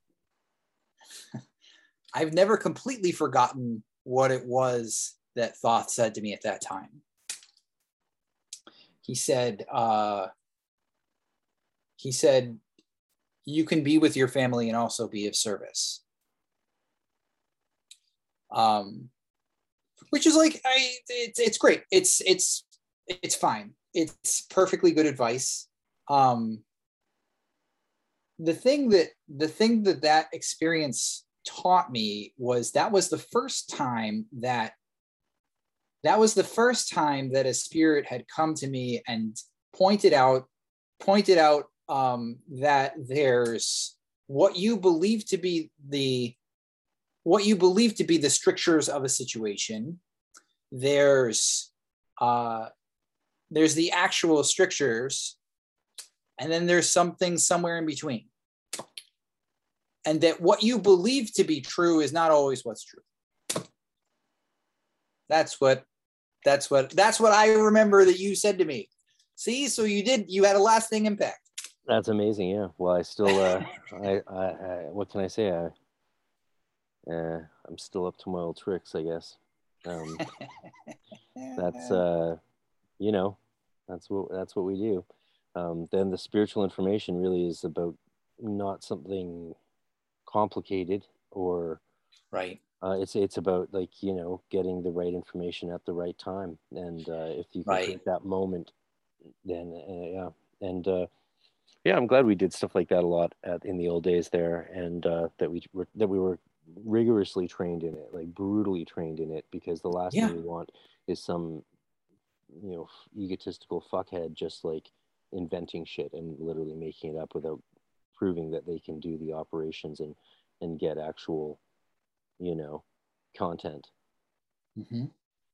Speaker 3: <laughs> i've never completely forgotten what it was that Thoth said to me at that time. He said uh, he said you can be with your family and also be of service. Um, which is like i it's, it's great. It's it's it's fine. It's perfectly good advice um, the thing that the thing that that experience taught me was that was the first time that that was the first time that a spirit had come to me and pointed out pointed out um, that there's what you believe to be the what you believe to be the strictures of a situation. There's uh, there's the actual strictures and then there's something somewhere in between and that what you believe to be true is not always what's true that's what that's what that's what i remember that you said to me see so you did you had a lasting impact
Speaker 2: That's amazing. Yeah. Well, I still, uh, <laughs> I, I, I, what can I say? I, uh, I'm still up to my old tricks, I guess. Um, <laughs> that's, uh, you know, that's what, that's what we do. Um, then the spiritual information really is about not something complicated or,
Speaker 3: right
Speaker 2: uh, it's, it's about like, you know, getting the right information at the right time. And, uh, if you can
Speaker 3: Right.
Speaker 2: take that moment, then, uh, yeah. And, uh, yeah, I'm glad we did stuff like that a lot at, in the old days there, and uh, that we were that we were rigorously trained in it, like brutally trained in it, because the last
Speaker 3: Yeah.
Speaker 2: thing we want is some, you know, egotistical fuckhead just like inventing shit and literally making it up without proving that they can do the operations and and get actual, you know, content.
Speaker 3: Mhm.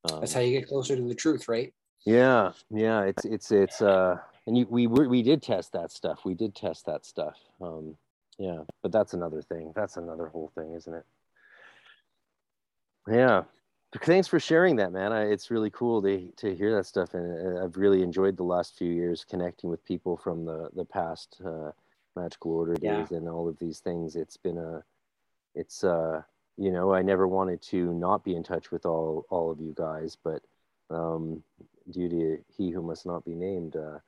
Speaker 2: Um,
Speaker 3: that's how you get closer to the truth right
Speaker 2: yeah, yeah, it's it's it's uh, and you, we were we did test that stuff. We did test that stuff. Um, yeah, but that's another thing. That's another whole thing, isn't it? Yeah. Thanks for sharing that, man. I, it's really cool to to hear that stuff, and uh, I've really enjoyed the last few years connecting with people from the the past uh, magical order
Speaker 3: Yeah.
Speaker 2: days and all of these things. It's been a, it's uh, you know, I never wanted to not be in touch with all all of you guys, but um, due to he who must not be named, uh,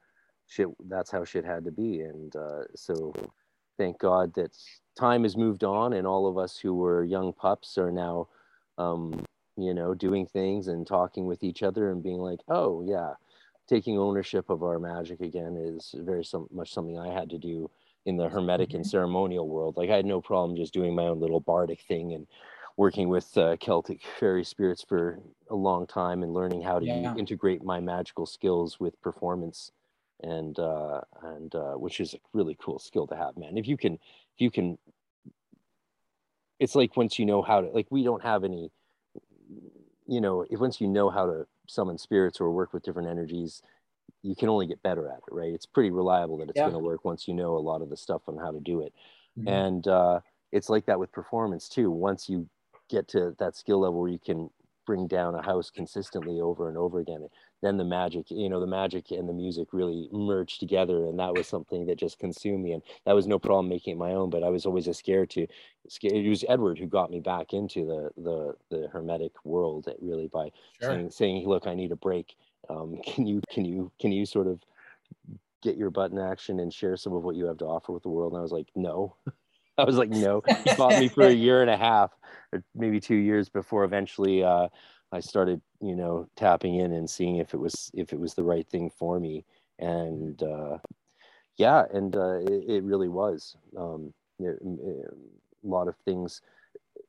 Speaker 2: shit, that's how shit had to be. And uh, so thank God that time has moved on and all of us who were young pups are now, um, you know, doing things and talking with each other and being like, oh, yeah, taking ownership of our magic again is very some, much something I had to do in the hermetic and ceremonial world. Like I had no problem just doing my own little bardic thing and working with uh, Celtic fairy spirits for a long time and learning how to
Speaker 3: Yeah.
Speaker 2: integrate my magical skills with performance and uh and uh which is a really cool skill to have man if you can if you can it's like once you know how to like we don't have any you know if once you know how to summon spirits or work with different energies you can only get better at it, right? It's pretty reliable that it's
Speaker 3: Yeah.
Speaker 2: going to work once you know a lot of the stuff on how to do it.
Speaker 3: Mhm.
Speaker 2: And uh, it's like that with performance too. Once you get to that skill level where you can bring down a house consistently over and over again, then the magic, you know, the magic and the music really merged together. And that was something that just consumed me. And that was no problem making it my own, but I was always scared to, scared. It was Edward who got me back into the, the, the hermetic world really by saying, saying, look, I need a break. Um, <laughs> can you, can you, can you sort of get your butt in action and share some of what you have to offer with the world? And I was like, no. <laughs> I was like, no. He fought me for a year and a half, or maybe two years before eventually uh, I started, you know, tapping in and seeing if it was if it was the right thing for me. And uh, yeah, and uh, it, it really was. Um, it- it- a lot of things.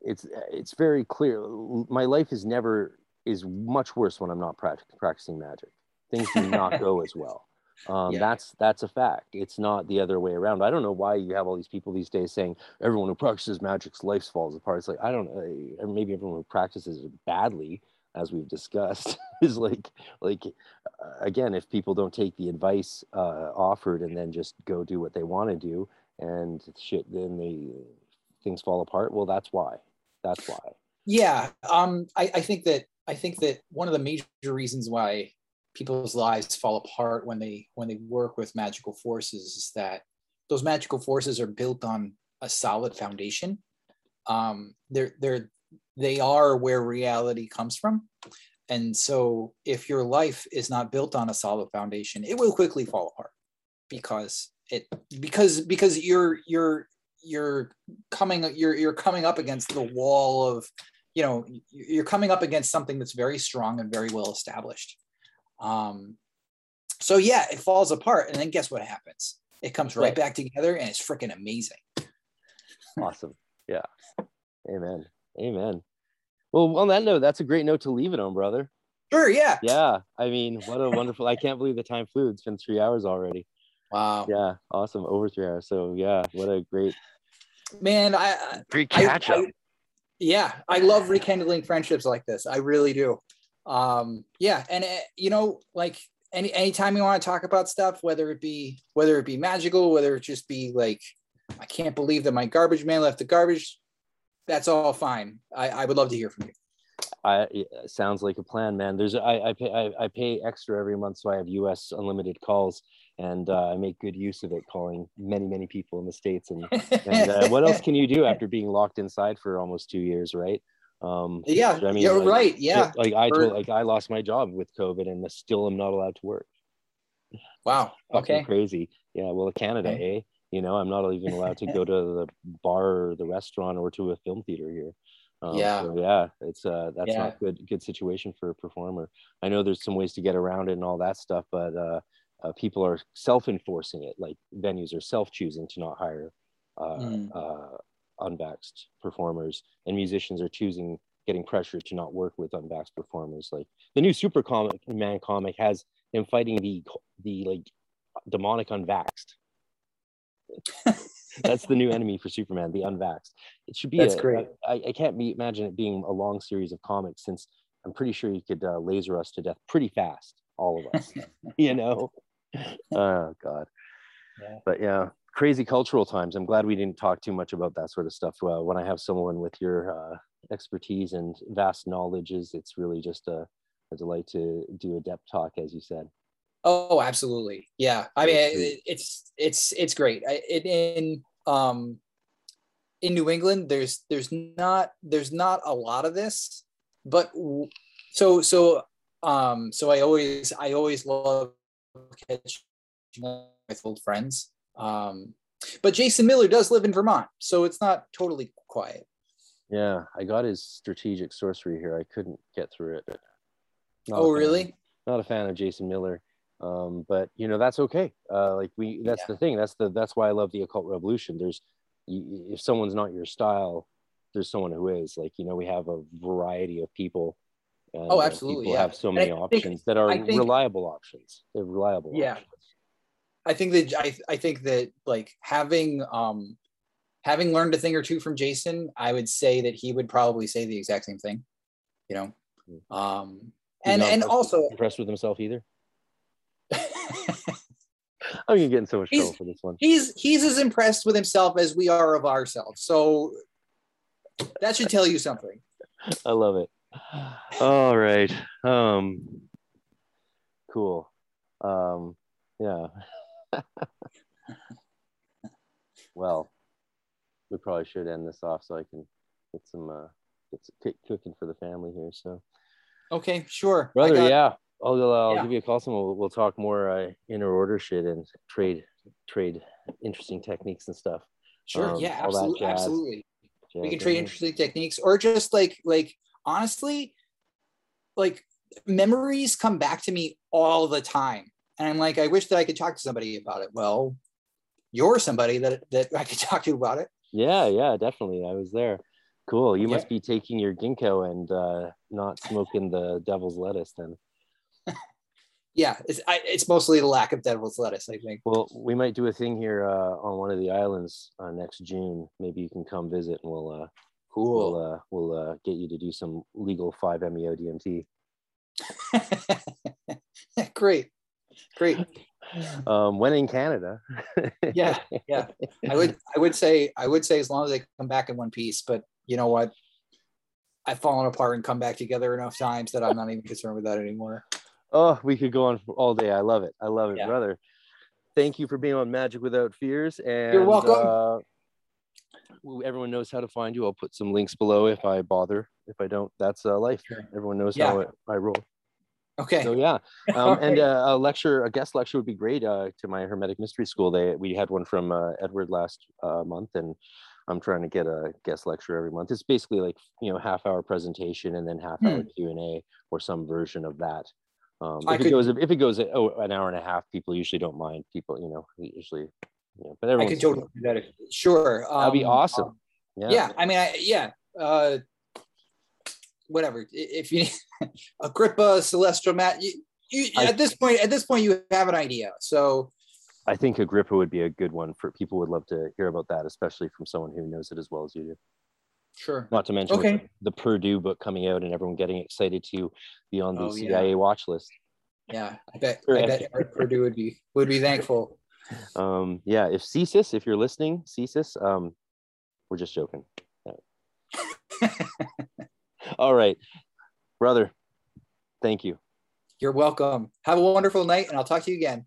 Speaker 2: It's it's very clear. My life is never is much worse when I'm not prac- practicing magic. Things do not <laughs> go as well. Um,
Speaker 3: Yeah.
Speaker 2: That's that's a fact. It's not the other way around. I don't know why you have all these people these days saying everyone who practices magic's life falls apart. It's like I don't know. Or maybe everyone who practices it badly, as we've discussed, <laughs> is like like uh, again, if people don't take the advice uh, offered and then just go do what they want to do, and shit, then they things fall apart. Well, that's why. That's why.
Speaker 3: yeah um I, I think that i think that one of the major reasons why people's lives fall apart when they when they work with magical forces is that those magical forces are built on a solid foundation um they're they're they are where reality comes from and so if your life is not built on a solid foundation it will quickly fall apart because it because because you're you're you're coming you're you're coming up against the wall of you know you're coming up against something that's very strong and very well established um so yeah it falls apart and then guess what happens it comes right
Speaker 2: Right.
Speaker 3: back together and it's freaking amazing
Speaker 2: Awesome. Yeah. Amen. Amen. Well, on that note, that's a great note to leave it on, brother.
Speaker 3: sure yeah
Speaker 2: Yeah. I mean, what a wonderful. I can't believe the time flew. It's been three hours already.
Speaker 3: wow
Speaker 2: Yeah. Awesome. Over three hours. So yeah, what a great,
Speaker 3: man i I-
Speaker 2: great
Speaker 3: I-
Speaker 2: catch up.
Speaker 3: I- yeah i love rekindling friendships like this i really do um yeah and uh, you know like any anytime you want to talk about stuff whether it be whether it be magical whether it just be like i can't believe that my garbage man left the garbage that's all fine i i would love to hear from you
Speaker 2: I sounds like a plan, man. There's I I pay I, I pay extra every month, so I have U.S. unlimited calls, and uh, I make good use of it, calling many many people in the states. And and uh, what else can you do after being locked inside for almost two years, right? Um,
Speaker 3: yeah
Speaker 2: I mean,
Speaker 3: you're
Speaker 2: like,
Speaker 3: right yeah
Speaker 2: like I told, like I lost my job with COVID, and still am not allowed to work.
Speaker 3: wow
Speaker 2: Fucking
Speaker 3: okay
Speaker 2: crazy. Yeah, well, Canada, eh? You know, I'm not even allowed to go to <laughs> the bar or the restaurant or to a film theater here. Um,
Speaker 3: Yeah.
Speaker 2: so yeah, it's uh, that's
Speaker 3: Yeah.
Speaker 2: not good. Good situation for a performer. I know there's some ways to get around it and all that stuff, but uh, uh, people are self-enforcing it. Like venues are self-choosing to not hire uh,
Speaker 3: Mm.
Speaker 2: uh, unvaxxed performers, and musicians are choosing getting pressure to not work with unvaxxed performers. Like the new Super comic Man comic has him fighting the the like demonic unvaxxed. <laughs> That's the new enemy for Superman, the unvaxxed. It should be.
Speaker 3: That's
Speaker 2: a-
Speaker 3: great.
Speaker 2: I, I can't be, imagine it being a long series of comics since I'm pretty sure you could uh, laser us to death pretty fast, all of us. <laughs> you know. Oh God.
Speaker 3: Yeah.
Speaker 2: But yeah, crazy cultural times. I'm glad we didn't talk too much about that sort of stuff. Well, when I have someone with your uh, expertise and vast knowledges, it's really just a, a delight to do a depth talk, as you said.
Speaker 3: Oh, absolutely. Yeah. I mean, it, it's it's it's great. I, it, in um in New England, there's there's not there's not a lot of this, but w- so so um so I always I always love catching with old friends. Um, but Jason Miller does live in Vermont, so it's not totally quiet.
Speaker 2: Yeah, I got his strategic sorcery here. I couldn't get through it. Not
Speaker 3: oh, really?
Speaker 2: Not a fan of Jason Miller. Um, but you know that's okay. Uh, like we, that's
Speaker 3: Yeah.
Speaker 2: the thing. That's the that's why I love the occult revolution. There's if someone's not your style, there's someone who is. Like you know, we have a variety of people. And,
Speaker 3: Oh, absolutely,
Speaker 2: people
Speaker 3: yeah.
Speaker 2: have so many
Speaker 3: I think-
Speaker 2: options that are
Speaker 3: think-
Speaker 2: reliable options. They're reliable.
Speaker 3: Yeah.
Speaker 2: options.
Speaker 3: I think that I, I think that like having um having learned a thing or two from Jason, I would say that he would probably say the exact same thing. You know, um, and and also
Speaker 2: impressed with himself either. <laughs> I'm gonna get in so much
Speaker 3: He's-
Speaker 2: trouble for this one.
Speaker 3: He's he's as impressed with himself as we are of ourselves. So that should tell you something. <laughs>
Speaker 2: I love it. All right. Um cool. Um yeah. <laughs> well, we probably should end this off so I can get some uh get some cooking for the family here. So
Speaker 3: Okay, sure.
Speaker 2: Brother, yeah. I'll, I'll
Speaker 3: Yeah.
Speaker 2: give you a call soon. We'll, we'll talk more uh, inner order shit and trade trade interesting techniques and stuff.
Speaker 3: Sure.
Speaker 2: um,
Speaker 3: yeah,
Speaker 2: that
Speaker 3: absolutely.
Speaker 2: jazz.
Speaker 3: We can trade interesting techniques or just like like honestly like memories come back to me all the time and i'm like i wish that i could talk to somebody about it well you're somebody that that i could <laughs> talk to about it
Speaker 2: Yeah, yeah, definitely. I was there. Cool. You
Speaker 3: Yeah.
Speaker 2: must be taking your ginkgo and uh, not smoking the devil's lettuce then.
Speaker 3: Yeah it's I, it's mostly the lack of devil's lettuce i think
Speaker 2: Well, we might do a thing here uh, on one of the islands uh, next June. Maybe you can come visit and we'll uh,
Speaker 3: cool
Speaker 2: we'll uh, we'll uh, get you to do some legal 5-MeO DMT. <laughs>
Speaker 3: great great <laughs>
Speaker 2: Um, when in Canada. <laughs>
Speaker 3: yeah yeah i would i would say i would say as long as they come back in one piece but you know what i've fallen apart and come back together enough times that i'm not even concerned with that anymore
Speaker 2: Oh, we could go on all day. I love it. I love it,
Speaker 3: Yeah.
Speaker 2: brother. Thank you for being on Magic Without Fears. And
Speaker 3: You're welcome.
Speaker 2: Uh, everyone knows how to find you. I'll put some links below if I bother. If I don't, that's uh, life.
Speaker 3: Sure.
Speaker 2: Everyone knows
Speaker 3: Yeah.
Speaker 2: how it, I roll.
Speaker 3: okay
Speaker 2: So yeah, um, <laughs> and uh, a lecture, a guest lecture would be great uh, to my Hermetic Mystery School. They we had one from uh, Edward last uh, month, and I'm trying to get a guest lecture every month. It's basically like you know half hour presentation and then half hour Q and A or some version of that. Um,
Speaker 3: I
Speaker 2: if it
Speaker 3: could-
Speaker 2: goes if it goes oh, an hour and a half, people usually don't mind. People you know usually, you know, but
Speaker 3: I
Speaker 2: everyone
Speaker 3: could totally do that. If, sure.
Speaker 2: that'd be
Speaker 3: um,
Speaker 2: awesome.
Speaker 3: um,
Speaker 2: yeah.
Speaker 3: yeah. I mean, I, yeah. Uh, whatever. If you <laughs> Agrippa, Celestial Matt, you, you,
Speaker 2: I-
Speaker 3: at this point, at this point, you have an idea. So
Speaker 2: I think Agrippa would be a good one for people would love to hear about that, especially from someone who knows it as well as you do.
Speaker 3: Sure.
Speaker 2: Not to mention
Speaker 3: Okay.
Speaker 2: the, the Purdue book coming out and everyone getting excited to be on the
Speaker 3: Oh, yeah.
Speaker 2: CIA watch list.
Speaker 3: Yeah, I bet. I bet Purdue would be would be thankful. <laughs>
Speaker 2: Um, yeah, if CSIS, if you're listening, CSIS, um, we're just joking. <laughs> All right, brother. Thank you.
Speaker 3: You're welcome. Have a wonderful night, and I'll talk to you again.